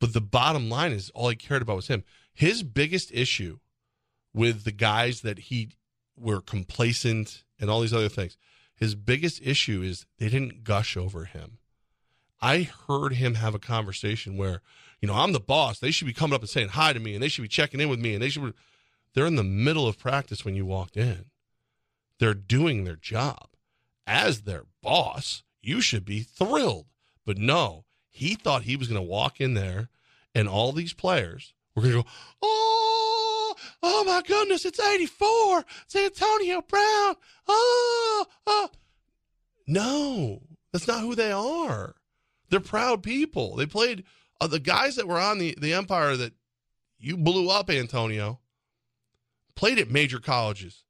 [SPEAKER 3] But the bottom line is all he cared about was him. His biggest issue with the guys that he were complacent and all these other things. His biggest issue is they didn't gush over him. I heard him have a conversation where, you know, I'm the boss. They should be coming up and saying hi to me and they should be checking in with me and they should they're in the middle of practice when you walked in. They're doing their job. As their boss, you should be thrilled. But no, he thought he was going to walk in there and all these players were going to go, "Oh, oh my goodness, it's 84. It's Antonio Brown." Oh, oh. No, that's not who they are. They're proud people. They played uh, the guys that were on the the Empire that you blew up, Antonio. Played at major colleges.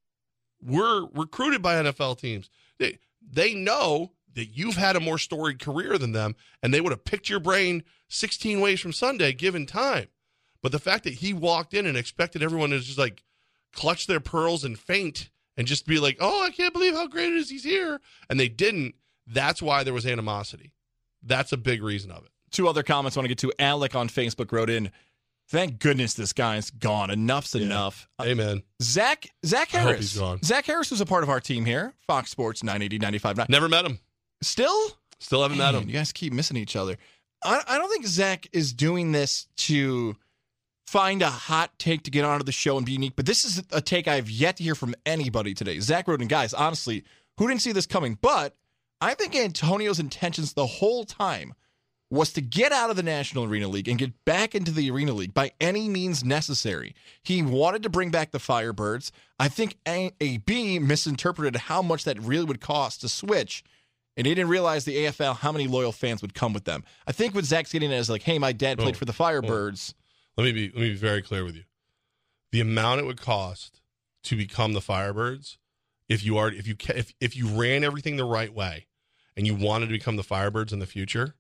[SPEAKER 3] Were recruited by NFL teams. They they know that you've had a more storied career than them, and they would have picked your brain 16 ways from Sunday given time. But the fact that he walked in and expected everyone to just like clutch their pearls and faint and just be like, "Oh, I can't believe how great it is he's here," and they didn't. That's why there was animosity. That's a big reason of it.
[SPEAKER 2] Two other comments I want to get to. Alec on Facebook wrote in, "Thank goodness this guy's gone. Enough's enough."
[SPEAKER 3] Uh, Amen.
[SPEAKER 2] Zach Zach
[SPEAKER 3] I
[SPEAKER 2] Harris.
[SPEAKER 3] hope he's gone.
[SPEAKER 2] Zach Harris was a part of our team here, Fox Sports 980 959.
[SPEAKER 3] Never met him.
[SPEAKER 2] Still?
[SPEAKER 3] Still haven't met him.
[SPEAKER 2] You guys keep missing each other. I, I don't think Zach is doing this to find a hot take to get onto the show and be unique, but this is a take I've yet to hear from anybody today. Zach Roden, guys, honestly, who didn't see this coming? But I think Antonio's intentions the whole time was to get out of the National Arena League and get back into the Arena League by any means necessary. He wanted to bring back the Firebirds. I think A- AB misinterpreted how much that really would cost to switch, and he didn't realize the AFL how many loyal fans would come with them. I think what Zach's getting at is like, hey, my dad played
[SPEAKER 3] Oh,
[SPEAKER 2] for the oh. Firebirds.
[SPEAKER 3] Let me be let me be very clear with you. The amount it would cost to become the Firebirds, if you are if you if if you ran everything the right way, and you wanted to become the Firebirds in the future,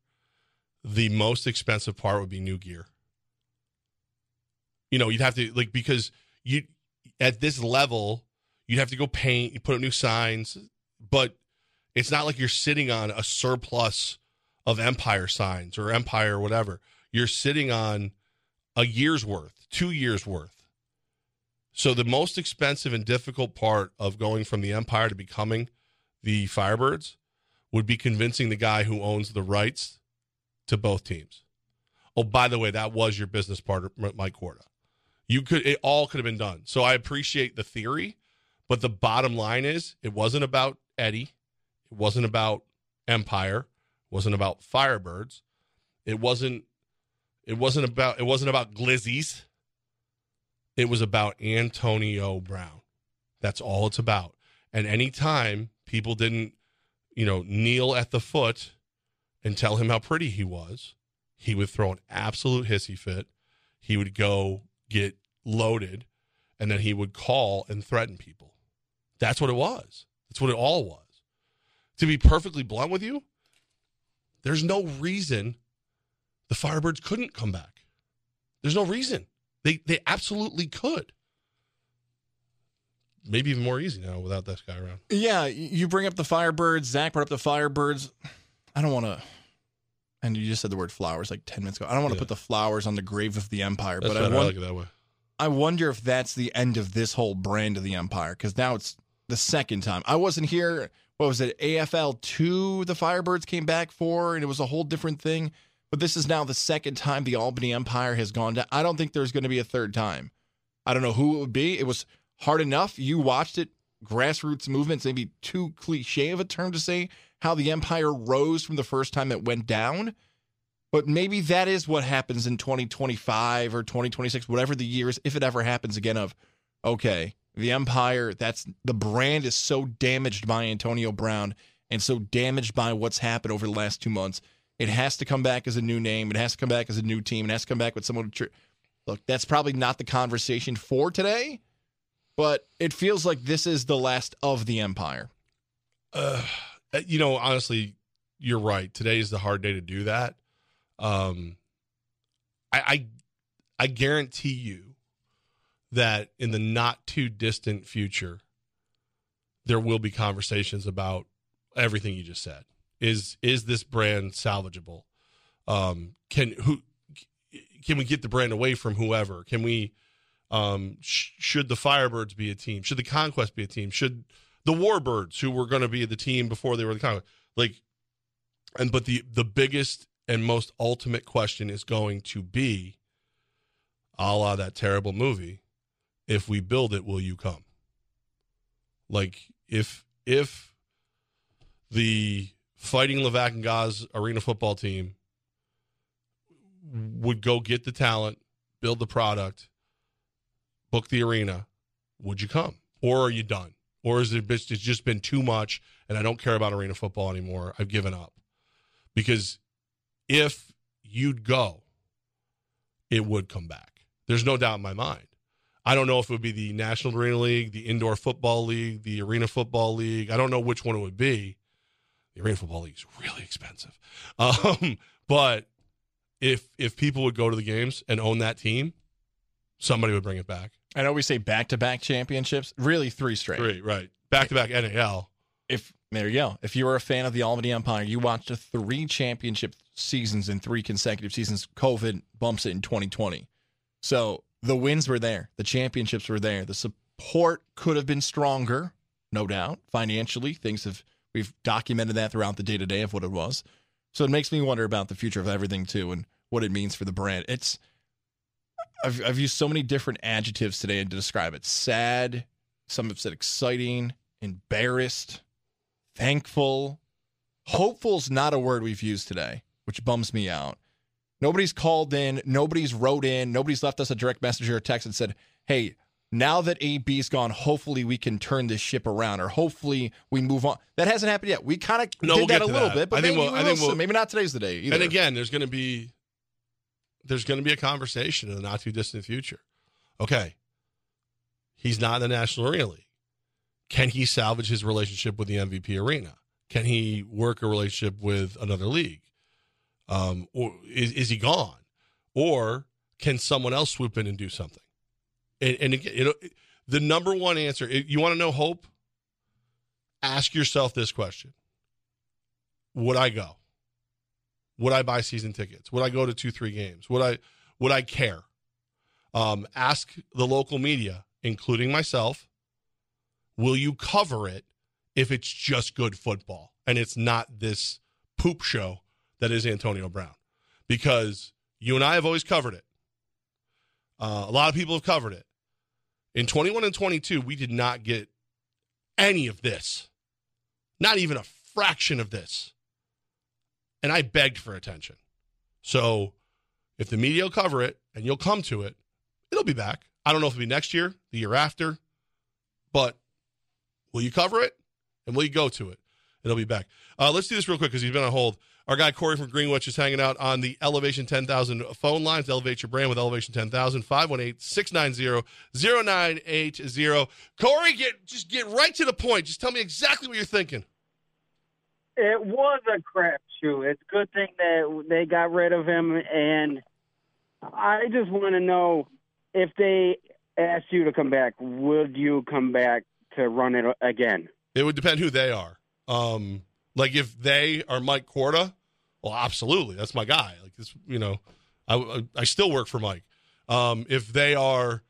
[SPEAKER 3] the most expensive part would be new gear. You know, you'd have to like because you at this level, you'd have to go paint, you put up new signs, but it's not like you're sitting on a surplus of Empire signs or Empire or whatever. You're sitting on a year's worth, two years worth. So the most expensive and difficult part of going from the Empire to becoming the Firebirds would be convincing the guy who owns the rights to both teams. Oh, by the way, that was your business partner, Mike Corda. You could it all could have been done. So I appreciate the theory, but the bottom line is it wasn't about Eddie. It wasn't about Empire. It wasn't about Firebirds. It wasn't it wasn't about it wasn't about Glizzies. It was about Antonio Brown. That's all it's about. And anytime people didn't, you know, kneel at the foot and tell him how pretty he was, he would throw an absolute hissy fit. He would go get loaded and then he would call and threaten people. That's what it was. That's what it all was. To be perfectly blunt with you, there's no reason the Firebirds couldn't come back. There's no reason. They they absolutely could. Maybe even more easy now without this guy around.
[SPEAKER 2] Yeah, you bring up the Firebirds. Zach brought up the Firebirds. I don't want to. And you just said the word flowers like ten minutes ago. I don't want to
[SPEAKER 3] Yeah.
[SPEAKER 2] put the flowers on the grave of the Empire,
[SPEAKER 3] That's
[SPEAKER 2] but I,
[SPEAKER 3] better. I like it that way.
[SPEAKER 2] I wonder if that's the end of this whole brand of the Empire because now it's the second time. I wasn't here. What was it? AFL two. The Firebirds came back for, and it was a whole different thing. but this is now the second time the Albany Empire has gone down. I don't think there's going to be a third time. I don't know who it would be. It was hard enough. You watched it, grassroots movements, maybe too cliche of a term to say how the Empire rose from the first time it went down. But maybe that is what happens in 2025 or 2026, whatever the years, if it ever happens again, of okay, the Empire, that's the brand is so damaged by Antonio Brown and so damaged by what's happened over the last two months. It has to come back as a new name. It has to come back as a new team. It has to come back with someone. Tr- Look, that's probably not the conversation for today, but it feels like this is the last of the Empire.
[SPEAKER 3] Uh, you know, honestly, you're right. Today is the hard day to do that. Um, I, I, I guarantee you that in the not too distant future, there will be conversations about everything you just said. Is is this brand salvageable? Um, can who can we get the brand away from whoever? Can we? Um, sh- should the Firebirds be a team? Should the Conquest be a team? Should the Warbirds, who were going to be the team before they were the Conquest, like? And but the the biggest and most ultimate question is going to be, a la that terrible movie, if we build it, will you come? Like if if the fighting Levack and Goz arena football team would go get the talent, build the product, book the arena, would you come? Or are you done? Or is it it's just been too much and I don't care about arena football anymore? I've given up. Because if you'd go, it would come back. There's no doubt in my mind. I don't know if it would be the National Arena League, the Indoor Football League, the Arena Football League. I don't know which one it would be. The Arena Football League is really expensive. (laughs) Um, but if if people would go to the games and own that team, somebody would bring it back.
[SPEAKER 2] I know we say back to back championships, really three straight.
[SPEAKER 3] Three, right. Back to back NAL.
[SPEAKER 2] If there you go. If you were a fan of the Albany Empire, you watched three championship seasons in three consecutive seasons. COVID bumps it in 2020. So the wins were there, the championships were there, the support could have been stronger, no doubt. Financially, things have we've documented that throughout the day to day of what it was. So it makes me wonder about the future of everything too, and what it means for the brand. It's I've I've used so many different adjectives today to describe it. Sad, some have said exciting, embarrassed, thankful. Hopeful's not a word we've used today, which bums me out. Nobody's called in, nobody's wrote in, nobody's left us a direct message or a text and said, "Hey, now that AB's gone, hopefully we can turn this ship around, or hopefully we move on." That hasn't happened yet. We kind of
[SPEAKER 3] No,
[SPEAKER 2] did
[SPEAKER 3] we'll
[SPEAKER 2] that a little
[SPEAKER 3] that.
[SPEAKER 2] bit, but
[SPEAKER 3] I think we'll-
[SPEAKER 2] we
[SPEAKER 3] I
[SPEAKER 2] will
[SPEAKER 3] think we'll-
[SPEAKER 2] maybe not today's the day. Either.
[SPEAKER 3] And again, there's going to be there's going to be a conversation in the not too distant future. Okay, he's not in the National Arena League. Can he salvage his relationship with the MVP arena? Can he work a relationship with another league? Um, or is, is he gone? Or can someone else swoop in and do something? And, and again, you know, the number one answer, you want to know hope? Ask yourself this question Would I go? Would I buy season tickets? Would I go to two, three games? Would I would I care? Um, ask the local media, including myself, will you cover it if it's just good football and it's not this poop show that is Antonio Brown? Because you and I have always covered it. Uh, a lot of people have covered it. In 21 and 22, we did not get any of this, not even a fraction of this and I begged for attention. So if the media will cover it and you'll come to it, it'll be back. I don't know if it'll be next year, the year after, but will you cover it and will you go to it? It'll be back. Uh, let's do this real quick because he's been on hold. Our guy Corey from Greenwich is hanging out on the Elevation 10,000 phone lines. Elevate your brand with Elevation 10,000, 518-690-0980. Corey, get just get right to the point. Just tell me exactly what you're thinking.
[SPEAKER 48] It was a crapshoot. It's a good thing that they got rid of him, and I just want to know if they asked you to come back, would you come back to run it again?
[SPEAKER 3] It would depend who they are. Um, like if they are Mike Corda, well, absolutely, that's my guy. Like this, you know, I I still work for Mike. Um, if they are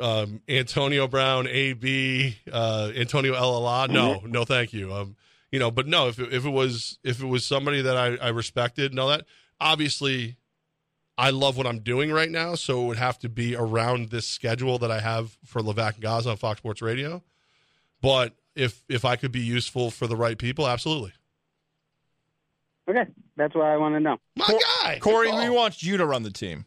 [SPEAKER 3] um, Antonio Brown, AB, uh, Antonio LLA, no, no, thank you. Um, you know, but no, if it, if it was if it was somebody that I, I respected and all that, obviously, I love what I'm doing right now, so it would have to be around this schedule that I have for Levack and Gaza on Fox Sports Radio. But if if I could be useful for the right people, absolutely.
[SPEAKER 48] Okay, that's what I want to know.
[SPEAKER 3] My guy,
[SPEAKER 2] Corey, we want you to run the team.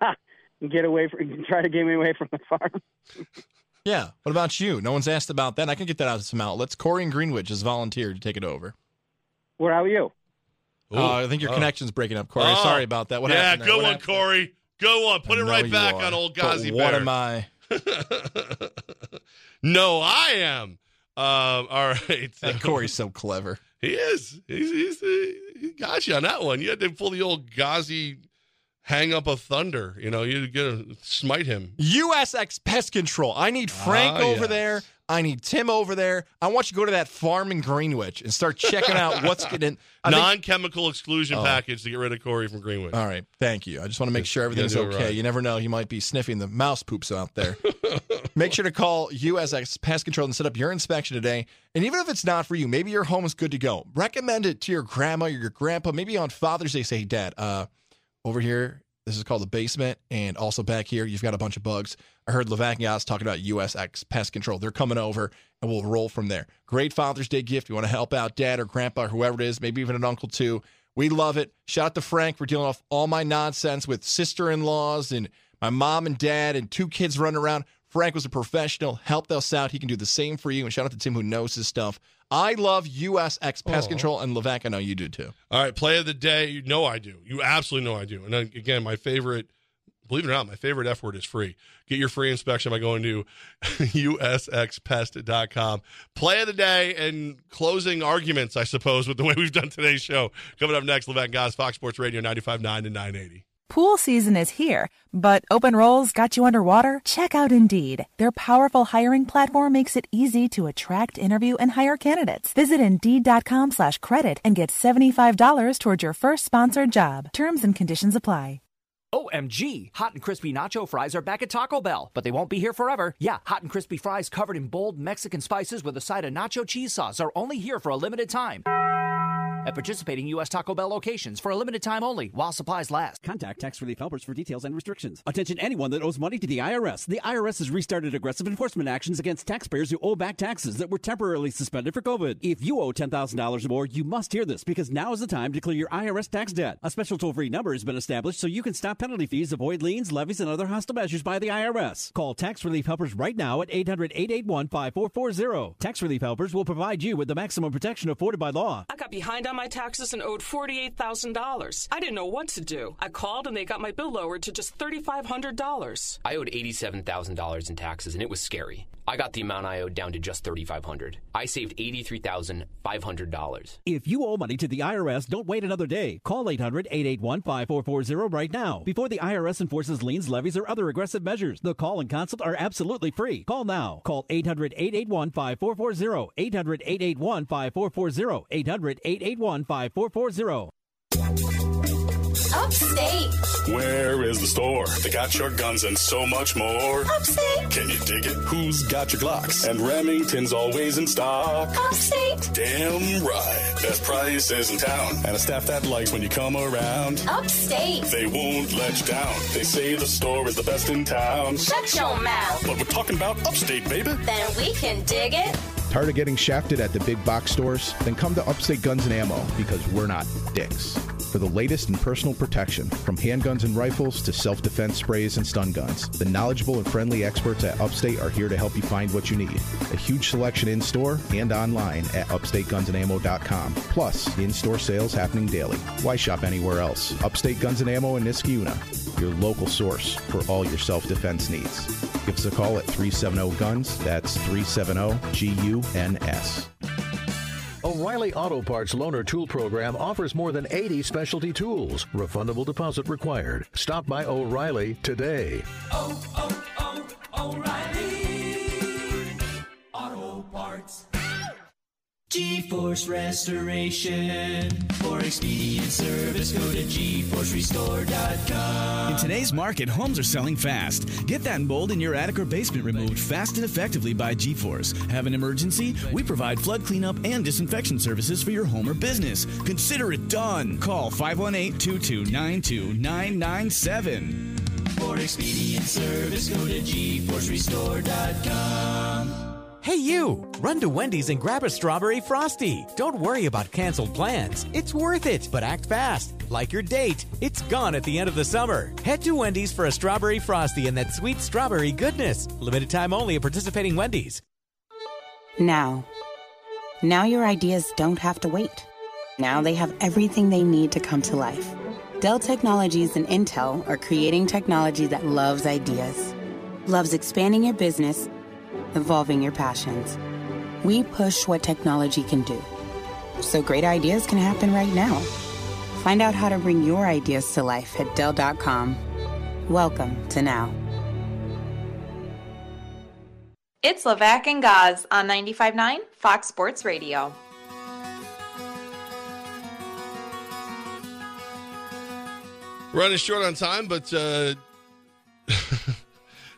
[SPEAKER 2] (laughs)
[SPEAKER 48] Get away from, try to get me away from the farm. (laughs)
[SPEAKER 2] Yeah. What about you? No one's asked about that. I can get that out of some outlets. Corey and Greenwich has volunteered to take it over.
[SPEAKER 48] Where are you?
[SPEAKER 2] Oh, I think your
[SPEAKER 3] oh.
[SPEAKER 2] connection's breaking up, Corey.
[SPEAKER 3] Oh.
[SPEAKER 2] Sorry about that. What
[SPEAKER 3] yeah,
[SPEAKER 2] happened? there?
[SPEAKER 3] go
[SPEAKER 2] What
[SPEAKER 3] on,
[SPEAKER 2] happened?
[SPEAKER 3] Corey. Go on. Put
[SPEAKER 2] I
[SPEAKER 3] it right back
[SPEAKER 2] are.
[SPEAKER 3] on old
[SPEAKER 2] But
[SPEAKER 3] Ghazi
[SPEAKER 2] What
[SPEAKER 3] Bear.
[SPEAKER 2] am I? (laughs)
[SPEAKER 3] no, I am. Um, all right.
[SPEAKER 2] That Corey's so clever. (laughs)
[SPEAKER 3] He is. He's, he's, he got you on that one. You had to pull the old Ghazi hang up a thunder. You know, you get to smite him.
[SPEAKER 2] USX Pest Control. I need Frank
[SPEAKER 3] Ah,
[SPEAKER 2] over
[SPEAKER 3] yes.
[SPEAKER 2] there. I need Tim over there. I want you to go to that farm in Greenwich and start checking out (laughs) what's getting. I
[SPEAKER 3] Non-chemical exclusion
[SPEAKER 2] Oh.
[SPEAKER 3] package to get rid of Corey from Greenwich.
[SPEAKER 2] All right, thank you. I just want to make sure everything's okay.
[SPEAKER 3] right.
[SPEAKER 2] You never know; he might be sniffing the mouse poops out there. (laughs) make sure to call USX Pest Control and set up your inspection today. And even if it's not for you, maybe your home is good to go. Recommend it to your grandma or your grandpa. Maybe on Father's Day, say, "Hey, Dad, uh, over here, this is called the basement, and also back here, you've got a bunch of bugs." I heard Levack Oz talking about USX Pest Control. They're coming over, and we'll roll from there. Great Father's Day gift. You want to help out Dad or Grandpa or whoever it is, maybe even an uncle too. We love it. Shout out to Frank for dealing off all my nonsense with sister in laws and my mom and dad and two kids running around. Frank was a professional, helped us out. He can do the same for you. And shout out to Tim who knows his stuff. I love USX Pest. Control and Levack. I know you do too.
[SPEAKER 3] All right, play of the day. You know I do. You absolutely know I do. And uh, again, my favorite, believe it or not, my favorite F word is free. Get your free inspection by going to (laughs) usxpest.com. Play of the day and closing arguments, I suppose, with the way we've done today's show. Coming up next, Levant Guys, Fox Sports Radio 95.9 and 980.
[SPEAKER 38] Pool season is here, but open roles got you underwater? Check out Indeed. Their powerful hiring platform makes it easy to attract, interview, and hire candidates. Visit Indeed.com slash credit and get $75 towards your first sponsored job. Terms and conditions apply.
[SPEAKER 49] OMG! Hot and crispy nacho fries are back at Taco Bell, but they won't be here forever. Yeah, hot and crispy fries covered in bold Mexican spices with a side of nacho cheese sauce are only here for a limited time. At participating U.S. Taco Bell locations for a limited time only while supplies last.
[SPEAKER 50] Contact Tax Relief Helpers for details and restrictions. Attention anyone that owes money to the IRS. The IRS has restarted aggressive enforcement actions against taxpayers who owe back taxes that were temporarily suspended for COVID. If you owe $10,000 or more, you must hear this because now is the time to clear your IRS tax debt. A special toll-free number has been established so you can stop penalty fees, avoid liens, levies, and other hostile measures by the IRS. Call Tax Relief Helpers right now at 800-881-5440. Tax Relief Helpers will provide you with the maximum protection afforded by law.
[SPEAKER 51] I got behind on my taxes and owed $48,000. I didn't know what to do. I called and they got my bill lowered to just $3,500.
[SPEAKER 52] I owed $87,000 in taxes and it was scary. I got the amount I owed down to just 3,500. I saved $83,500.
[SPEAKER 50] If you owe money to the IRS, don't wait another day. Call 800 881 5440 right now before the IRS enforces liens, levies, or other aggressive measures. The call and consult are absolutely free. Call now. Call 800 881 5440. 800 881 5440. 800 881 5440.
[SPEAKER 10] Upstate.
[SPEAKER 53] Where is the store? They got your guns and so much more.
[SPEAKER 10] Upstate.
[SPEAKER 53] Can you dig it? Who's got your Glocks? And Remington's always in stock.
[SPEAKER 10] Upstate.
[SPEAKER 53] Damn right. Best prices in town. And a staff that likes when you come around.
[SPEAKER 10] Upstate.
[SPEAKER 53] They won't let you down. They say the store is the best in town.
[SPEAKER 10] Shut your mouth.
[SPEAKER 53] But we're talking about upstate, baby.
[SPEAKER 10] Then we can dig it.
[SPEAKER 12] Tired of getting shafted at the big box stores? Then come to Upstate Guns and Ammo because we're not dicks. For the latest in personal protection, from handguns and rifles to self defense sprays and stun guns, the knowledgeable and friendly experts at Upstate are here to help you find what you need. A huge selection in store and online at upstategunsandammo.com. Plus, in store sales happening daily. Why shop anywhere else? Upstate Guns and Ammo in Niskayuna, your local source for all your self defense needs. Give us a call at 370 Guns. That's 370 G U N S.
[SPEAKER 35] O'Reilly Auto Parts Loaner Tool Program offers more than 80 specialty tools. Refundable deposit required. Stop by O'Reilly today.
[SPEAKER 45] oh, oh, oh O'Reilly Auto Parts. GeForce Restoration. For expedient service, go to GeForceRestore.com.
[SPEAKER 46] In today's market, homes are selling fast. Get that mold in your attic or basement removed fast and effectively by GeForce. Have an emergency? We provide flood cleanup and disinfection services for your home or business. Consider it done. Call 518 2292 997.
[SPEAKER 45] For expedient service, go to GeForceRestore.com.
[SPEAKER 13] Hey, you! Run to Wendy's and grab a strawberry frosty. Don't worry about canceled plans. It's worth it, but act fast. Like your date, it's gone at the end of the summer. Head to Wendy's for a strawberry frosty and that sweet strawberry goodness. Limited time only at participating Wendy's.
[SPEAKER 21] Now. Now your ideas don't have to wait. Now they have everything they need to come to life. Dell Technologies and Intel are creating technology that loves ideas, loves expanding your business, evolving your passions. We push what technology can do. So great ideas can happen right now. Find out how to bring your ideas to life at Dell.com. Welcome to now.
[SPEAKER 15] It's Levack and Goz on 95.9 Fox Sports Radio.
[SPEAKER 3] Running short on time, but uh, (laughs)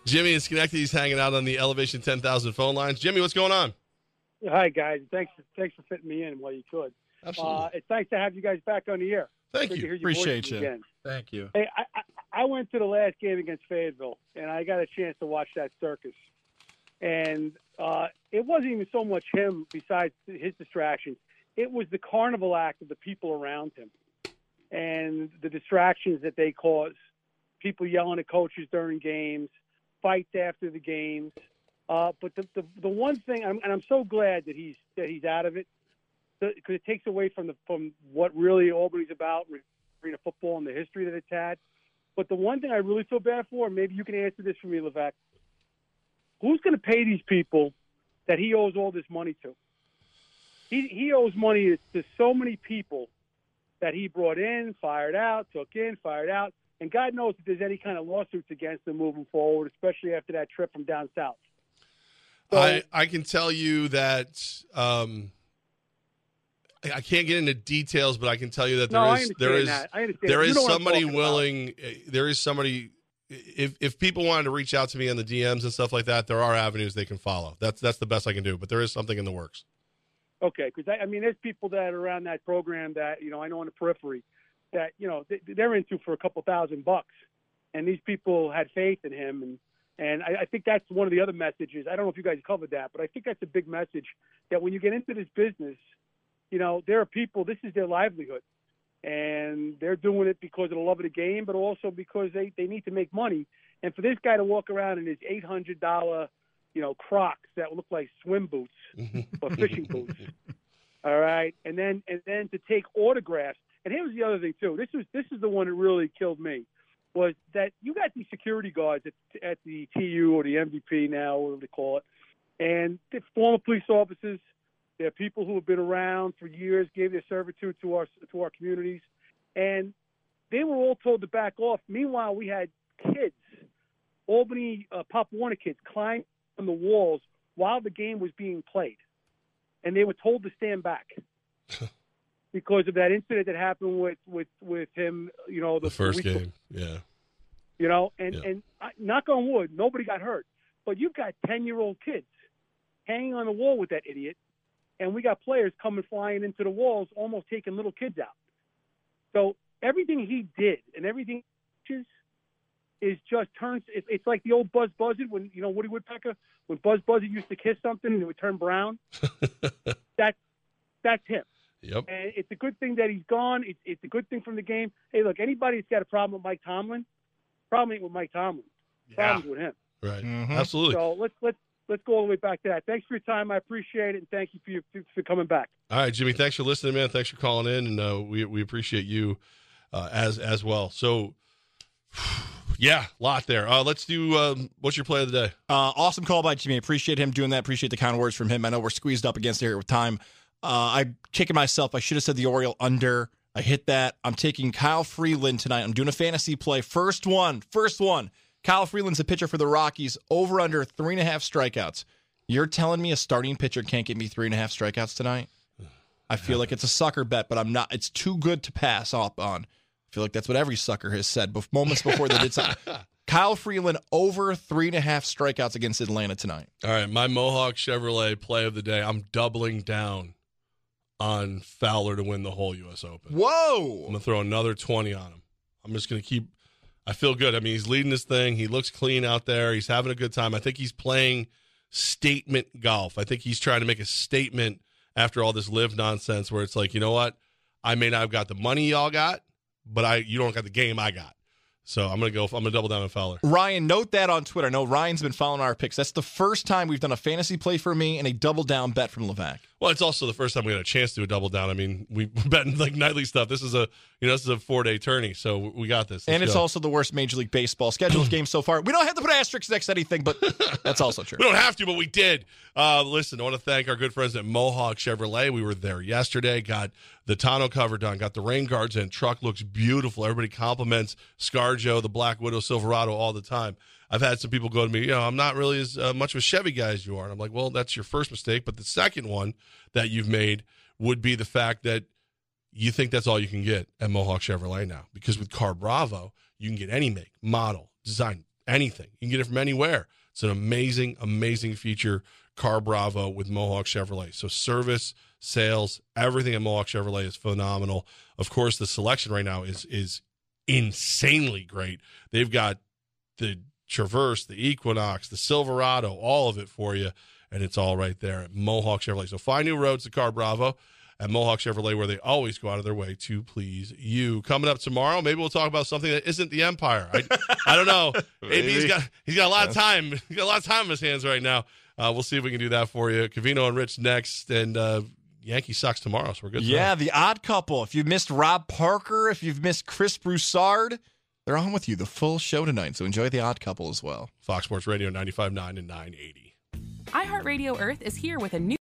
[SPEAKER 3] Jimmy in Schenectady is hanging out on the Elevation 10,000 phone lines. Jimmy, what's going on?
[SPEAKER 54] Hi guys, thanks thanks for fitting me in while you could.
[SPEAKER 3] Absolutely.
[SPEAKER 54] Uh, it's nice to have you guys back on the air.
[SPEAKER 3] Thank
[SPEAKER 54] Good
[SPEAKER 3] you.
[SPEAKER 54] to hear your
[SPEAKER 2] Appreciate you.
[SPEAKER 54] Again.
[SPEAKER 2] Thank you.
[SPEAKER 54] Hey, I, I, I went to the last game against Fayetteville, and I got a chance to watch that circus. And uh, it wasn't even so much him, besides his distractions. It was the carnival act of the people around him, and the distractions that they cause. People yelling at coaches during games, fights after the games. Uh, but the, the the one thing, and I'm so glad that he's that he's out of it, because it takes away from the from what really Albany's about, arena football and the history that it's had. But the one thing I really feel bad for, maybe you can answer this for me, Levesque, who's going to pay these people that he owes all this money to? He he owes money to so many people that he brought in, fired out, took in, fired out, and God knows if there's any kind of lawsuits against them moving forward, especially after that trip from down south.
[SPEAKER 3] I, I can tell you that um, I can't get into details, but I can tell you that there
[SPEAKER 54] No,
[SPEAKER 3] is there is
[SPEAKER 54] that. I understand
[SPEAKER 3] there is
[SPEAKER 54] know what I'm
[SPEAKER 3] somebody
[SPEAKER 54] about.
[SPEAKER 3] willing. eh, There is somebody. If if people wanted to reach out to me on the DMs and stuff like that, there are avenues they can follow. That's that's the best I can do. But there is something in the works.
[SPEAKER 54] Okay, because I, I mean, there's people that are around that program that you know I know on the periphery that you know they, they're into for a couple thousand bucks, and these people had faith in him, and and I, I think that's one of the other messages. I don't know if you guys covered that, but I think that's a big message that when you get into this business, you know there are people. This is their livelihood, and they're doing it because of the love of the game, but also because they they need to make money. And for this guy to walk around in his eight hundred dollar, you know, Crocs that look like swim boots (laughs) or fishing boots. All right, and then and then to take autographs. And here's the other thing too. This is this is the one that really killed me, was that you got these security guards at, at the TU or the MVP now, whatever they call it, and former police officers. They're people who have been around for years, gave their servitude to our to our communities, and they were all told to back off. Meanwhile, we had kids, Albany uh, Pop Warner kids, climb on the walls while the game was being played, and they were told to stand back (laughs) because of that incident that happened with with with him. You know, the,
[SPEAKER 3] The first
[SPEAKER 54] week
[SPEAKER 3] game, yeah.
[SPEAKER 54] you know, and
[SPEAKER 3] Yeah.
[SPEAKER 54] and I, knock on wood, nobody got hurt. But you've got ten year old kids hanging on the wall with that idiot, and we got players coming flying into the walls, almost taking little kids out. So everything he did and everything he teaches is just turns. It, it's like the old Buzz Buzzard when you know Woody Woodpecker when Buzz Buzzard used to kiss something and it would turn brown. (laughs) that that's him.
[SPEAKER 3] Yep.
[SPEAKER 54] And it's a good thing that he's gone. It's, it's a good thing from the game. Hey, look, anybody that's got a problem with Mike Tomlin, problem ain't with Mike Tomlin. Problem's with him.
[SPEAKER 3] Right.
[SPEAKER 2] Mm-hmm.
[SPEAKER 3] Absolutely.
[SPEAKER 54] So let's let's let's go all the way back to that. Thanks for your time. I appreciate it, and thank you for your, for coming back.
[SPEAKER 3] All right, Jimmy. Thanks for listening, man. Thanks for calling in, and uh, we we appreciate you uh, as as well. So, (sighs) yeah, lot there. Uh, let's do. Um, what's your play of the day?
[SPEAKER 2] Uh, awesome call by Jimmy. Appreciate him doing that. Appreciate the kind words from him. I know we're squeezed up against here with time. Uh, I'm kicking myself. I should have said the Oriole under. I hit that. I'm taking Kyle Freeland tonight. I'm doing a fantasy play. First one. First one. Kyle Freeland's a pitcher for the Rockies. Over under three and a half strikeouts. You're telling me a starting pitcher can't get me three and a half strikeouts tonight? I feel like it's a sucker bet, but I'm not. It's too good to pass up on. I feel like that's what every sucker has said moments before they did something. (laughs) Kyle Freeland over three and a half strikeouts against Atlanta tonight.
[SPEAKER 3] All right, my Mohawk Chevrolet play of the day. I'm doubling down on Fowler to win the whole U.S. Open.
[SPEAKER 2] Whoa!
[SPEAKER 3] I'm gonna throw another twenty on him. I'm just gonna keep. I feel good. I mean, he's leading this thing. He looks clean out there. He's having a good time. I think he's playing statement golf. I think he's trying to make a statement after all this live nonsense, where it's like, you know what? I may not have got the money y'all got, but I you don't got the game I got. So I'm gonna go. I'm gonna double down on Fowler.
[SPEAKER 2] Ryan, note that on Twitter. No, Ryan's been following our picks. That's the first time we've done a fantasy play for me and a double down bet from Levack.
[SPEAKER 3] Well, it's also the first time we had a chance to do a double down. I mean, we (laughs) betting like nightly stuff. This is a you know this is a four day tourney, so we got this.
[SPEAKER 2] and
[SPEAKER 3] Let's
[SPEAKER 2] it's
[SPEAKER 3] go.
[SPEAKER 2] also the worst Major League Baseball schedule of (clears throat) games so far. We don't have to put asterisks next to anything, but that's also true. (laughs)
[SPEAKER 3] We don't have to, but we did. Uh, listen, I want to thank our good friends at Mohawk Chevrolet. We were there yesterday, got the tonneau cover done, got the rain guards in. Truck looks beautiful. Everybody compliments Scarjo, the Black Widow Silverado, all the time. I've had some people go to me, you know, I'm not really as uh, much of a Chevy guy as you are. And I'm like, well, that's your first mistake. But the second one that you've made would be the fact that you think that's all you can get at Mohawk Chevrolet now. Because with Car Bravo, you can get any make, model, design, anything. You can get it from anywhere. It's an amazing, amazing feature, Car Bravo with Mohawk Chevrolet. So service, sales, everything at Mohawk Chevrolet is phenomenal. Of course, the selection right now is is insanely great. They've got the Traverse, the Equinox, the Silverado, all of it for you, and it's all right there at Mohawk Chevrolet. So find new roads to Car Bravo at Mohawk Chevrolet, where they always go out of their way to please you. Coming up tomorrow, maybe we'll talk about something that isn't the Empire. I, I don't know. (laughs) Maybe he's got he's got a lot of time. (laughs) He's got a lot of time in his hands right now. Uh, we'll see if we can do that for you. Covino and Rich next, and uh, Yankee sucks tomorrow. So we're good.
[SPEAKER 2] Yeah, the odd couple. If you've missed Rob Parker, if you've missed Chris Broussard, they're on with you the full show tonight. So enjoy the odd couple as well.
[SPEAKER 3] Fox Sports Radio 95.9 and 980.
[SPEAKER 38] iHeartRadio Earth is here with a new